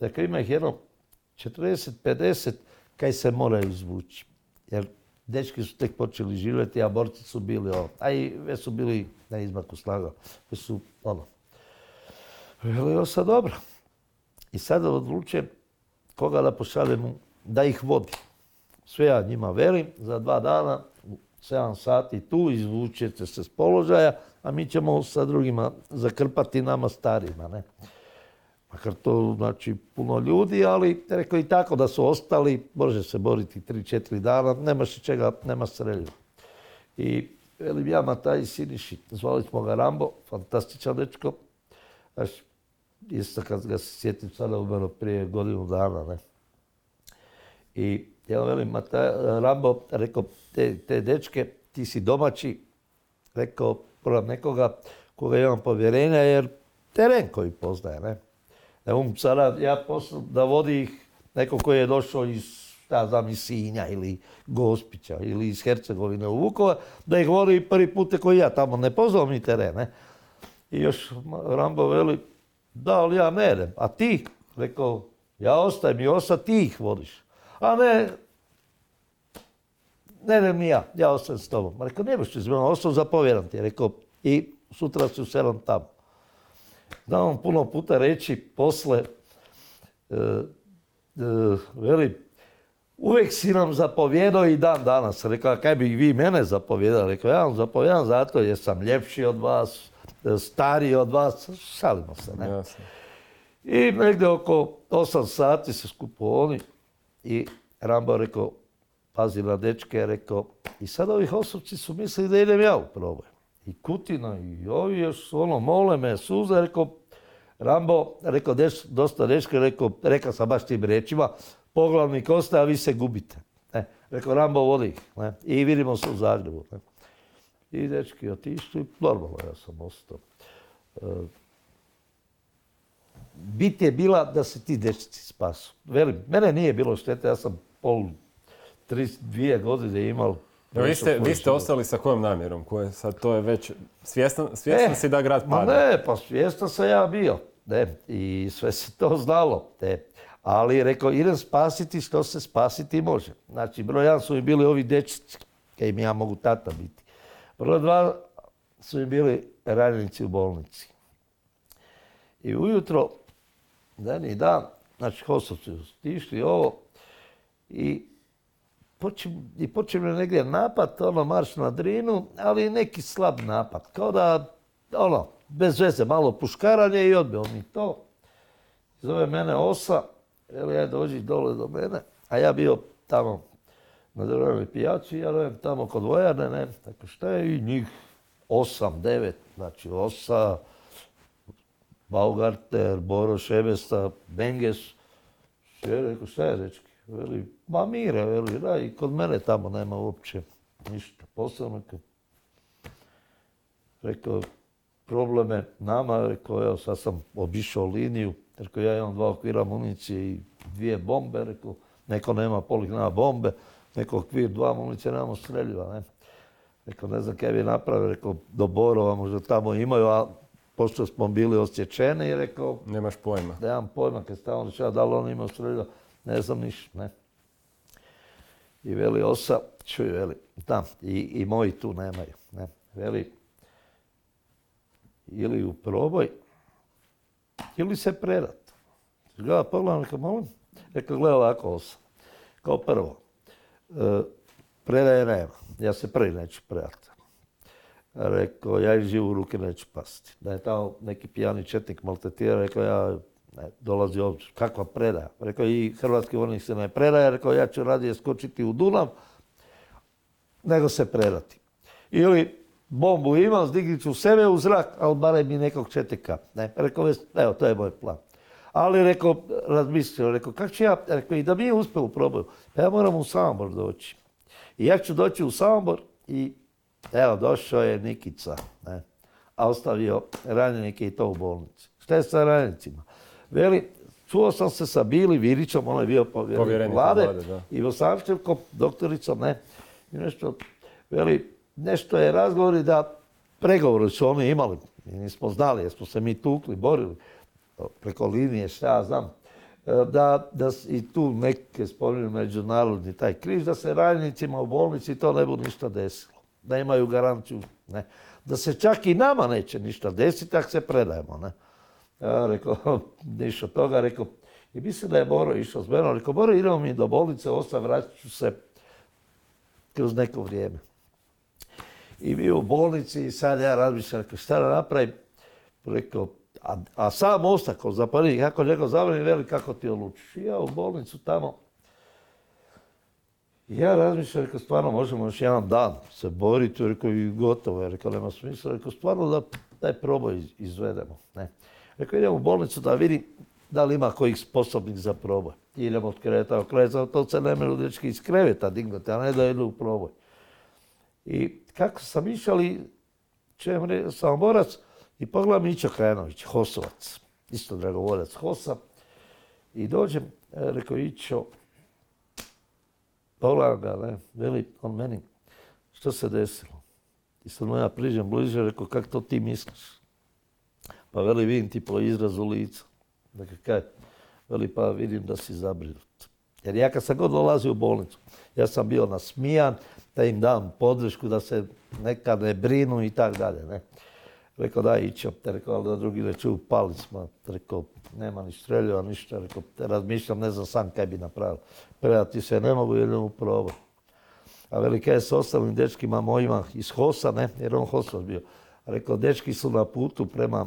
Speaker 3: Dakle, ima ih jedno 40-50 kaj se moraju izvući. Jer dečki su tek počeli živjeti, a borci su bili ovo. A i već su bili na izmaku snaga. Već su ono. Ovo sad dobro. I sada odlučujem koga da pošaljem da ih vodi. Sve ja njima velim, za dva dana, u 7 sati tu, izvučete se s položaja, a mi ćemo sa drugima zakrpati nama starima. Ne? Makar to znači puno ljudi, ali rekao i tako da su ostali, može se boriti 3-4 dana, nema se čega, nema streljiva. I velim ja Mataj Siniši, zvali smo ga Rambo, fantastičan dečko. Znaš, isto kad ga se sjetim sada umro prije godinu dana, ne. I ja velim, Mata, Rambo, rekao, te, te dečke, ti si domaći, rekao, probam nekoga koga imam povjerenja, jer teren koji poznaje, ne. Ne um sada ja poslu da vodi ih neko koji je došao iz, ja znam, iz Sinja ili Gospića ili iz Hercegovine u Vukovar, da ih vodi prvi put koji ja tamo ne poznao mi teren, ne. I još Rambo veli, da, ali ja ne idem. A ti? Rekao, ja ostajem i osa, ti ih vodiš. A ne, ne idem ni ja, ja ostajem s tobom. Rekao, ne možeš izmjena, ostao zapovjedam ti. Rekao, i sutra ću sedam tamo. Znam vam puno puta reći posle, e, e, veli, uvijek si nam zapovjedao i dan danas. Rekao, kaj bi vi mene zapovjedali? Rekao, ja vam zapovjedam zato jer sam ljepši od vas, e, stariji od vas, šalimo se, ne?
Speaker 1: Jasno.
Speaker 3: I negdje oko 8 sati se skupo oni i Rambo rekao, pazi na dečke, rekao, i sad ovi osovci su mislili da idem ja u proboj. I Kutina i ovi još ono, mole me, suze, rekao, Rambo, rekao, deš, dosta dečke, rekao, rekao sam baš tim riječima, poglavnik ostaje, a vi se gubite. Ne, rekao, Rambo vodi ne, i vidimo se u Zagrebu. Ne. I dečki otišli, normalno ja sam ostao. E, bit je bila da se ti dečci spasu. Velim, mene nije bilo štete, ja sam pol, tri, dvije godine imao.
Speaker 1: Evo, vi, ste, vi ste ostali sa kojom namjerom? Koje sad to je već svjestan, svjestan
Speaker 3: E,
Speaker 1: si da grad
Speaker 3: Ma
Speaker 1: pada?
Speaker 3: ne, pa svjestan sam ja bio. Ne, I sve se to znalo. Ne. Ali rekao, idem spasiti što se spasiti može. Znači, broj jedan su mi bili ovi dečci, kaj mi ja mogu tata biti. Broj dva su mi bili ranjenici u bolnici. I ujutro, dan i dan, znači Hosovci stišli ovo, I počem, i počem me negdje napad, ono, marš na drinu, ali neki slab napad. Kao da, ono, bez veze, malo puškaranje i odbio mi to. Zove mene Osa, veli, aj dođi dole do mene. A ja bio tamo na državnoj pijaci, ja ne, tamo kod vojarne, ne, tako šta je i njih osam, devet, znači Osa, Baugarter, Boro Šebesta, Benges. Sve rekao, šta je dečki? Veli, ma mire, veli, da, i kod mene tamo nema uopće ništa. Posebno rekao, probleme nama, rekao, evo sad sam obišao liniju, rekao, ja imam dva okvira municije i dvije bombe, rekao, neko nema polih nema bombe, neko okvir dva municije, nemamo streljiva, ne. Rekao, ne znam kaj bi napravio, rekao, do Borova možda tamo imaju, a pošto smo bili osjećeni i rekao...
Speaker 1: Nemaš pojma.
Speaker 3: Nemam pojma, kad stavno rečeva da li on ima streljiva, ne znam ništa, ne. I veli osa, čuj, veli, da, i, i moji tu nemaju, ne. Veli, ili u proboj, ili se predat. Gleda, pogledam, rekao, molim? Rekao, gleda ovako osa. Kao prvo, e, predaje nema, ja se prvi neću predati. Rekao, ja i živu ruke neću pasti. Da je tamo neki pijani četnik maltetira, rekao, ja ne, dolazi ovdje, kakva predaja. Rekao, i hrvatski vojnik se ne predaje, rekao, ja ću radije skočiti u Dunav, nego se predati. Ili bombu imam, zdignit ću sebe u zrak, ali barem mi nekog četnika. Ne, rekao, evo, to je moj plan. Ali, rekao, razmislio, rekao, kako ću ja, rekao, i da mi je uspio u proboju, pa ja moram u Samobor doći. I ja ću doći u Samobor i Evo, došao je Nikica, ne, a ostavio ranjenike i to u bolnici. Šta je sa ranjenicima? Veli, čuo sam se sa Bili Virićom, on je bio povjerenik vlade, i Vosančevkom, doktoricom, ne, i nešto, veli, nešto je razgovori da pregovori su oni imali, mi nismo znali, jer smo se mi tukli, borili preko linije, šta ja znam, da, da i tu neke spominju međunarodni taj križ, da se ranjenicima u bolnici to ne bude ništa desilo da imaju garanciju. Ne. Da se čak i nama neće ništa desiti ako se predajemo. Ne. Ja rekao, ništa toga, rekao, i mislim da je Boro išao s menom. Rekao, Boro, idemo mi do bolnice, ostav, vratit ću se kroz neko vrijeme. I mi u bolnici i sad ja razmišljam, šta da napravim? Rekao, a, a sam ostako zapadnik, kako njegov zavrani, veli kako ti odlučiš. I ja u bolnicu tamo, ja razmišljam, rekao, stvarno možemo još jedan dan se boriti, rekao, i gotovo, rekao, nema smisla, rekao, stvarno da taj proboj izvedemo. Ne. Rekao, idemo u bolnicu da vidim da li ima kojih sposobnih za proboj. Idemo od kreveta od kreveta, to se ne dečki iz kreveta dignuti, a ne da idu u proboj. I kako sam išali, čujem sam borac, i pogledam Ićo Krajanović, Hosovac, isto dragovoljac Hosa, i dođem, e, rekao Ićo, Pogledam ga, ne, veli on meni, što se desilo? I sad mu ja priđem bliže, rekao, kako to ti misliš? Pa veli, vidim ti po izrazu lica. Dakle, kaj? Veli, pa vidim da si zabrinut. Jer ja kad sam god dolazio u bolnicu, ja sam bio nasmijan, da im dam podršku, da se nekad ne brinu i tak dalje. Ne. Rekao, daj ićo. Rekao, ali da drugi ne čuju, pali smo. Rekao, nema ni streljeva, ništa. Rekao, razmišljam, ne znam sam kaj bi napravio. Predati se ne mogu, jer u probao. A velika je s ostalim dečkima mojima iz Hosa, ne, jer on Hosov bio. Rekao, dečki su na putu prema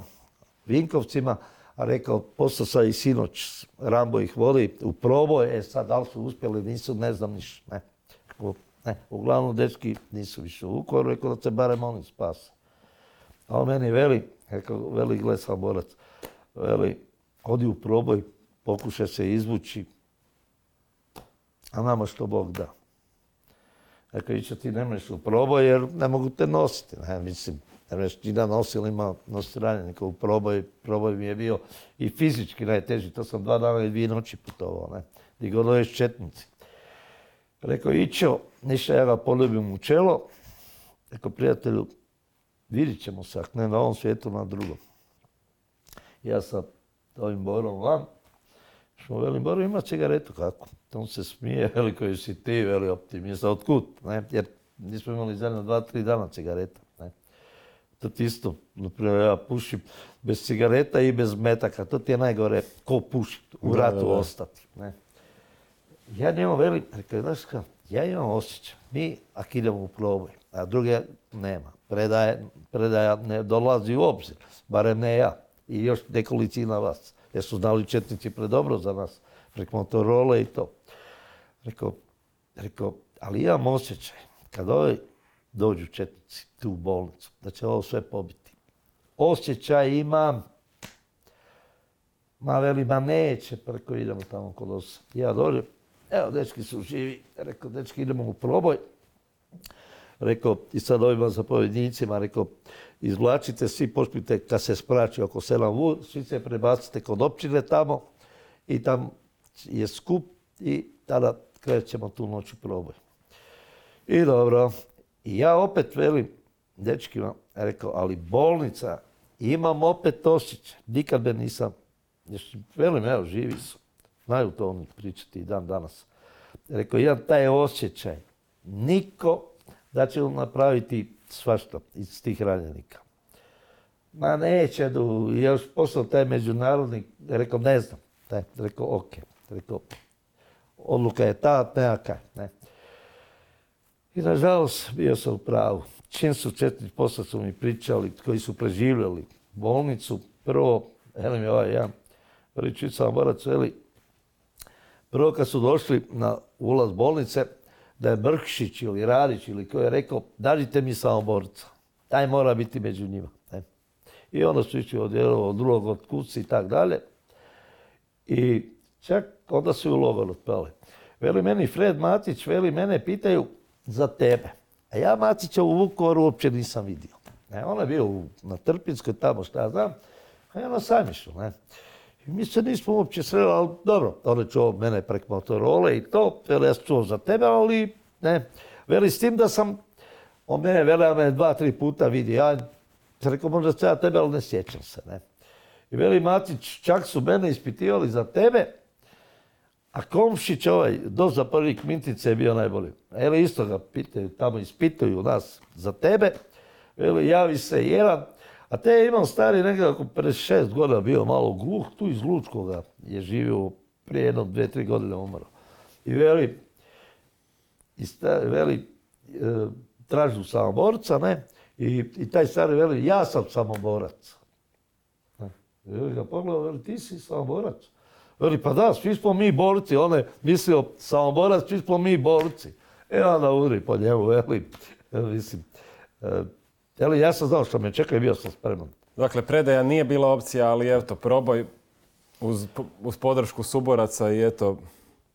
Speaker 3: Vinkovcima, a rekao, postao sam i sinoć, Rambo ih vodi u proboj, e sad, da li su uspjeli, nisu, ne znam ništa. Ne. Ne. Uglavnom, dečki nisu više u Vukovaru, rekao da se barem oni spase. A on meni veli, rekao, veli, gle borac, veli, odi u proboj, pokušaj se izvući, a nama što Bog da. Rekao, iće ti ne u proboj jer ne mogu te nositi. Ne, mislim, ne možeš ti da nosi ili ima nositi ranjenika u proboj. Proboj mi je bio i fizički najteži. To sam dva dana i dvije noći putovao. Ne. Gdje god četnici. Rekao, Ićo, ništa ja ga poljubim u čelo. Rekao, prijatelju, vidit ćemo se, ako ne na ovom svijetu, na drugom. Ja sam ovim Borom van, što velim, Boro ima cigaretu, kako? On se smije, veli koji si ti, veli optimista, otkud, ne? Jer nismo imali zadnja dva, tri dana cigareta, ne? To ti isto, naprimjer, ja pušim bez cigareta i bez metaka, to ti je najgore, ko puši, u ratu ostati, ne? Ja njemu velim, rekao, ja imam osjećaj, mi ako idemo u proboj, a druge nema, predaje, predaja ne dolazi u obzir, barem ne ja i još nekolicina vas, jer su znali četnici predobro za nas, preko Motorola i to. Rekao, rekao, ali imam osjećaj, kad ovi dođu četnici tu u bolnicu, da će ovo sve pobiti. Osjećaj imam, ma veli, ma neće, preko idemo tamo kod osa. Ja dođem, evo, dečki su živi, rekao, dečki idemo u proboj. Rekao, i sad ovima zapovjednicima, rekao, izvlačite svi, pošpite kad se sprači oko sela Vu, svi se prebacite kod općine tamo i tam je skup i tada krećemo tu noć u proboj. I dobro, i ja opet velim dečkima, rekao, ali bolnica, imam opet osjećaj, nikad me nisam, velim, evo, živi su, znaju to oni pričati i dan danas. Rekao, imam taj osjećaj, niko da će napraviti svašta iz tih ranjenika. Ma neće, du, još poslao taj međunarodni, rekao, ne znam, taj, rekao, ok, rekao, odluka je ta, nema kaj, ne. I nažalost, bio sam u pravu. Čim su četiri posla su mi pričali, koji su preživjeli bolnicu, prvo, evo mi ovaj jedan prvi sam borac, veli, prvo kad su došli na ulaz bolnice, da je Brkšić ili Radić ili ko je rekao, dažite mi samoborca. Taj mora biti među njima. Ne? I onda su išli od jednog, od drugog, od kuci i tak dalje. I čak onda su u logor otpale. Veli meni Fred Matić, veli mene pitaju za tebe. A ja Matića u Vukovaru uopće nisam vidio. Ne, on je bio na Trpinskoj, tamo šta ja znam, a ja na Sajmišu. Ne. Mi se nismo uopće sreli, ali dobro, on je čuo mene preko Motorole i to, veli ja sam čuo za tebe, ali ne. Veli s tim da sam, on mene, veli, me dva, tri puta vidi. Ja rekao, možda se ja tebe, ali ne sjećam se. Ne. I veli Matić, čak su mene ispitivali za tebe, a Komšić, ovaj, do za prvi Kmintice je bio najbolji. Evo isto ga pitaju, tamo ispituju nas za tebe. Veli, javi se jedan, a te je imao stari negdje oko 56 godina bio malo gluh, tu iz Lučkoga je živio prije jedno, dve, tri godine umro. I veli, i veli, e, tražu samoborca, ne, i, i taj stari veli, ja sam samoborac. I veli ga pogledao, veli, ti si samoborac. Veli, pa da, svi smo mi borci. On je mislio, samoborac, svi smo mi borci. E onda udri po njemu, veli, mislim. Veli, ja sam znao što me čeka i bio sam spreman.
Speaker 1: Dakle, predaja nije bila opcija, ali eto, proboj uz, uz podršku suboraca i eto...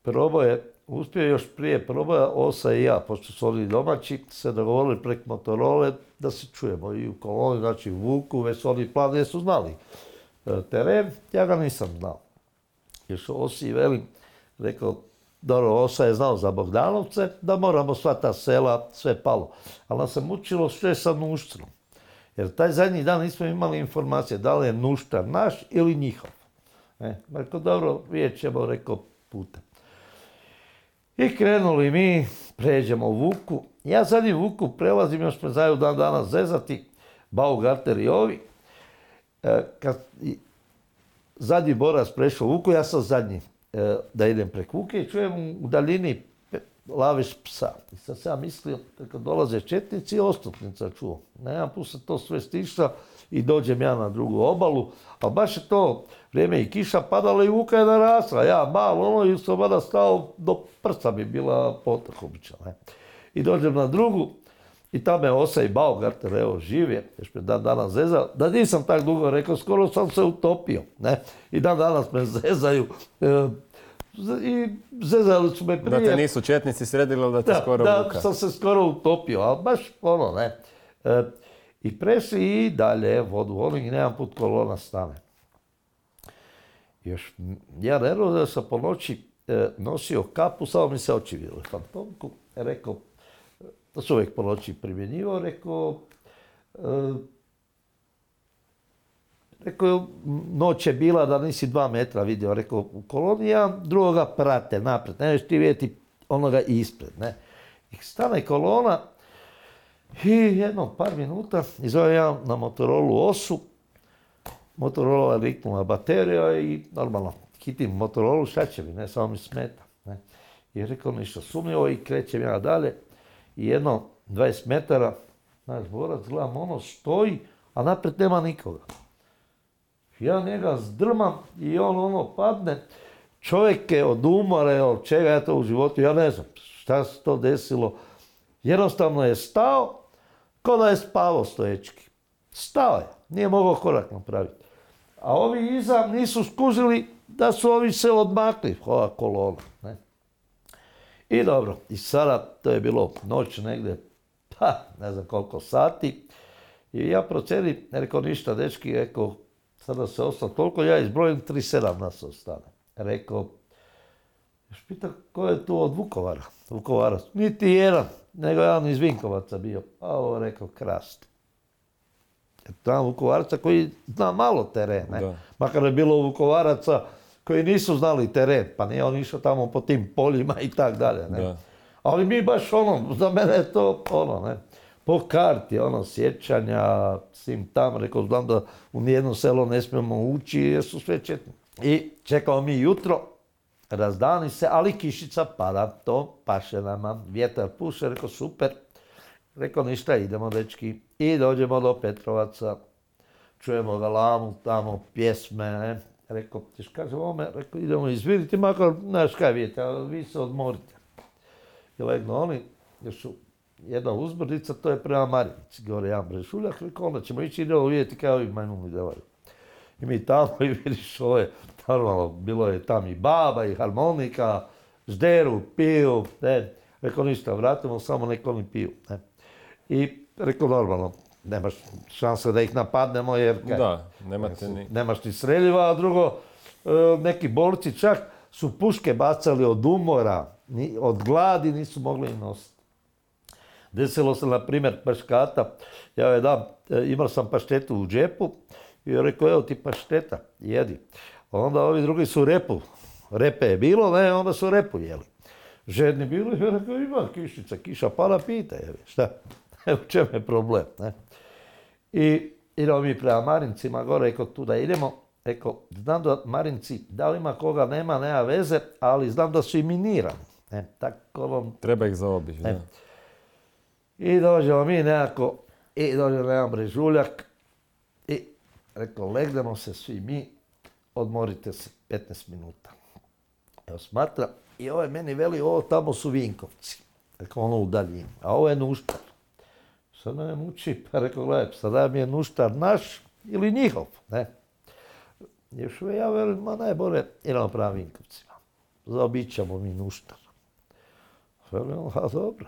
Speaker 3: Proboj je, uspio još prije proboja, Osa i ja, pošto su oni domaći, se dogovorili prek Motorole da se čujemo i u koloni, znači u Vuku, već su oni plan, su znali e, teren, ja ga nisam znao. Su Osi i Velim rekao, dobro, Osa je znao za Bogdanovce, da moramo sva ta sela, sve palo. Ali nas se mučilo sve sa Nuštrom. Jer taj zadnji dan nismo imali informacije da li je Nuštar naš ili njihov. E, rekao, dobro, vidjet ćemo, rekao, putem. I krenuli mi, pređemo u Vuku. Ja zadnji Vuku prelazim, još me znaju dan danas zezati, Baugarter i ovi. E, kad, zadnji borac prešao Vuku, ja sam zadnji da idem preko Vuke i čujem u daljini laviš psa. I sad sam mislio, kad dolaze četnici, ostupnica čuo. Nemam tu se to sve stiša i dođem ja na drugu obalu, a baš je to vrijeme i kiša padala i Vuka je narasla. Ja malo ono i sam stao, do prsa mi bila potok običan. I dođem na drugu, i tamo je Osa i evo, živ je, još me dan danas zezao. Da nisam tak dugo rekao, skoro sam se utopio, ne. I dan danas me zezaju. E, I zezali su me prije.
Speaker 1: Da te nisu četnici sredili, da te skoro
Speaker 3: Da, sam se skoro utopio, ali baš ono, ne. E, I prešli i dalje vodu volim i nemam put kolona stane. Još ja nervo da sam po noći e, nosio kapu, samo mi se oči vidjeli fantomku. Rekao, to se uvijek po noći primjenjivao, rekao, e, rekao, noć je bila da nisi dva metra vidio, rekao, u kolonija drugoga prate napred, ne ti vidjeti onoga ispred, ne. I stane kolona i jedno par minuta izove ja na Motorolu osu, Motorola je riknula baterija i normalno hitim Motorola, šta će mi, ne, samo mi smeta. Ne. I rekao ništa sumnjivo i krećem ja dalje. Jedno 20 metara, naš borac, gledam, ono stoji, a naprijed nema nikoga. Ja njega zdrmam i on ono padne. Čovjek je od umora, od čega je to u životu, ja ne znam šta se to desilo. Jednostavno je stao, ko da je spavao stoječki. Stao je, nije mogao korak napraviti. A ovi iza nisu skužili da su ovi se odmakli, ova kolona. Ne? I dobro, i sada to je bilo noć negdje, pa ne znam koliko sati. I ja procjenim, rekao ništa, dečki, rekao, sada se ostalo toliko, ja izbrojim 37 nas ostane. Rekao, još pita ko je tu od Vukovara, Vukovara, niti jedan, nego jedan iz Vinkovaca bio. A ovo rekao, krast. Tamo Vukovarca koji zna malo teren, ne? makar je bilo Vukovaraca koji nisu znali teren, pa nije on išao tamo po tim poljima i tak dalje. Ne? Ali mi baš ono, za mene je to ono, ne, po karti, ono, sjećanja, svim tam, rekao, znam da u nijedno selo ne smijemo ući jer su sve četni. I čekamo mi jutro, razdani se, ali kišica pada, to paše nama, vjetar puše, rekao, super. Rekao, ništa, idemo, dečki. I dođemo do Petrovaca, čujemo ga lamu tamo, pjesme, ne. Rekao, tiš kaže ovome, rekao, idemo izviditi, makar, znaš kaj vidite, ali vi se odmorite. I legno oni, su jedna uzbrdica, to je prema Marinici, gore jedan brežuljak, rekao, onda ćemo ići, idemo vidjeti kaj ovi majmuni devaju. I mi tamo i vidiš ove, normalno, bilo je tam i baba i harmonika, žderu, piju, ne. Rekao, ništa, vratimo, samo neko oni piju. Ne. I rekao, normalno, nemaš šanse da ih napadnemo jer
Speaker 1: da, nemate ni...
Speaker 3: nemaš ni streljiva, a drugo, e, neki borci čak su puške bacali od umora, od gladi nisu mogli nositi. Desilo se, na primjer, paškata. Ja je da, e, imao sam paštetu u džepu i je rekao, evo ti pašteta, jedi. Onda ovi drugi su repu, repe je bilo, ne, onda su repu jeli. Žedni bili, ja rekao, ima kišica, kiša pada, pita, jevi, šta? Evo čem je problem, ne? I idemo mi prema Marincima gore, rekao tu da idemo. Rekao, znam da Marinci, da li ima koga nema, nema veze, ali znam da su i minirani. E, tako vam...
Speaker 1: Treba ih zaobići, da.
Speaker 3: I dođemo mi nekako, i dođemo jedan brežuljak, i rekao, legnemo se svi mi, odmorite se 15 minuta. Evo smatra, i ovaj meni veli, ovo tamo su Vinkovci. Rekao, ono u daljini. A ovo je Nuštar. Sad me muči, pa rekao, gledaj, mi je nuštar naš ili njihov, ne. Još ja velim, ma najbolje, idemo prema Vinkovcima. Zaobićamo mi nuštar. Velim, a dobro.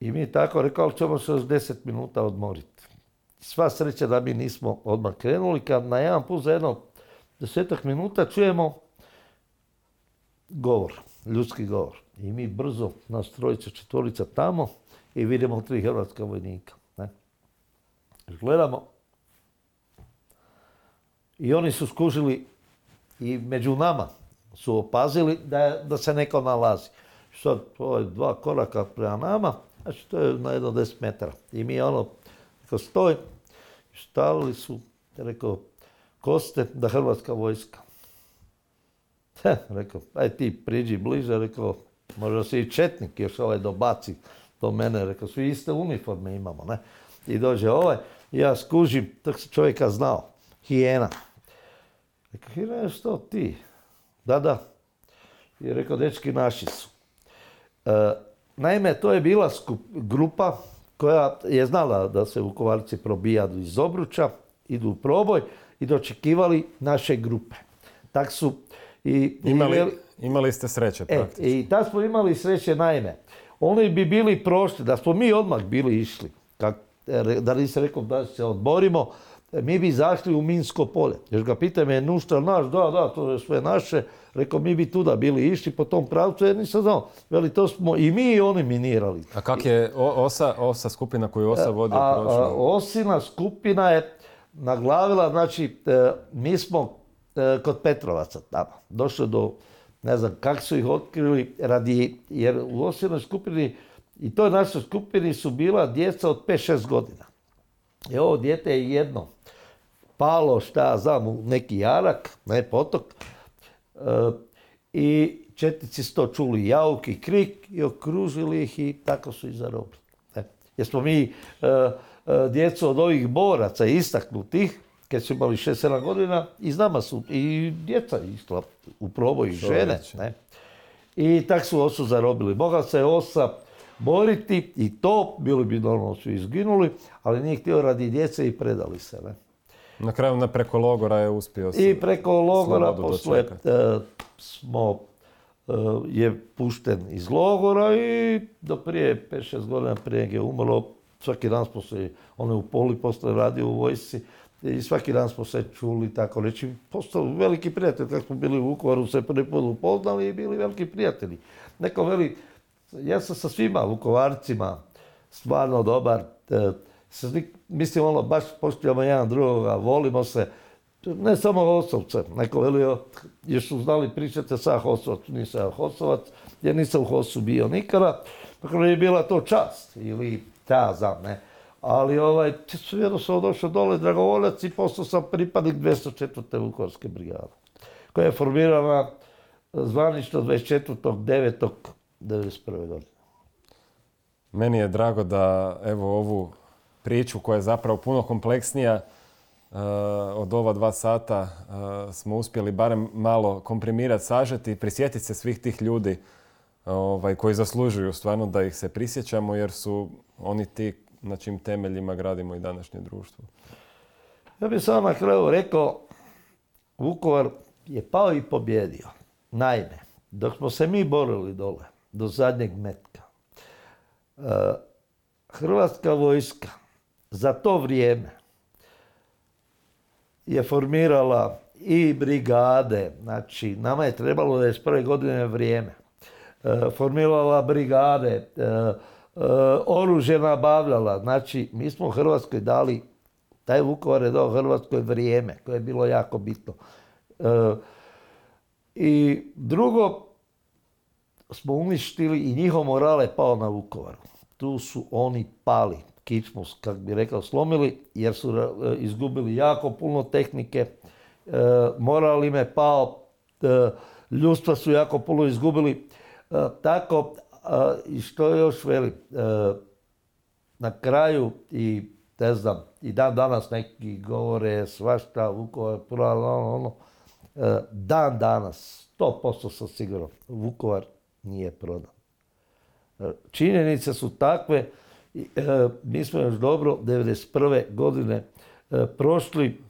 Speaker 3: I mi tako rekao, ali ćemo se još deset minuta odmoriti. Sva sreća da mi nismo odmah krenuli, kad na jedan put za jedno desetak minuta čujemo govor, ljudski govor. I mi brzo, nas trojica, četvorica tamo, i vidimo tri hrvatska vojnika. Ne? Gledamo i oni su skužili i među nama su opazili da, da se neko nalazi. Sad, ovo je dva koraka prema nama, znači to je na jedno deset metara. I mi ono, rekao, stoj, stavili su, rekao, koste da hrvatska vojska. He, rekao, aj ti priđi bliže, rekao, možda si i četnik još ovaj dobaci do mene, rekao, svi iste uniforme imamo, ne. I dođe ovaj, ja skužim, tak se čovjeka znao, hijena. Rekao, hijena, što ti? Da, da. I rekao, dečki naši su. E, naime, to je bila grupa koja je znala da se Vukovarci probijaju iz Obruča, idu u proboj i dočekivali naše grupe. Tak su i...
Speaker 1: Imali, imali ste sreće
Speaker 3: e, I tad smo imali sreće naime oni bi bili prošli, da smo mi odmah bili išli, kak, da li se rekao da se odborimo, mi bi zašli u Minsko polje. Još ga pita me, nušta naš, da, da, to je sve naše. Rekao, mi bi tuda bili išli po tom pravcu, jer nisam znao. Veli, to smo i mi i oni minirali.
Speaker 1: A kak je osa, osa skupina koju osa e, vodi
Speaker 3: prošla? Osina skupina je naglavila, znači, e, mi smo e, kod Petrovaca tamo. Došli do ne znam kako su ih otkrili, radi, jer u osjednoj skupini, i toj našoj skupini su bila djeca od 5-6 godina. I ovo djete je jedno palo, šta ja znam, neki jarak, ne potok, e, i četnici su to čuli jauk i krik i okružili ih i tako su ih zarobili. E, jer smo mi e, e, djecu od ovih boraca istaknutih, kad su imali 6-7 godina, i nama su, i djeca išla u proboj, i žene. Ne? I tak su osu zarobili. Mogla se osa boriti i to, bili bi normalno svi izginuli, ali nije htio radi djece i predali se. Ne?
Speaker 1: Na kraju na preko logora je uspio
Speaker 3: I preko logora posle smo je pušten iz logora i do prije 5-6 godina prije je umrlo, svaki dan smo se, on je u poli posle radio u vojsci, i svaki dan smo se čuli, tako reći, postali veliki prijatelji. Kako smo bili u Vukovaru, se prvi put upoznali i bili veliki prijatelji. Neko veli, ja sam sa svima Vukovarcima stvarno dobar. E, mislim, ono, baš poštujemo jedan drugoga, volimo se. Ne samo Hosovce, neko veli, jer su znali pričati sa Hosovac, nisam Hosovac, jer nisam u Hosu bio nikada. Tako je bila to čast ili ta znam, ne. Ali ovaj, jednostavno došao dole dragovoljac i postao sam pripadnik 204. Vukovarske brigade, koja je formirana zvanično 24.9.1991. godine.
Speaker 1: Meni je drago da evo ovu priču koja je zapravo puno kompleksnija uh, od ova dva sata uh, smo uspjeli barem malo komprimirati, sažeti i prisjetiti se svih tih ljudi ovaj, koji zaslužuju stvarno da ih se prisjećamo jer su oni ti na čim temeljima gradimo i današnje društvo.
Speaker 3: Ja bih samo na kraju rekao, Vukovar je pao i pobjedio. Naime, dok smo se mi borili dole, do zadnjeg metka, e, Hrvatska vojska za to vrijeme je formirala i brigade, znači nama je trebalo da je prve godine vrijeme, e, formirala brigade, E, oružje nabavljala. Znači, mi smo u Hrvatskoj dali, taj Vukovar je dao Hrvatskoj vrijeme, koje je bilo jako bitno. E, I drugo, smo uništili i njihov morale pao na Vukovaru. Tu su oni pali, kičmu, kako bi rekao, slomili, jer su e, izgubili jako puno tehnike. Moral im je pao, ljudstva su jako puno izgubili. Tako, i što još veli, e, na kraju i ne znam, i dan danas neki govore svašta, Vukovar, ono, ono, e, dan danas, 100% sam siguran, Vukovar nije prodan. E, činjenice su takve, mi smo još dobro 1991. godine prošli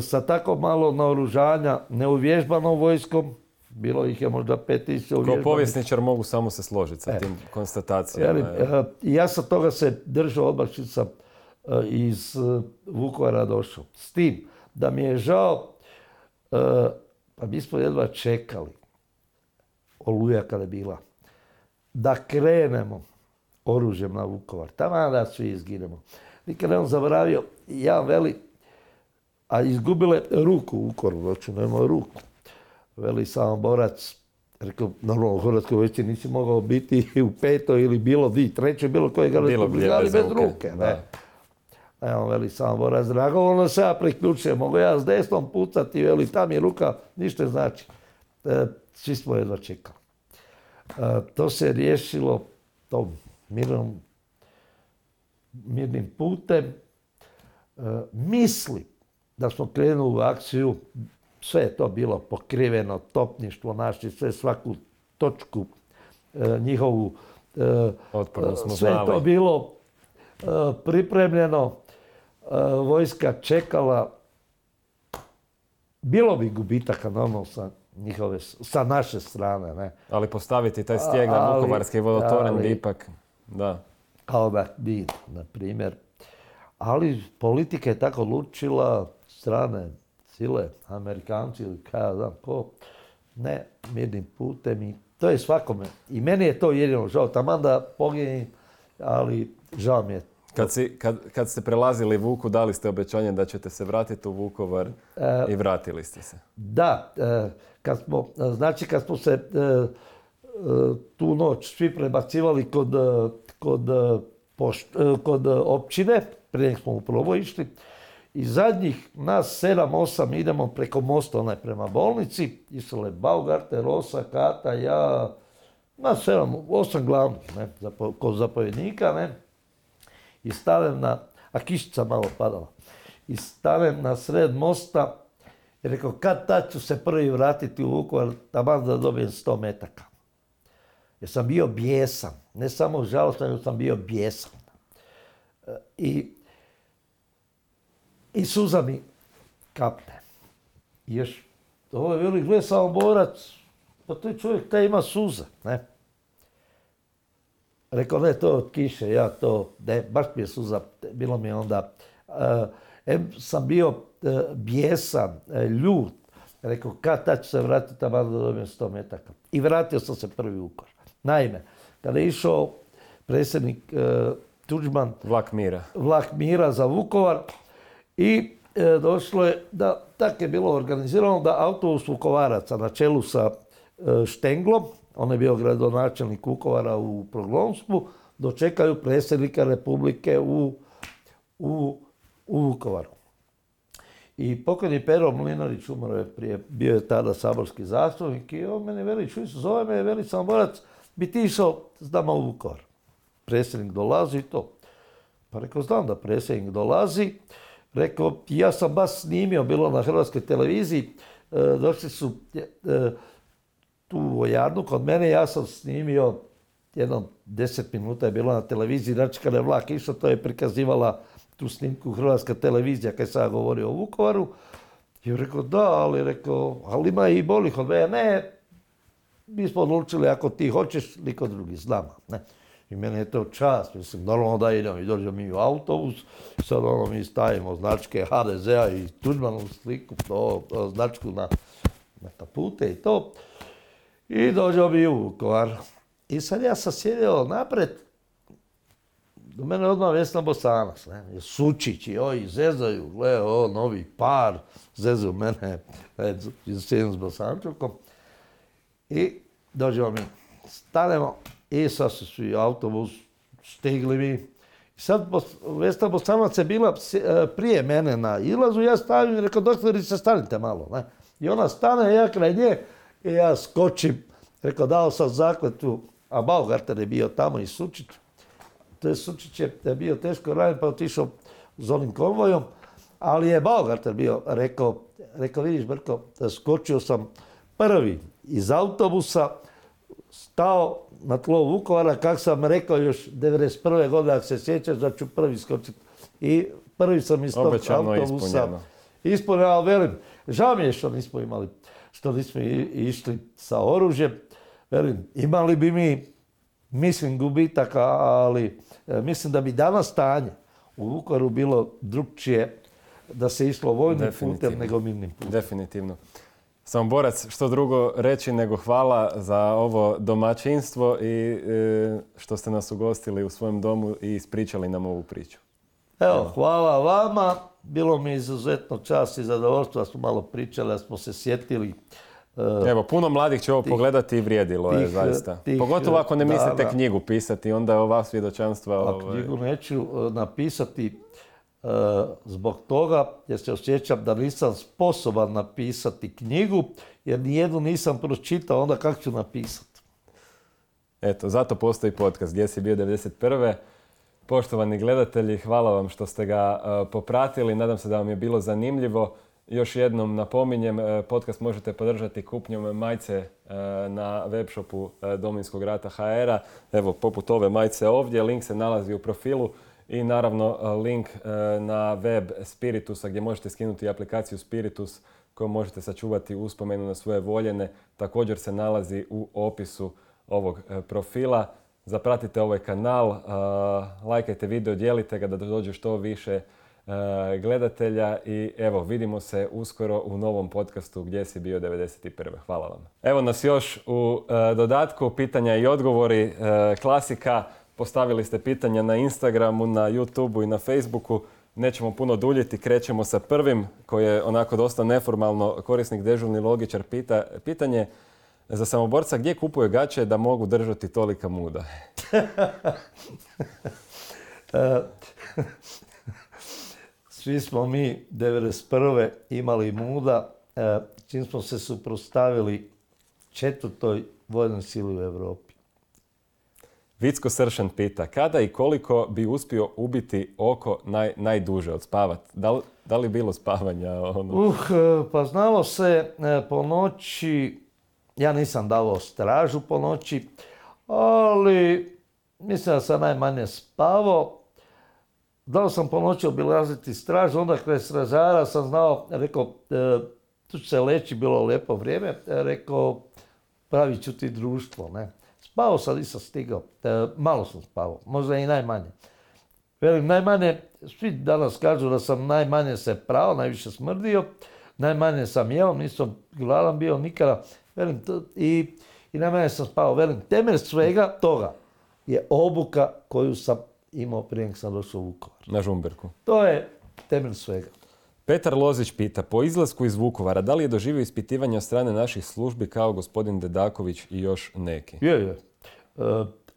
Speaker 3: sa tako malo naoružanja, neuvježbanom vojskom, bilo ih je možda 5000
Speaker 1: Kao povjesničar mogu samo se složiti sa e. tim konstatacijama.
Speaker 3: E, ja sam toga se držao odbačica e, iz Vukovara došao. S tim da mi je žao, pa mi smo jedva čekali, oluja kada je bila, da krenemo oružjem na Vukovar. Tamo da svi izginemo. Nikad ne on zaboravio, ja veli, a izgubile ruku u Vukovaru, znači nema ruku veli borac, rekao, normalno u Hrvatskoj vojsci nisi mogao biti u petoj ili bilo di, trećoj, bilo koje hrvatskoj brigadi bez ruke. Ne? Evo, veli borac, drago, ono se ja priključujem, mogu ja s desnom pucati, veli, tam je ruka, ništa znači. E, svi smo jedva čekali. E, to se riješilo tom mirnom, mirnim putem. E, misli da smo krenuli u akciju sve je to bilo pokriveno, topništvo našli, sve svaku točku e, njihovu,
Speaker 1: e,
Speaker 3: sve je to bilo e, pripremljeno, vojska čekala, bilo bi gubitaka normalno sa njihove, sa naše strane. Ne?
Speaker 1: Ali postaviti taj stijeg na Vukovarski vodotoren ipak, da.
Speaker 3: Kao da bi, na primjer. Ali politika je tako odlučila, strane sile, Amerikanci ili kada znam ko, ne mirnim putem i to je svakome. I meni je to jedino žao, taman da poginim, ali žao mi je.
Speaker 1: Kad, si, kad, kad ste prelazili Vuku, dali ste obećanje da ćete se vratiti u Vukovar e, i vratili ste se.
Speaker 3: Da, e, kad smo, znači kad smo se e, tu noć svi prebacivali kod, kod, kod općine, prije smo u išli, I zadnjih nas sedam, osam idemo preko mosta onaj prema bolnici. Išle Baugarte, Rosa, Kata, ja, na sedam, osam glavnih, ne, zapo, kod zapovjednika, ne. I stavim na, a kišica malo padala. I stavim na sred mosta i rekao, kad tad ću se prvi vratiti u Vukovar, taman da dobijem 100 metaka. Jer sam bio bijesan, ne samo žalostan, nego sam bio bijesan. E, I, i suza mi kapne. I još, ovo je veli, gle samo borac, pa to je čovjek, taj ima suze, ne. Rekao, ne, to od kiše, ja to, ne, baš mi je suza, bilo mi je onda, uh, em sam bio uh, bijesan, uh, ljut, rekao, kad tad ću se vratiti tamo da dobijem 100 metaka. I vratio sam se prvi u Vukovar. Naime, kada je išao predsjednik Tuđman,
Speaker 1: Vlak mira.
Speaker 3: vlak mira za Vukovar i e, došlo je da, tako je bilo organizirano da autobus Vukovaraca na čelu sa e, Štenglom, on je bio gradonačelnik Vukovara u Proglomstvu, dočekaju predsjednika Republike u, u, u Vukovaru. I pokojni Pero Mlinarić umro je prije, bio je tada saborski zastupnik i on mene veli, čuj se, zove me, veli Samoborac, bi ti išao s nama u Vukovar. Predsjednik dolazi i to. Pa rekao, znam da predsjednik dolazi. Rekao, ja sam baš snimio, bilo na hrvatskoj televiziji, e, došli su e, tu vojarnu kod mene, ja sam snimio jedno deset minuta je bilo na televiziji, znači kada je vlak išao, to je prikazivala tu snimku hrvatska televizija kad sam govorio o Vukovaru. I rekao, da, ali rekao, ali ima i bolih od mene. Ne, mi smo odlučili ako ti hoćeš, niko drugi s nama. Ne. I mene je to čast, mislim, normalno da idem i dođemo mi u autobus, sad ono mi stavimo značke HDZ-a i Tuđmanovu sliku, to, značku na, na kapute i to. I dođemo mi u Vukovar. I sad ja sam sjedio napred, do mene odmah Vesna Bosanac, ne, Sučić i ovi zezaju, gle, o, novi par, zezaju mene, ne, sjedim s Bosančukom. I dođemo mi, stanemo sad su autobus, stigli mi. I sad Vesna Bosanac je bila e, prije mene na ilazu, ja stavim i rekao, doktorice, stanite malo. Ne? I ona stane, ja kraj nje i ja skočim. Rekao, dao sam zakletu, a Baugarter je bio tamo i Sučić. To je Sučić je bio teško ranjen pa otišao s onim konvojom, ali je Baugarter bio rekao, rekao vidiš Brko, skočio sam prvi iz autobusa, stao na tlo Vukovara, kak sam rekao još 91. godine, ako se sjećaš da ću prvi skočiti. I prvi sam iz tog autobusa.
Speaker 1: ispunjeno.
Speaker 3: Ali velim, žao mi je što nismo imali, što nismo išli sa oružjem. Velim, imali bi mi, mislim, gubitaka, ali e, mislim da bi danas stanje u Vukovaru bilo drugčije da se išlo vojnim putem nego mirnim putem.
Speaker 1: Definitivno. Samoborac, što drugo reći nego hvala za ovo domaćinstvo i e, što ste nas ugostili u svojem domu i ispričali nam ovu priču.
Speaker 3: Evo, hvala vama. Bilo mi je izuzetno čast i zadovoljstvo da smo malo pričali, da smo se sjetili. e,
Speaker 1: Evo, puno mladih će ovo
Speaker 3: tih-
Speaker 1: pogledati i vrijedilo je
Speaker 3: tih,
Speaker 1: zaista.
Speaker 3: tih
Speaker 1: Pogotovo ako ne mislite
Speaker 3: dana.
Speaker 1: knjigu pisati, onda ova svjedočanstva... Ovaj,
Speaker 3: knjigu neću e, napisati e, zbog toga jer se osjećam da nisam sposoban napisati knjigu jer nijednu nisam pročitao, onda kako ću napisati?
Speaker 1: Eto, zato postoji podcast Gdje si bio 91. Poštovani gledatelji, hvala vam što ste ga e, popratili. Nadam se da vam je bilo zanimljivo. Još jednom napominjem, e, podcast možete podržati kupnjom majice e, na webshopu Domovinskog rata HR-a. Evo, poput ove majice ovdje, link se nalazi u profilu i naravno e, link e, na web Spiritusa gdje možete skinuti aplikaciju Spiritus koju možete sačuvati uspomenu na svoje voljene. Također se nalazi u opisu ovog e, profila. Zapratite ovaj kanal, lajkajte video, dijelite ga da dođe što više gledatelja i evo vidimo se uskoro u novom podcastu Gdje si bio 91. Hvala vam. Evo nas još u dodatku pitanja i odgovori klasika. Postavili ste pitanja na Instagramu, na YouTubeu i na Facebooku. Nećemo puno duljiti, krećemo sa prvim koji je onako dosta neformalno korisnik dežurni logičar pita, pitanje za samoborca gdje kupuje gaće da mogu držati tolika muda?
Speaker 3: svi smo mi 1991. imali muda, e, čim smo se suprostavili četvrtoj vojnoj sili u Europi.
Speaker 1: Vicko Sršan pita, kada i koliko bi uspio ubiti oko naj, najduže od spavat? Da li, da bilo spavanja? Ono?
Speaker 3: Uh, e, pa znalo se e, po noći, ja nisam davao stražu po noći, ali mislim da sam najmanje spavao. Dao sam po noći obilaziti stražu, onda kraj stražara sam znao, rekao, e, tu se leći, bilo lijepo vrijeme, rekao, pravit ću ti društvo, ne. Spao sam, nisam stigao, malo sam spavao, možda i najmanje. Velim, najmanje, svi danas kažu da sam najmanje se prao, najviše smrdio, najmanje sam jeo, nisam gladan bio nikada. Velim, i, i najmanje sam spao. Velim, temelj svega toga je obuka koju sam imao prije nego sam došao u Vukovar.
Speaker 1: Na Žumberku.
Speaker 3: To je temelj svega.
Speaker 1: Petar Lozić pita, po izlasku iz Vukovara, da li je doživio ispitivanje od strane naših službi kao gospodin Dedaković i još neki?
Speaker 3: Je, je. E,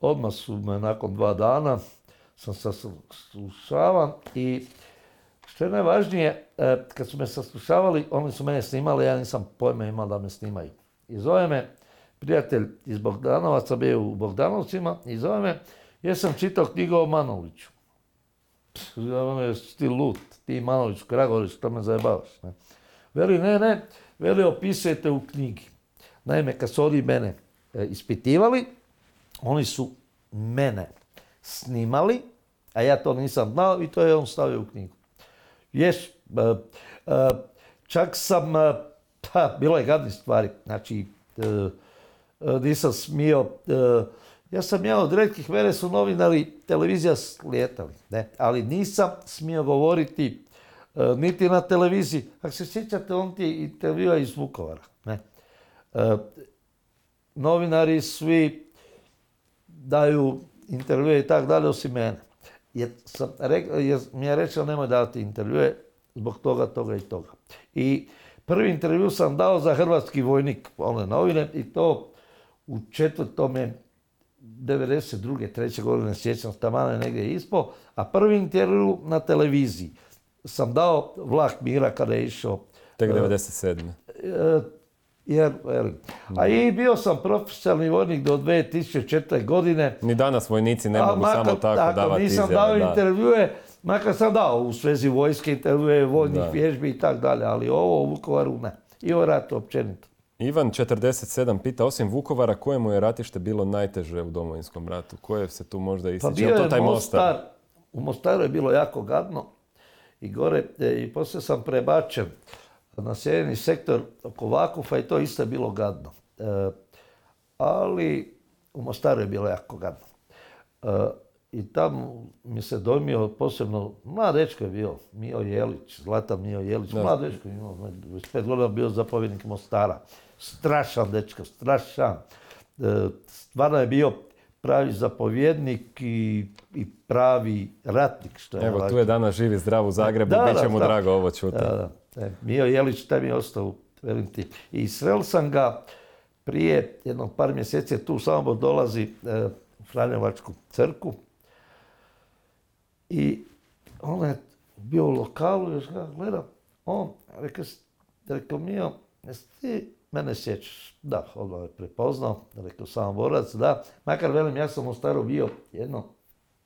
Speaker 3: odmah su me nakon dva dana sam saslušavan i što je najvažnije, e, kad su me saslušavali, oni su mene snimali, ja nisam pojma imao da me snimaju. I zove me prijatelj iz Bogdanovaca, bio u Bogdanovcima, i zove me, jer sam čitao knjigu o Manoviću. Ja ti lut, ti Manović, Kragović, što me zajebavaš. Ne? Veli, ne, ne, veli, opisujete u knjigi. Naime, kad su oni mene e, ispitivali, oni su mene snimali, a ja to nisam znao i to je on stavio u knjigu. Ješ, e, e, čak sam, e, pa, bilo je gadni stvari, znači, nisam smio, ja sam ja od redkih vere su novinari televizija slijetali, ne, ali nisam smio govoriti niti na televiziji. Ako se sjećate, on ti intervjua iz Vukovara. Ne. Novinari svi daju intervjue i tako dalje, osim mene. Jer, sam jer mi je rečeno nemoj davati intervjue zbog toga, toga i toga. I prvi intervju sam dao za hrvatski vojnik, one novine, i to u četvrtome 92. treće godine, sjećam tamana negdje ispo, a prvi intervju na televiziji sam dao vlak mira kada je išao.
Speaker 1: Tek 97.
Speaker 3: Jer, a i bio sam profesionalni vojnik do 2004. godine.
Speaker 1: Ni danas vojnici ne mogu samo tako, davati
Speaker 3: nisam dao intervjue, makar sam dao u svezi vojske intervjue, vojnih vježbi i tako dalje, ali ovo u Vukovaru ne. I o ratu općenito.
Speaker 1: Ivan 47 pita, osim Vukovara, kojemu je ratište bilo najteže u domovinskom ratu? Koje se tu možda ističe?
Speaker 3: Pa bio je taj Mostar. U Mostaru je bilo jako gadno i gore, e, i poslije sam prebačen na sjedini sektor oko Vakufa i to isto je bilo gadno. E, ali u Mostaru je bilo jako gadno. E, I tamo mi se dojmio posebno, mlad dečko je bio, Mio Jelić, Zlatan Mio Jelić, mlad dečko, imao pet godina bio zapovjednik Mostara. Strašan dečko, strašan. E, stvarno je bio pravi zapovjednik i, i pravi ratnik. Što je
Speaker 1: Evo, tu je danas živi zdrav u Zagrebu, bit će mu drago ovo čuti. Da,
Speaker 3: da. Mio Jelić, taj mi je ostao, velim ti. I srel sam ga prije jednog par mjeseci, tu samo dolazi e, u Franjevačku crku i on je bio u lokalu, još ga gledam, on, rekao, rekao Mio, jesi ti Mene sjećaš, da, odmah je prepoznao, rekao sam borac, da. Makar velim, ja sam u staru bio jedno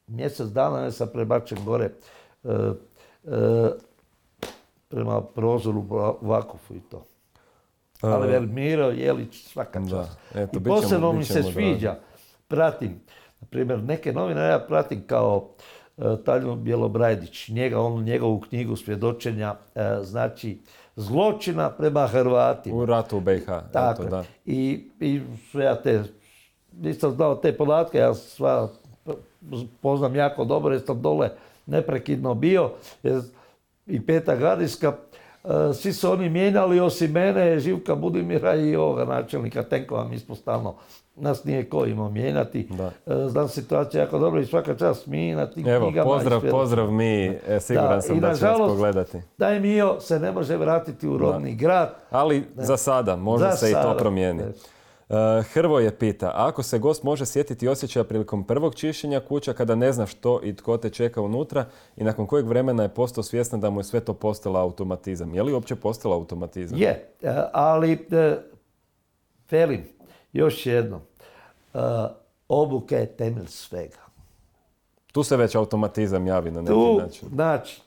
Speaker 3: mjesec dana, ja sam prebačen gore e, e, prema prozoru Vakufu i to. Ali velim, Miro Jelić svaka čast. I posebno mi se sviđa, pratim, na primjer, neke novine ja pratim kao e, Taljon Bjelobrajdić, njega, on njegovu knjigu svjedočenja, znači, zločina prema Hrvatima.
Speaker 1: U ratu u BiH.
Speaker 3: Tako. da. I, I ja te, nisam znao te podatke, ja sva poznam jako dobro jer sam dole neprekidno bio. I Peta Gardijska, e, svi su oni mijenjali osim mene, Živka Budimira i ovoga načelnika tenkova, mi smo stalno nas nije ko imao mijenjati. Da. E, znam situacija jako dobro i svaka čast mi na tim
Speaker 1: Evo, knjigama. Pozdrav, pozdrav mi, e, siguran sam da će nas pogledati.
Speaker 3: Taj Mio se ne može vratiti u rodni grad.
Speaker 1: Ali za sada, može se i to promijeni. Hrvoje pita, ako se gost može sjetiti osjećaja prilikom prvog čišćenja kuća kada ne zna što i tko te čeka unutra i nakon kojeg vremena je postao svjestan da mu je sve to postalo automatizam. Je li uopće postalo automatizam?
Speaker 3: Je, ali velim, još jedno, e, obuka je temelj svega.
Speaker 1: Tu se već automatizam javi na neki
Speaker 3: Tu,
Speaker 1: način.
Speaker 3: znači,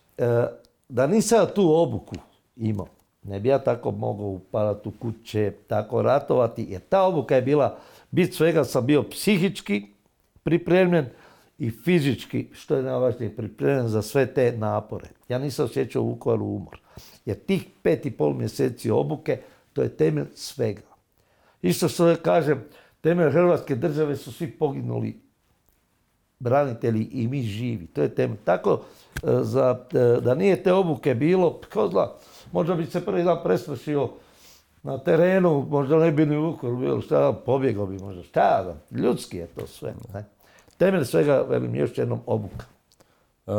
Speaker 3: da nisam tu obuku imao, ne bi ja tako mogao upadati u kuće, tako ratovati, jer ta obuka je bila, bit svega sam bio psihički pripremljen i fizički, što je najvažnije, pripremljen za sve te napore. Ja nisam osjećao u Vukovaru umor. Jer tih pet i pol mjeseci obuke, to je temelj svega. Isto što kažem, temelj Hrvatske države su svi poginuli branitelji i mi živi. To je temelj. Tako, e, za, e, da nije te obuke bilo, ko zna, možda bi se prvi dan prestrašio na terenu, možda ne bi ni Vukovar bilo, šta pobjegao bi možda, šta da, ljudski je to sve. Ne? Temelj svega, velim, još jednom obuka.
Speaker 1: E,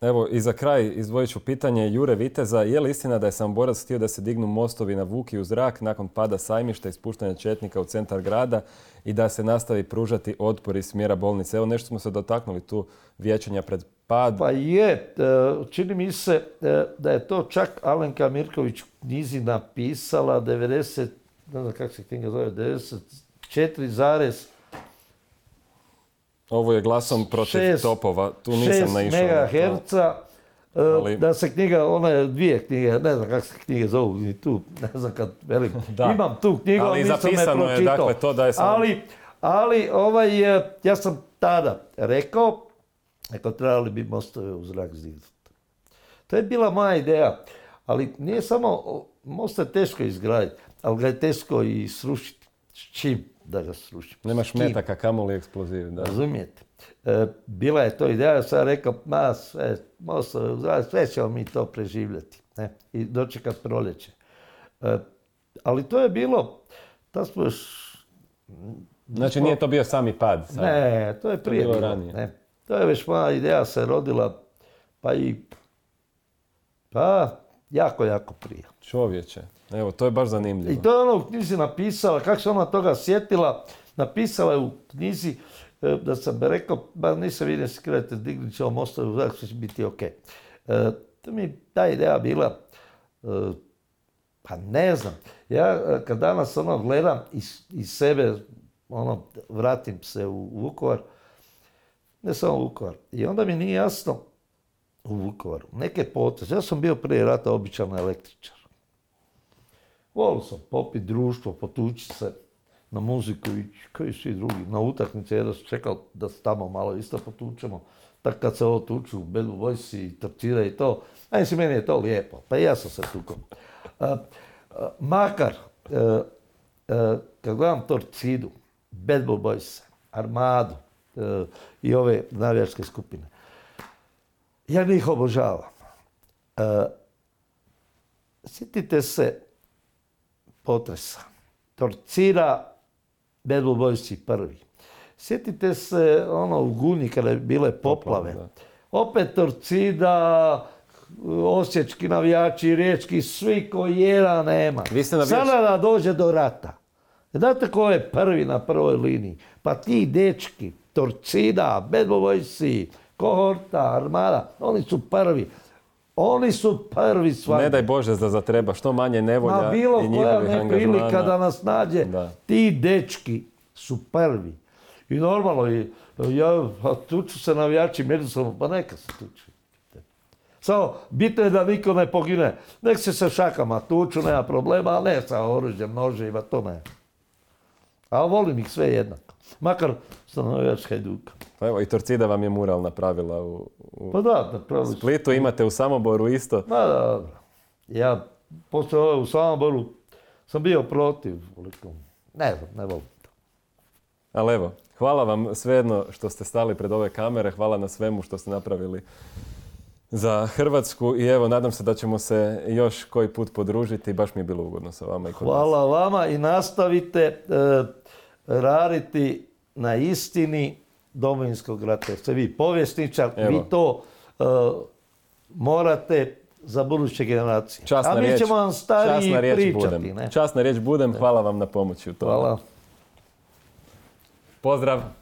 Speaker 1: evo, i za kraj izdvojit ću pitanje Jure Viteza. Je li istina da je Samoborac htio da se dignu mostovi na Vuki u zrak nakon pada sajmišta i spuštanja četnika u centar grada i da se nastavi pružati otpor iz smjera bolnice? Evo, nešto smo se dotaknuli tu vječanja pred pad.
Speaker 3: Pa je, e, čini mi se e, da je to čak Alenka Mirković u knjizi napisala 90, ne znam kako se knjiga zove, 94,
Speaker 1: ovo je glasom protiv topova, tu nisam naišao.
Speaker 3: megaherca, e, ali... da se knjiga, ona je dvije knjige, ne znam kako se knjige zovu, ni tu, ne znam kad velim. Imam tu knjigu, ali nisam je pročitao. Je, dakle, to da je sam... ali, ali ovaj, ja sam tada rekao, ako trebali bi mostove u zrak ziditi. To je bila moja ideja, ali nije samo, most je teško izgraditi, ali ga je teško i srušiti. S čim? Da ga srušim.
Speaker 1: Nemaš metaka, kamoli eksploziv. Da.
Speaker 3: Razumijete. E, bila je to ideja, ja sam rekao, ma sve, sve ćemo mi to preživljati. Ne? I dočekat proljeće. E, ali to je bilo, ta smo još...
Speaker 1: Znači nije to bio sami pad?
Speaker 3: Sad. Ne, to je prije to bilo. Ranije. Ne. To je već moja ideja se rodila, pa i... Pa, jako, jako prije.
Speaker 1: Čovječe. Evo, to je baš zanimljivo.
Speaker 3: I to je ono u knjizi napisala, kako se ona toga sjetila, napisala je u knjizi e, da sam rekao, ba nisam vidio se krenete, dignut ćemo mostove u zrak, će biti ok. E, to mi ta ideja bila, e, pa ne znam, ja kad danas ono gledam iz, iz sebe, ono, vratim se u Vukovar, ne samo u Vukovar, i onda mi nije jasno u Vukovaru, neke poteze, ja sam bio prije rata običan električar. Volio sam popiti društvo, potući se na muziku i koji svi drugi. Na utakmice jedan sam čekao da se tamo malo isto potučemo. Tako kad se ovo tuču u Bad Boys i trčira i to, a si meni je to lijepo. Pa i ja sam se tukao. makar, a, a, kad gledam Torcidu, Bad Boys, Armadu i ove navijačke skupine, ja njih obožavam. Sjetite se potresa. Torcira, Bad Boysi prvi. Sjetite se ono u Gunji kada je bile poplave. Opet Torcida, osječki navijači, riječki, svi koji jedan nema. Sada da dođe do rata. Znate ko je prvi na prvoj liniji? Pa ti dečki, Torcida, Bad Boysi, Kohorta, Armada, oni su prvi. Oni su prvi svaki.
Speaker 1: Ne daj Bože da zatreba što manje nevolja
Speaker 3: Ma bilo koja neprilika da nas nađe. Ti dečki su prvi. I normalno, ja tuču se navijači međusobno, pa neka se tuču. Samo, bitno je da niko ne pogine. Nek se sa šakama tuču, nema problema, ali ne sa oružjem, nožima, to ne. A volim ih sve jednako. Makar sam navijač Hajduka.
Speaker 1: Pa evo, i Torcida vam je mural napravila u, u
Speaker 3: pa da,
Speaker 1: Splitu, imate u Samoboru isto.
Speaker 3: Pa da, ja poslije u Samoboru sam bio protiv. Ne znam, ne volim to.
Speaker 1: Ali evo, hvala vam svejedno što ste stali pred ove kamere, hvala na svemu što ste napravili za Hrvatsku i evo, nadam se da ćemo se još koji put podružiti. Baš mi je bilo ugodno sa vama i kod
Speaker 3: Hvala vama i nastavite e, raditi na istini Domovinskog rata. Ste vi povjesničar, vi to uh, morate za buduće generacije.
Speaker 1: Časna
Speaker 3: A mi
Speaker 1: riječ,
Speaker 3: ćemo vam stariji
Speaker 1: časna riječ
Speaker 3: pričati.
Speaker 1: budem.
Speaker 3: Ne?
Speaker 1: Časna riječ budem, hvala vam na pomoći u tome.
Speaker 3: Hvala.
Speaker 1: Pozdrav!